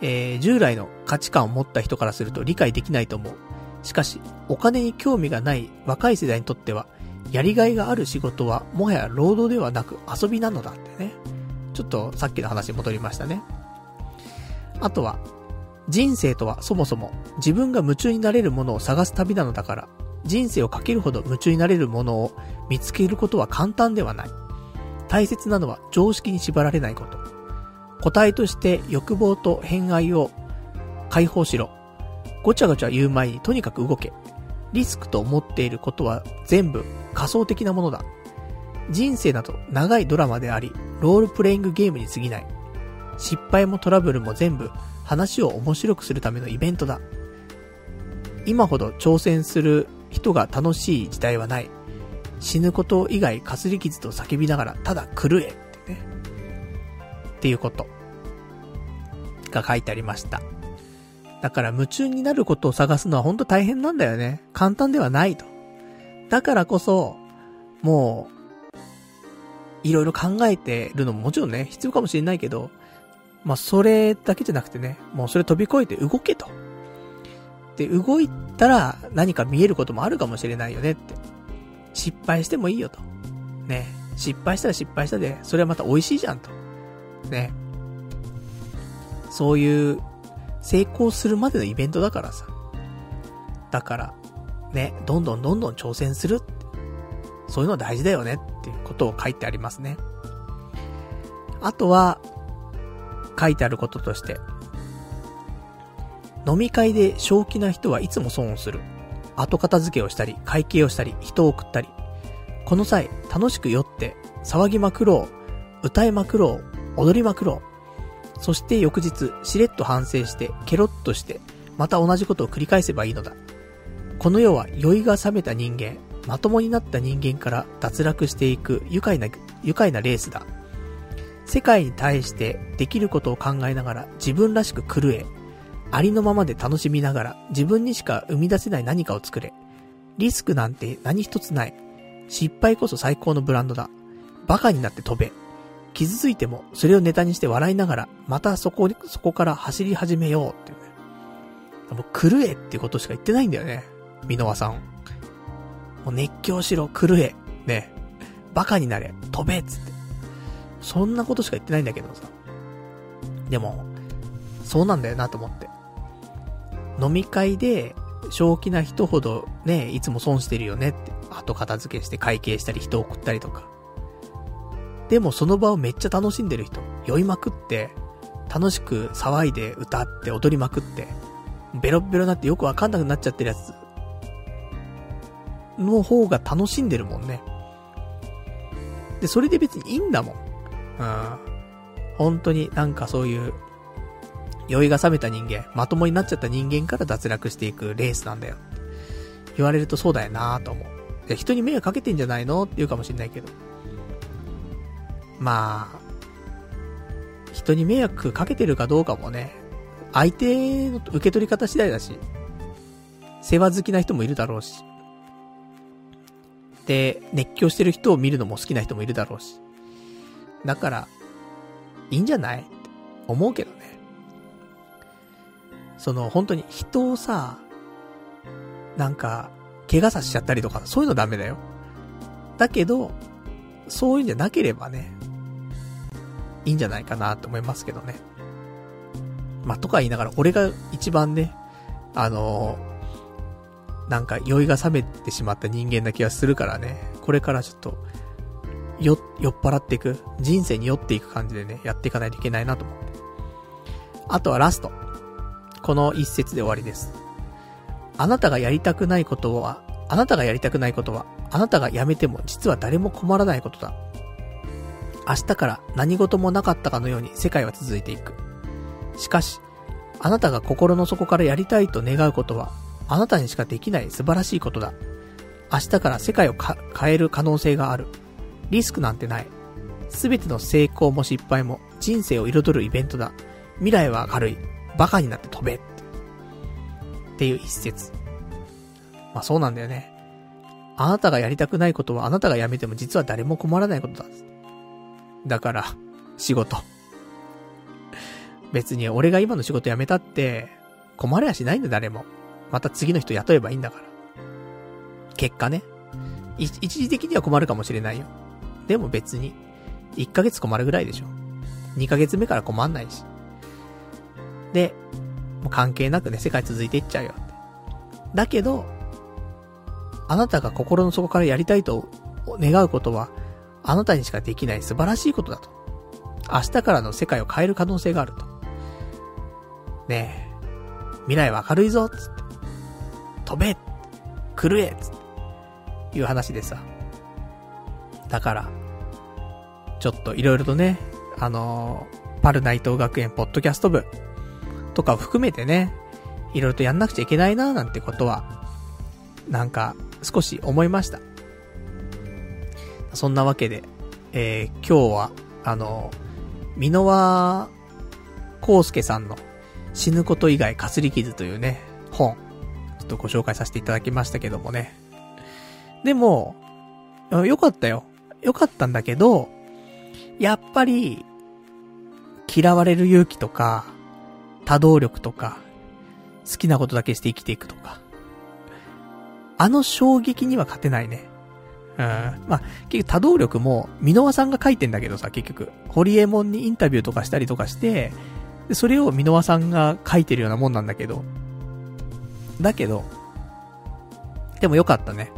えー、従来の価値観を持った人からすると理解できないと思う。しかし、お金に興味がない若い世代にとっては、やりがいがある仕事はもはや労働ではなく遊びなのだってね。ちょっとさっきの話戻りましたね。あとは、人生とはそもそも自分が夢中になれるものを探す旅なのだから、人生をかけるほど夢中になれるものを見つけることは簡単ではない。大切なのは常識に縛られないこと。答えとして欲望と偏愛を解放しろ。ごちゃごちゃ言う前にとにかく動け。リスクと思っていることは全部仮想的なものだ。人生など長いドラマであり、ロールプレイングゲームに過ぎない。失敗もトラブルも全部話を面白くするためのイベントだ。今ほど挑戦する人が楽しい時代はない。死ぬこと以外かすり傷と叫びながらただ狂えってね。っていうことが書いてありました。だから夢中になることを探すのはほんと大変なんだよね。簡単ではないと。だからこそ、もう、いろいろ考えてるのももちろんね、必要かもしれないけど、まあ、それだけじゃなくてね、もうそれ飛び越えて動けと。で、動いたら何か見えることもあるかもしれないよねって。失敗してもいいよと。ね。失敗したら失敗したで、それはまた美味しいじゃんと。ね。そういう、成功するまでのイベントだからさ。だから、ね、どんどんどんどん挑戦する。そういうの大事だよねっていうことを書いてありますね。あとは、書いてあることとして、飲み会で正気な人はいつも損をする。後片付けをしたり、会計をしたり、人を送ったり。この際、楽しく酔って、騒ぎまくろう、歌いまくろう、踊りまくろう。そして翌日、しれっと反省して、ケロッとして、また同じことを繰り返せばいいのだ。この世は酔いが覚めた人間、まともになった人間から脱落していく愉快な、愉快なレースだ。世界に対してできることを考えながら自分らしく狂え、ありのままで楽しみながら自分にしか生み出せない何かを作れ。リスクなんて何一つない。失敗こそ最高のブランドだ。バカになって飛べ。傷ついてもそれをネタにして笑いながら、またそこに、そこから走り始めようっていうね。もう狂えってことしか言ってないんだよね。箕輪さん。もう熱狂しろ、狂え。ね。バカになれ、飛べっつって。そんなことしか言ってないんだけどさ。でも、そうなんだよなと思って。飲み会で、正気な人ほどね、いつも損してるよねって、後片付けして会計したり人を送ったりとか。でもその場をめっちゃ楽しんでる人、酔いまくって、楽しく騒いで歌って踊りまくって、ベロベロになってよくわかんなくなっちゃってるやつの方が楽しんでるもんね。で、それで別にいいんだもん。うん。本当になんかそういう、酔いが冷めた人間、まともになっちゃった人間から脱落していくレースなんだよ。言われるとそうだよなぁと思う。人に迷惑かけてんじゃないの？って言うかもしんないけど。まあ、人に迷惑かけてるかどうかもね、相手の受け取り方次第だし、世話好きな人もいるだろうし、で、熱狂してる人を見るのも好きな人もいるだろうし。だから、いいんじゃない？って思うけどね。その、本当に人をさ、なんか、怪我させちゃったりとか、そういうのダメだよ。だけど、そういうんじゃなければね、いいんじゃないかなと思いますけどね。まあ、とか言いながら、俺が一番ね、あのー、なんか酔いが冷めてしまった人間な気がするからね、これからちょっと、よ、酔っ払っていく、人生に酔っていく感じでね、やっていかないといけないなと思って。あとはラスト。この一節で終わりです。あなたがやりたくないことは、あなたがやりたくないことは、あなたがやめても実は誰も困らないことだ。明日から何事もなかったかのように世界は続いていく。しかし、あなたが心の底からやりたいと願うことは、あなたにしかできない素晴らしいことだ。明日から世界を変える可能性がある。リスクなんてない。すべての成功も失敗も人生を彩るイベントだ。未来は明るい。バカになって飛べ。っていう一節。まあそうなんだよね。あなたがやりたくないことはあなたがやめても実は誰も困らないことだ。だから、仕事。別に俺が今の仕事辞めたって、困りゃしないんだ誰も。また次の人雇えばいいんだから。結果ね。一時的には困るかもしれないよ。でも別に、1ヶ月困るぐらいでしょ。2ヶ月目から困んないし。で、もう関係なくね、世界続いていっちゃうよ。だけど、あなたが心の底からやりたいと願うことは、あなたにしかできない素晴らしいことだと。明日からの世界を変える可能性があると。ねえ、未来は明るいぞ、つって。飛べ狂えつって。いう話でさ。だから、ちょっといろいろとね、あのー、パルナイト学園ポッドキャスト部とかを含めてね、いろいろとやんなくちゃいけないななんてことは、なんか少し思いました。そんなわけで、えー、今日は、あの、箕輪康介さんの死ぬこと以外かすり傷というね、本、ちょっとご紹介させていただきましたけどもね。でも、よかったよ。よかったんだけど、やっぱり、嫌われる勇気とか、多動力とか、好きなことだけして生きていくとか。あの衝撃には勝てないね。うん。まあ、結局多動力も、箕輪さんが書いてんだけどさ、結局。ホリエモンにインタビューとかしたりとかして、でそれを箕輪さんが書いてるようなもんなんだけど。だけど、でもよかったね。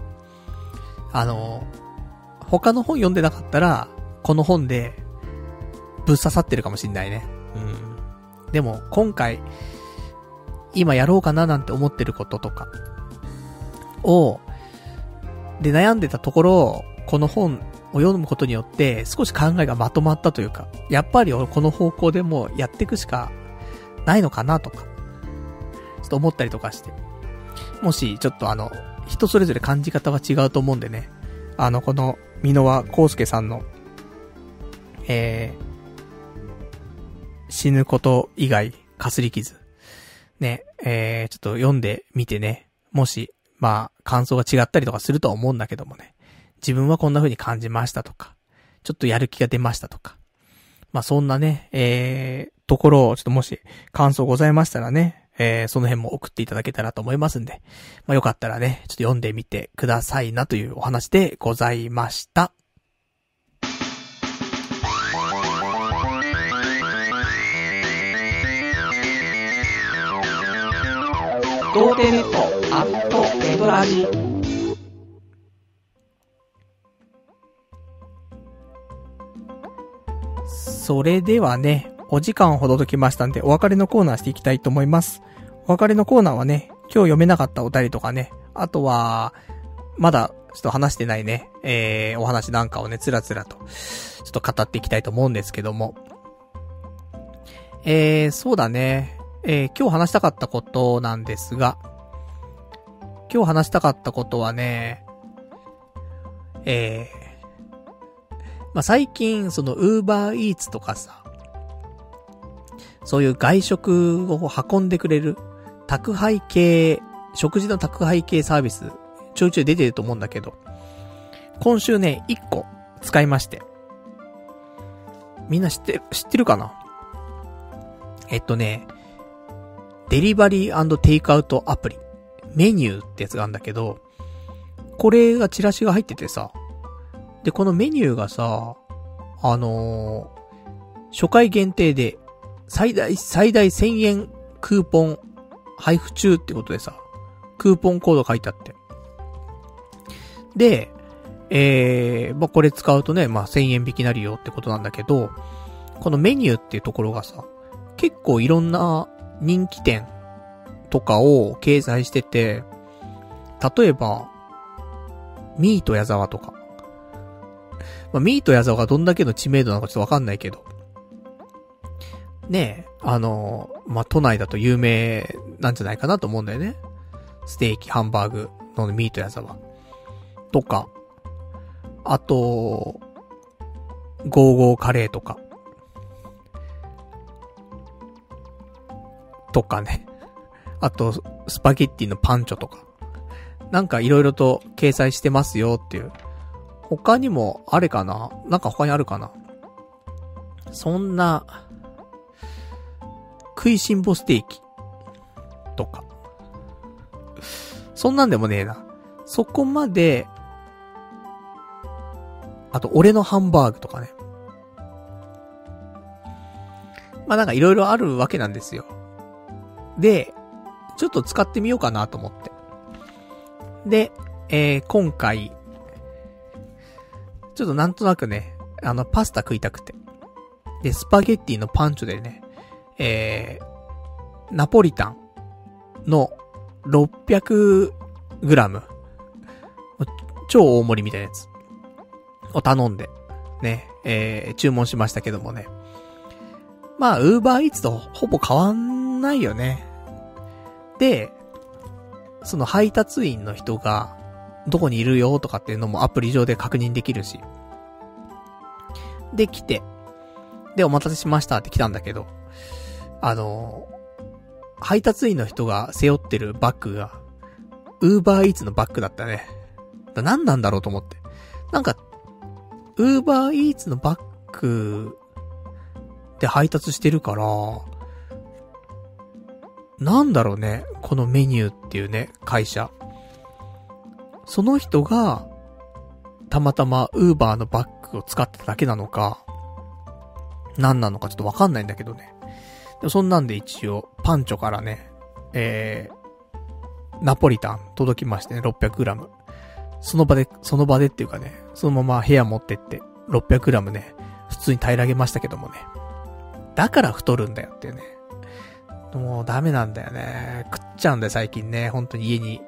あの、他の本読んでなかったら、この本で、ぶっ刺さってるかもしんないね。うん。でも、今回、今やろうかななんて思ってることとか、を、で、悩んでたところ、この本を読むことによって、少し考えがまとまったというか、やっぱりこの方向でもやっていくしかないのかなとか、ちょっと思ったりとかして。もし、ちょっとあの、人それぞれ感じ方は違うと思うんでね、あの、この、箕輪康介さんの、えー、死ぬこと以外、かすり傷。ね、えー、ちょっと読んでみてね、もし、まあ、感想が違ったりとかするとは思うんだけどもね。自分はこんな風に感じましたとか、ちょっとやる気が出ましたとか。まあ、そんなね、えー、ところを、ちょっともし、感想ございましたらね、えー、その辺も送っていただけたらと思いますんで、まあ、よかったらね、ちょっと読んでみてくださいなというお話でございました。童貞ネットアットエドラジそれではね、お時間ほどときましたんで、お別れのコーナーしていきたいと思います。お別れのコーナーはね、今日読めなかったお便りとかね、あとは、まだ、ちょっと話してないね、えー、お話なんかをね、つらつらと、ちょっと語っていきたいと思うんですけども。えー、そうだね。えー、今日話したかったことなんですが、今日話したかったことはね、えー、まあ、最近、その、ウーバーイーツとかさ、そういう外食を運んでくれる、宅配系、食事の宅配系サービス、ちょいちょい出てると思うんだけど、今週ね、1個使いまして。みんな知って、知ってるかな？えっとね、デリバリーテイクアウトアプリ、メニューってやつがあるんだけど、これがチラシが入っててさ、で、このメニューがさ、あのー、初回限定で、最大、最大1000円クーポン配布中ってことでさ、クーポンコード書いてあって。で、えー、まあ、これ使うとね、まあ、1000円引きなるよってことなんだけど、このメニューっていうところがさ、結構いろんな人気店とかを掲載してて、例えば、ミート矢沢とか。まあ、ミート矢沢がどんだけの知名度なのかちょっとわかんないけど。ねえ、あの、まあ、都内だと有名なんじゃないかなと思うんだよね。ステーキ、ハンバーグのミート矢沢。とか、あと、ゴーゴーカレーとか。とかね。あと、スパゲッティのパンチョとか。なんか色々と掲載してますよっていう。他にもあれかな？なんか他にあるかな？そんな、食いしん坊ステーキ。とか。そんなんでもねえな。そこまで、あと、俺のハンバーグとかね。まあなんか色々あるわけなんですよ。で、ちょっと使ってみようかなと思って。で、えー、今回、ちょっとなんとなくね、あの、パスタ食いたくて。で、スパゲッティのパンチョでね、えー、ナポリタンの600グラム、超大盛りみたいなやつを頼んで、ね、えー、注文しましたけどもね。まあ、ウーバーイーツとほぼ変わんないよね。で、その配達員の人が、どこにいるよとかっていうのもアプリ上で確認できるし。で、来て、で、お待たせしましたって来たんだけど、あの、配達員の人が背負ってるバッグが、ウーバーイーツのバッグだったね。だ何なんだろうと思って。なんか、ウーバーイーツのバッグで配達してるから、なんだろうね、このメニューっていうね、会社。その人が、たまたまウーバーのバッグを使ってただけなのか、何なのかちょっとわかんないんだけどね。でもそんなんで一応、パンチョからね、えー、ナポリタン届きましてね、600g。その場で、その場でっていうかね、そのまま部屋持ってって、600g ね、普通に平らげましたけどもね。だから太るんだよっていうね。もうダメなんだよね。食っちゃうんだよ最近ね。本当に家に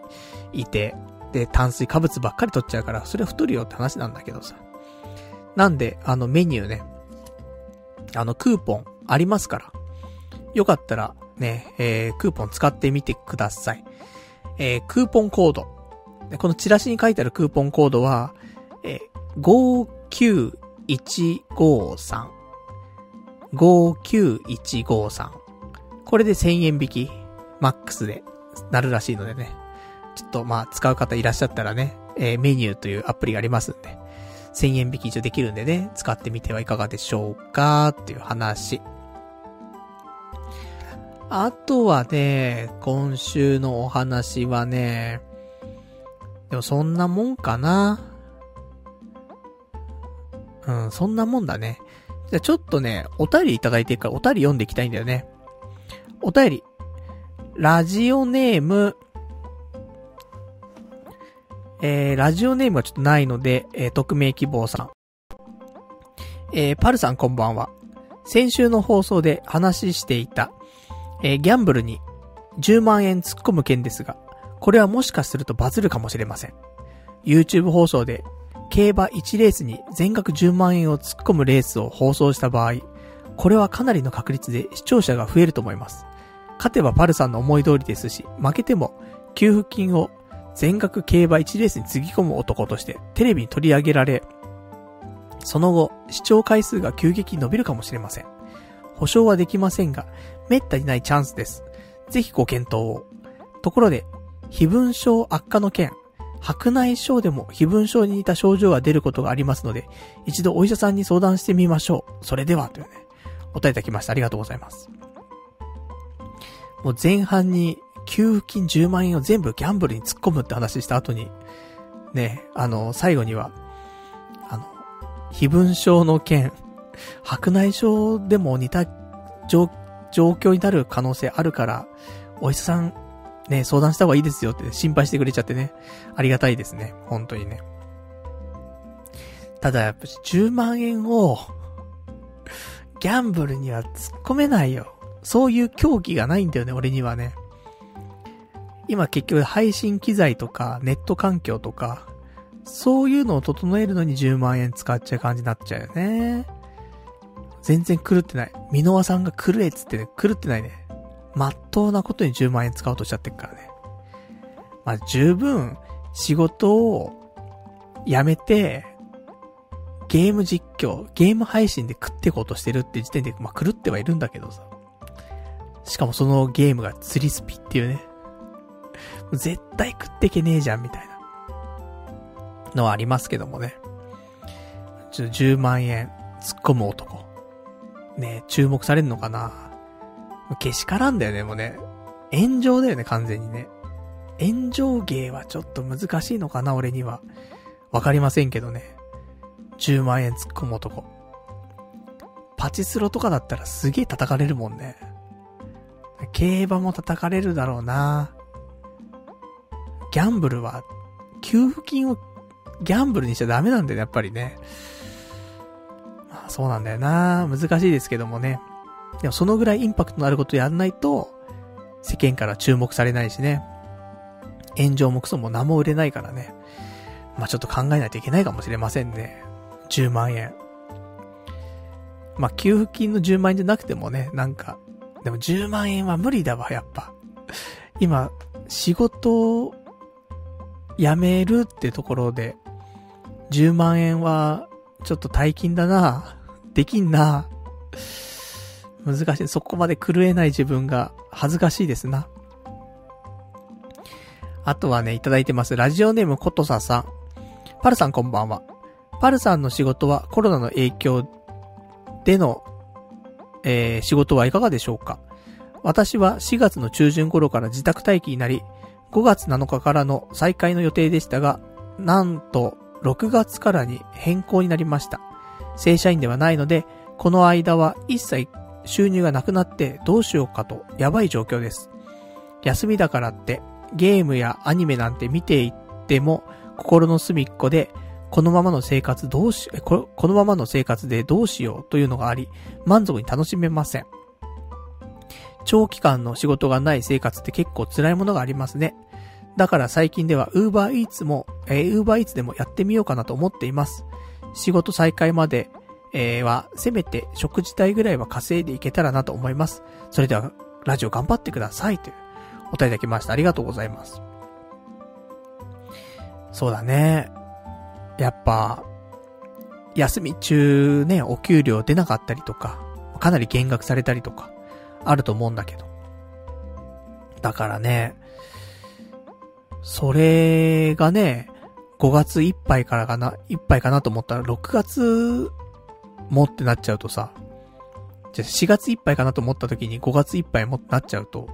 いて。で、炭水化物ばっかり取っちゃうから、それは太るよって話なんだけどさ。なんで、あのメニューね。あのクーポンありますから。よかったらね、えー、クーポン使ってみてください。えー、クーポンコード。このチラシに書いてあるクーポンコードは、えー、59153。59153。これで1000円引き、マックスでなるらしいのでね。ちょっとまあ使う方いらっしゃったらね、えー、メニューというアプリがありますんで、1000円引き一応できるんでね、使ってみてはいかがでしょうかっていう話。あとはね、今週のお話はね、でもそんなもんかな。うん、そんなもんだね。じゃあちょっとね、お便りいただいてるからお便り読んでいきたいんだよね。お便り。ラジオネーム、えー、ラジオネームはちょっとないので、えー、匿名希望さん。えー、パルさんこんばんは。先週の放送で話していた、えー、ギャンブルに10万円突っ込む件ですが、これはもしかするとバズるかもしれません。YouTube 放送で、競馬1レースに全額10万円を突っ込むレースを放送した場合、これはかなりの確率で視聴者が増えると思います。勝てばパルさんの思い通りですし、負けても給付金を全額競馬1レースにつぎ込む男としてテレビに取り上げられ、その後、視聴回数が急激に伸びるかもしれません。保証はできませんが、めったにないチャンスです。ぜひご検討を。ところで、非分症悪化の件、白内障でも非分症に似た症状が出ることがありますので、一度お医者さんに相談してみましょう。それでは、というね、答えいただきました。ありがとうございます。もう前半に給付金10万円を全部ギャンブルに突っ込むって話した後に、ね、あの、最後には、あの、非分症の件、白内障でも似た状況になる可能性あるから、お医者さん、ね、相談した方がいいですよって心配してくれちゃってね。ありがたいですね。本当にね。ただやっぱ10万円を、ギャンブルには突っ込めないよ。そういう狂気がないんだよね、俺にはね。今結局配信機材とかネット環境とか、そういうのを整えるのに10万円使っちゃう感じになっちゃうよね。全然狂ってない。箕輪さんが狂えっつってね、狂ってないね。まっとうなことに10万円使おうとしちゃってるからね。まあ、十分、仕事を辞めて、ゲーム実況、ゲーム配信で食っていこうとしてるって時点で、まあ、狂ってはいるんだけどさ。しかもそのゲームが釣りスピっていうね。絶対食ってけねえじゃん、みたいな。のはありますけどもね。ちょっと、10万円突っ込む男。ね注目されんのかなけしからんだよね、もうね。炎上だよね、完全にね。炎上芸はちょっと難しいのかな、俺には。わかりませんけどね。10万円突っ込む男。パチスロとかだったらすげえ叩かれるもんね。競馬も叩かれるだろうな。ギャンブルは、給付金をギャンブルにしちゃダメなんだよね、やっぱりね。まあそうなんだよな。難しいですけどもね。でもそのぐらいインパクトのあることやんないと、世間から注目されないしね。炎上もクソも何も売れないからね。まあちょっと考えないといけないかもしれませんね。10万円。まあ給付金の10万円じゃなくてもね、なんか、でも10万円は無理だわ、やっぱ。今、仕事を辞めるってところで、10万円は、ちょっと大金だな。できんな。難しい。そこまで狂えない自分が恥ずかしいですな。あとはね、いただいてます。ラジオネームことささん。パルさんこんばんは。パルさんの仕事はコロナの影響での、えー、仕事はいかがでしょうか？私は4月の中旬頃から自宅待機になり、5月7日からの再開の予定でしたが、なんと6月からに変更になりました。正社員ではないので、この間は一切収入がなくなってどうしようかとやばい状況です。休みだからってゲームやアニメなんて見ていっても心の隅っこでこのままの生活どうし、このままの生活でどうしようというのがあり、満足に楽しめません。長期間の仕事がない生活って結構辛いものがありますね。だから最近では Uber Eats も、えー、Uber Eats でもやってみようかなと思っています。仕事再開まで、え、は、せめて食事代ぐらいは稼いでいけたらなと思います。それでは、ラジオ頑張ってください。という、お答えいただきました。ありがとうございます。そうだね。やっぱ、休み中ね、お給料出なかったりとか、かなり減額されたりとか、あると思うんだけど。だからね、それがね、5月いっぱいからかな、いっぱいかなと思ったら6月もってなっちゃうとさ、じゃ4月いっぱいかなと思った時に5月いっぱいもってなっちゃうと、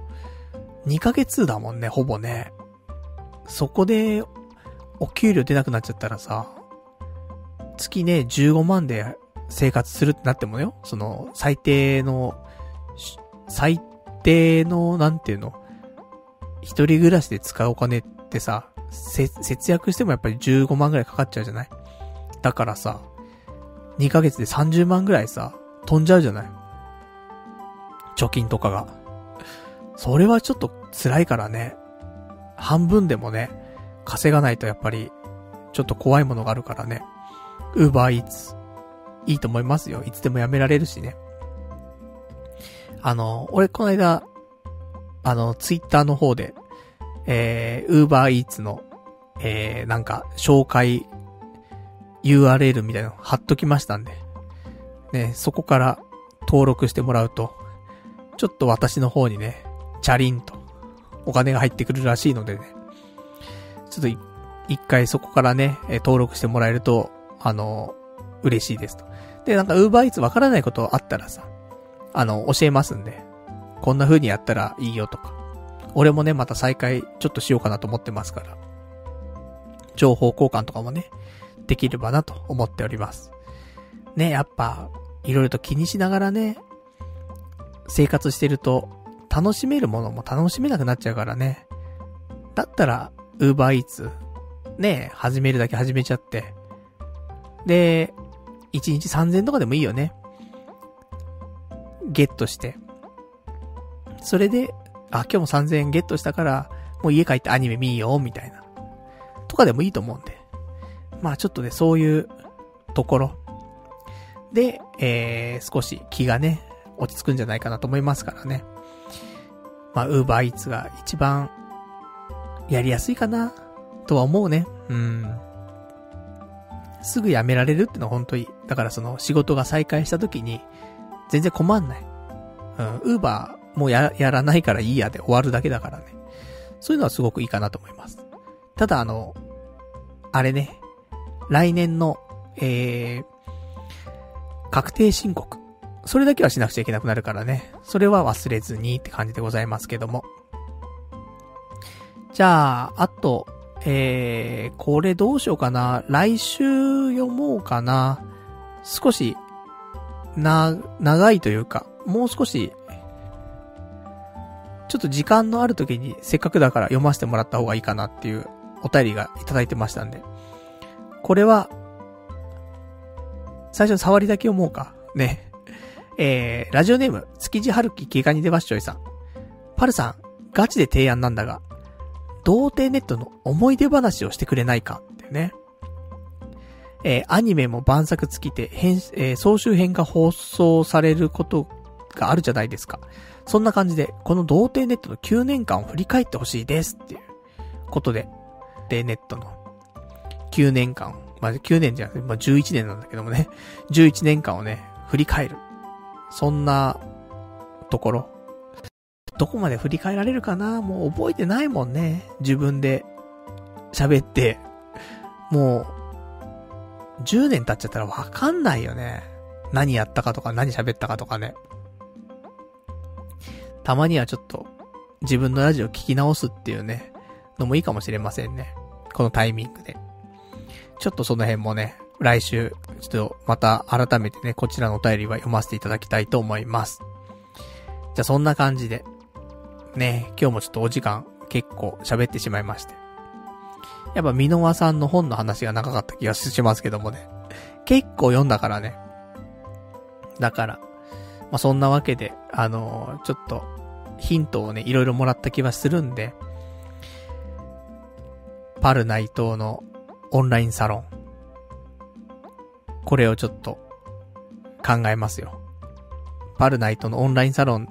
2ヶ月だもんね、ほぼね。そこで、お給料出なくなっちゃったらさ、月ね、15万で生活するってなってもよ、その、最低の、最低の、なんていうの、一人暮らしで使うお金ってさ、節約してもやっぱり15万ぐらいかかっちゃうじゃない？だからさ、2ヶ月で30万ぐらいさ、飛んじゃうじゃない？貯金とかが。それはちょっと辛いからね。半分でもね、稼がないとやっぱり、ちょっと怖いものがあるからね。ウーバーイーツ。いいと思いますよ。いつでもやめられるしね。あの、俺この間、あの、ツイッターの方で、えー、ウーバーイーツの、えー、なんか、紹介 URL みたいなの貼っときましたんで、ね、そこから登録してもらうと、ちょっと私の方にね、チャリンと、お金が入ってくるらしいのでね、ちょっと一回そこからね、登録してもらえると、あの、嬉しいですと。で、なんか、ウーバーイーツわからないことあったらさ、あの、教えますんで、こんな風にやったらいいよとか。俺もね、また再開ちょっとしようかなと思ってますから。情報交換とかもね、できればなと思っております。ね、やっぱ、いろいろと気にしながらね、生活してると、楽しめるものも楽しめなくなっちゃうからね。だったら、ウーバーイーツ、ね、始めるだけ始めちゃって。で、1日3000とかでもいいよね。ゲットして。それで、あ、今日も3000円ゲットしたから、もう家帰ってアニメ見よう、みたいな。とかでもいいと思うんで。まあちょっとね、そういうところで、えー、少し気がね、落ち着くんじゃないかなと思いますからね。まあ、ウーバーイーツが一番やりやすいかな、とは思うね。うん。すぐ辞められるってのは本当に、だからその仕事が再開した時に、全然困んない。うん、ウーバーもや、やらないからいいやで終わるだけだからね。そういうのはすごくいいかなと思います。ただあの、あれね、来年の、えー、確定申告。それだけはしなくちゃいけなくなるからね。それは忘れずにって感じでございますけども。じゃあ、あと、えー、これどうしようかな。来週読もうかな。少し、な、長いというか、もう少し、ちょっと時間のある時にせっかくだから読ませてもらった方がいいかなっていうお便りがいただいてましたんで。これは、最初触りだけ読もうか。ね。えー、ラジオネーム、築地春樹ギガニデバッショイさん。パルさん、ガチで提案なんだが、童貞ネットの思い出話をしてくれないかってね。えー、アニメも晩作尽きて、編、えー、総集編が放送されることがあるじゃないですか。そんな感じで、この童貞ネットの9年間を振り返ってほしいですっていうことで、で、ネットの9年間、まあ、9年じゃなくて、まあ、11年なんだけどもね、11年間をね、振り返る。そんな、ところ。どこまで振り返られるかな？もう覚えてないもんね。自分で喋って。もう、10年経っちゃったらわかんないよね。何やったかとか何喋ったかとかね。たまにはちょっと、自分のラジオ聞き直すっていうね、のもいいかもしれませんね。このタイミングで。ちょっとその辺もね、来週、ちょっとまた改めてね、こちらのお便りは読ませていただきたいと思います。じゃあそんな感じで、ね、今日もちょっとお時間結構喋ってしまいまして。やっぱ箕輪さんの本の話が長かった気がしますけどもね。結構読んだからね。だから、まあ、そんなわけで、あのー、ちょっと、ヒントをね、いろいろもらった気はするんで、パル内藤のオンラインサロン。これをちょっと考えますよ。パルナイトのオンラインサロン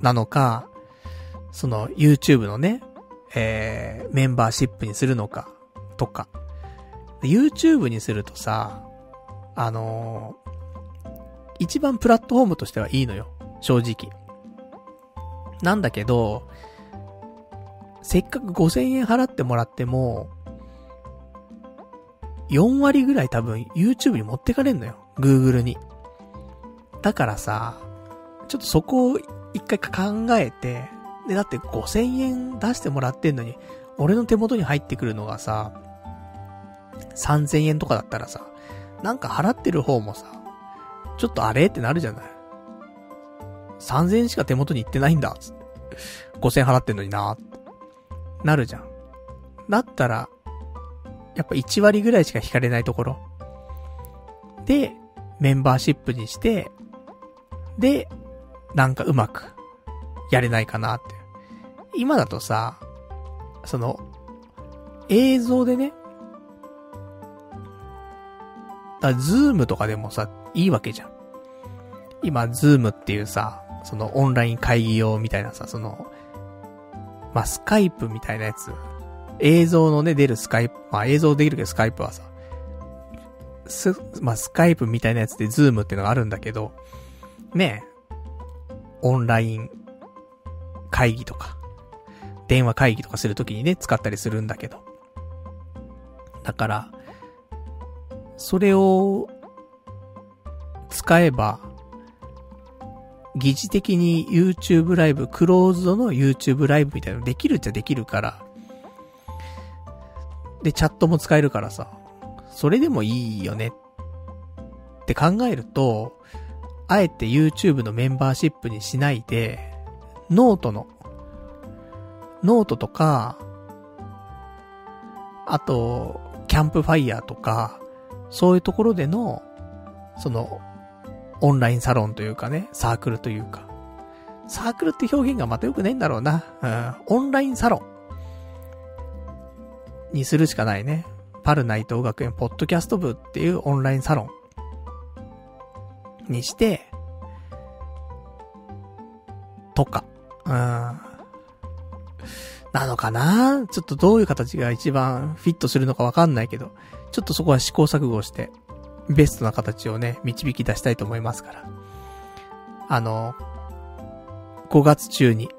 なのか、その YouTube のね、えー、メンバーシップにするのか、とか。YouTube にするとさ、あのー、一番プラットフォームとしてはいいのよ。正直。なんだけど、せっかく5000円払ってもらっても、4割ぐらい多分 YouTube に持ってかれんのよ。Google に。だからさ、ちょっとそこを一回考えて、で、だって5000円出してもらってんのに、俺の手元に入ってくるのがさ、3000円とかだったらさ、なんか払ってる方もさ、ちょっとあれってなるじゃない？3000円しか手元に行ってないんだ、つって。5000払ってんのにななるじゃん。だったら、やっぱ1割ぐらいしか引かれないところ。で、メンバーシップにして、で、なんかうまく、やれないかなって。今だとさ、その、映像でね、だ Zoom とかでもさ、いいわけじゃん。今、 Zoom っていうさ、そのオンライン会議用みたいなさ、その、まあ、スカイプみたいなやつ。映像のね、出るスカイプ、まあ、映像できるけどスカイプはさ、す、まあ、スカイプみたいなやつで Zoom っていうのがあるんだけど、ねオンライン会議とか、電話会議とかするときにね、使ったりするんだけど。だから、それを、使えば、疑似的に YouTube ライブ、クローズドの YouTube ライブみたいなのできるっちゃできるから、で、チャットも使えるからさ、それでもいいよねって考えると、あえて YouTube のメンバーシップにしないで、ノートの、ノートとか、あと、キャンプファイヤーとか、そういうところでの、その、オンラインサロンというかね、サークルというか。サークルって表現がまた良くないんだろうな。うん。オンラインサロン。にするしかないね。パルナイト学園ポッドキャスト部っていうオンラインサロン。にして、とか。うん。なのかな？ちょっとどういう形が一番フィットするのかわかんないけど、ちょっとそこは試行錯誤して、ベストな形をね、導き出したいと思いますから。あの、5月中に、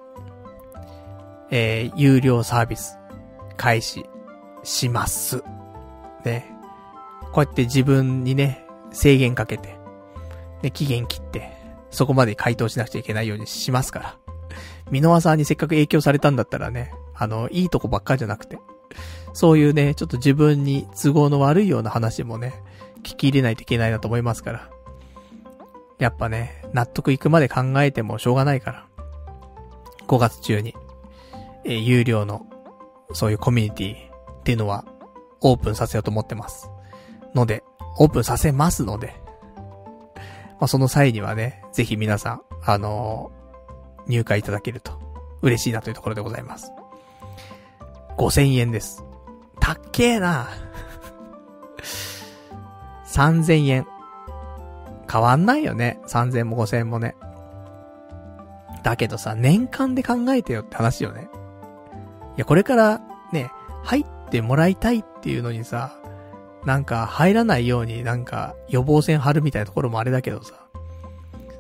えー、有料サービス、開始します。ね。こうやって自分にね、制限かけて、ね、期限切って、そこまで回答しなくちゃいけないようにしますから。ミノワさんにせっかく影響されたんだったらね、あの、いいとこばっかじゃなくて、そういうね、ちょっと自分に都合の悪いような話もね、聞き入れないといけないなと思いますから。やっぱね、納得いくまで考えてもしょうがないから。5月中に、えー、有料の、そういうコミュニティっていうのは、オープンさせようと思ってます。ので、オープンさせますので、まあ、その際にはね、ぜひ皆さん、あの、入会いただけると、嬉しいなというところでございます。5000円です。たっけえな 3000円。変わんないよね。3000円も5000円もね。だけどさ、年間で考えてよって話よね。いや、これからね、入ってもらいたいっていうのにさ、なんか入らないようになんか予防線張るみたいなところもあれだけどさ、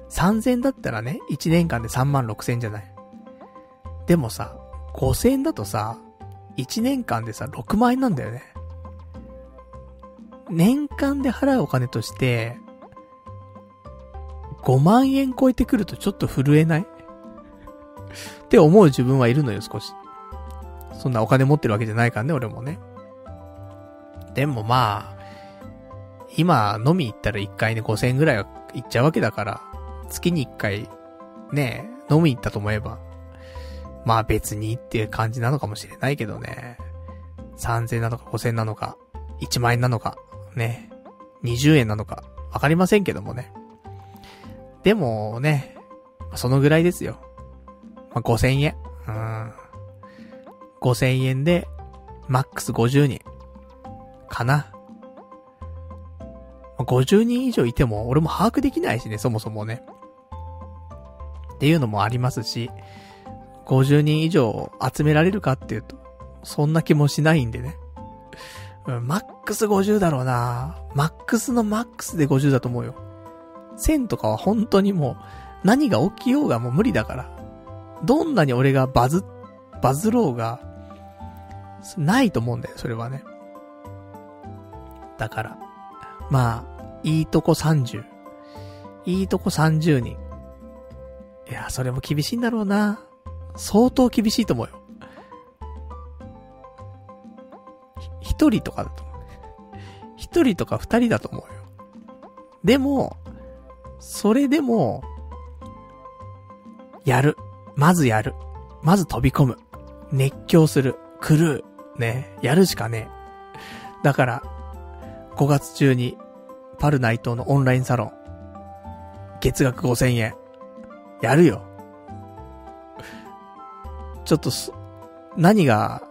3000だったらね、1年間で3万6000じゃない？でもさ、5000だとさ、1年間でさ、6万円なんだよね。年間で払うお金として、5万円超えてくるとちょっと震えない？って思う自分はいるのよ、少し。そんなお金持ってるわけじゃないからね、俺もね。でもまあ、今飲み行ったら1回ね5000円ぐらいは行っちゃうわけだから、月に1回、ね、飲み行ったと思えば、まあ別にっていう感じなのかもしれないけどね。3000なのか5000なのか、1万円なのか、ね、20円なのか、わかりませんけどもね。でもね、そのぐらいですよ。まあ、5000円。うん。5000円で、マックス50人。かな。ま、50人以上いても、俺も把握できないしね、そもそもね。っていうのもありますし、50人以上集められるかっていうと、そんな気もしないんでね。うん、マックス50だろうなマックスのマックスで50だと思うよ。1000とかは本当にもう、何が起きようがもう無理だから。どんなに俺がバズ、バズろうが、ないと思うんだよ、それはね。だから。まあ、いいとこ30。いいとこ30人。いや、それも厳しいんだろうな。相当厳しいと思うよ。一人とかだと思う。一人とか二人だと思うよ。でも、それでも、やる。まずやる。まず飛び込む。熱狂する。狂う。ね。やるしかねえ。だから、5月中に、パルナイトのオンラインサロン、月額5000円、やるよ。ちょっと、何が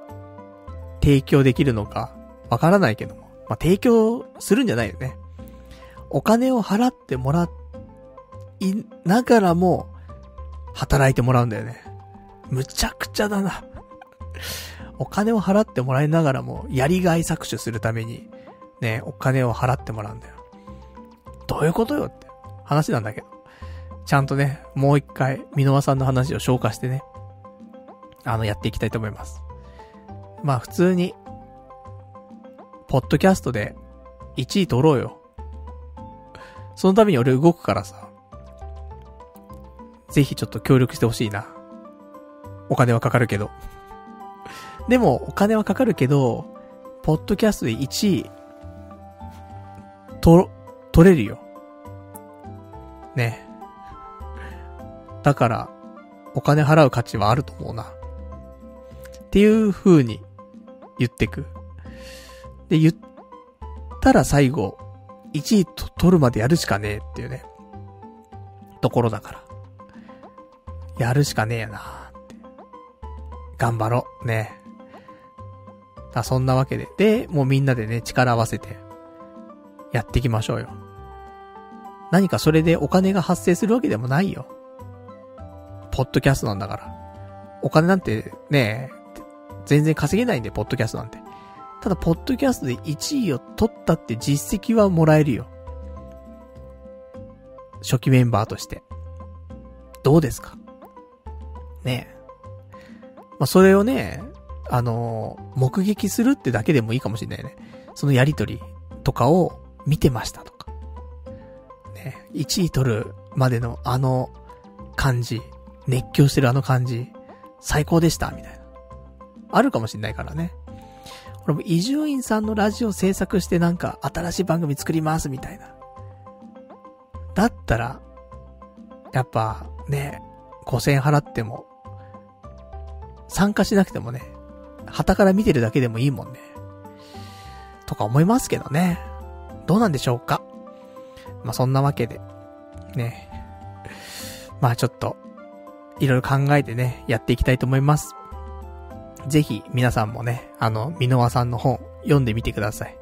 提供できるのかわからないけども。まあ、提供するんじゃないよね。お金を払ってもらいながらも、働いてもらうんだよね。むちゃくちゃだな。お金を払ってもらいながらも、やりがい搾取するために、ね、お金を払ってもらうんだよ。どういうことよって話なんだけど。ちゃんとね、もう一回、箕輪さんの話を消化してね、あの、やっていきたいと思います。まあ普通に、ポッドキャストで1位取ろうよ。そのために俺動くからさ。ぜひちょっと協力してほしいな。お金はかかるけど。でも、お金はかかるけど、ポッドキャストで1位、と、取れるよ。ね。だから、お金払う価値はあると思うな。っていう風に言ってく。で、言ったら最後、1位と取るまでやるしかねえっていうね、ところだから。やるしかねえやなって。頑張ろう。ね。だそんなわけで。で、もうみんなでね、力合わせて、やっていきましょうよ。何かそれでお金が発生するわけでもないよ。ポッドキャストなんだから。お金なんてね、全然稼げないんで、ポッドキャストなんて。ただ、ポッドキャストで1位を取ったって実績はもらえるよ。初期メンバーとして。どうですか？ねえ。まあ、それをね、あのー、目撃するってだけでもいいかもしれないね。そのやりとりとかを見てましたとか。ね1位取るまでのあの感じ、熱狂してるあの感じ、最高でした、みたいな。あるかもしれないからね。俺も伊集院さんのラジオ制作してなんか新しい番組作りますみたいな。だったら、やっぱね、5000円払っても、参加しなくてもね、旗から見てるだけでもいいもんね。とか思いますけどね。どうなんでしょうか。まあ、そんなわけで、ね。まあちょっと、いろいろ考えてね、やっていきたいと思います。ぜひ、皆さんもね、あの、ミノワさんの本、読んでみてください。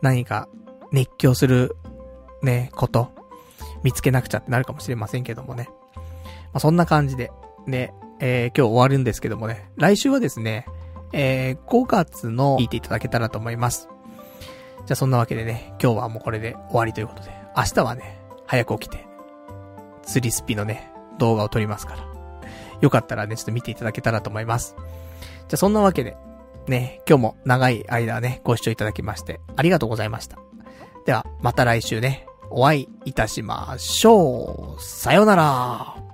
何か、熱狂する、ね、こと、見つけなくちゃってなるかもしれませんけどもね。まあ、そんな感じで、ね、えー、今日終わるんですけどもね、来週はですね、えー、5月の聞いていただけたらと思います。じゃあそんなわけでね、今日はもうこれで終わりということで、明日はね、早く起きて、釣りスピのね、動画を撮りますから。よかったらね、ちょっと見ていただけたらと思います。じゃそんなわけで、ね、今日も長い間ね、ご視聴いただきまして、ありがとうございました。では、また来週ね、お会いいたしましょう。さよなら。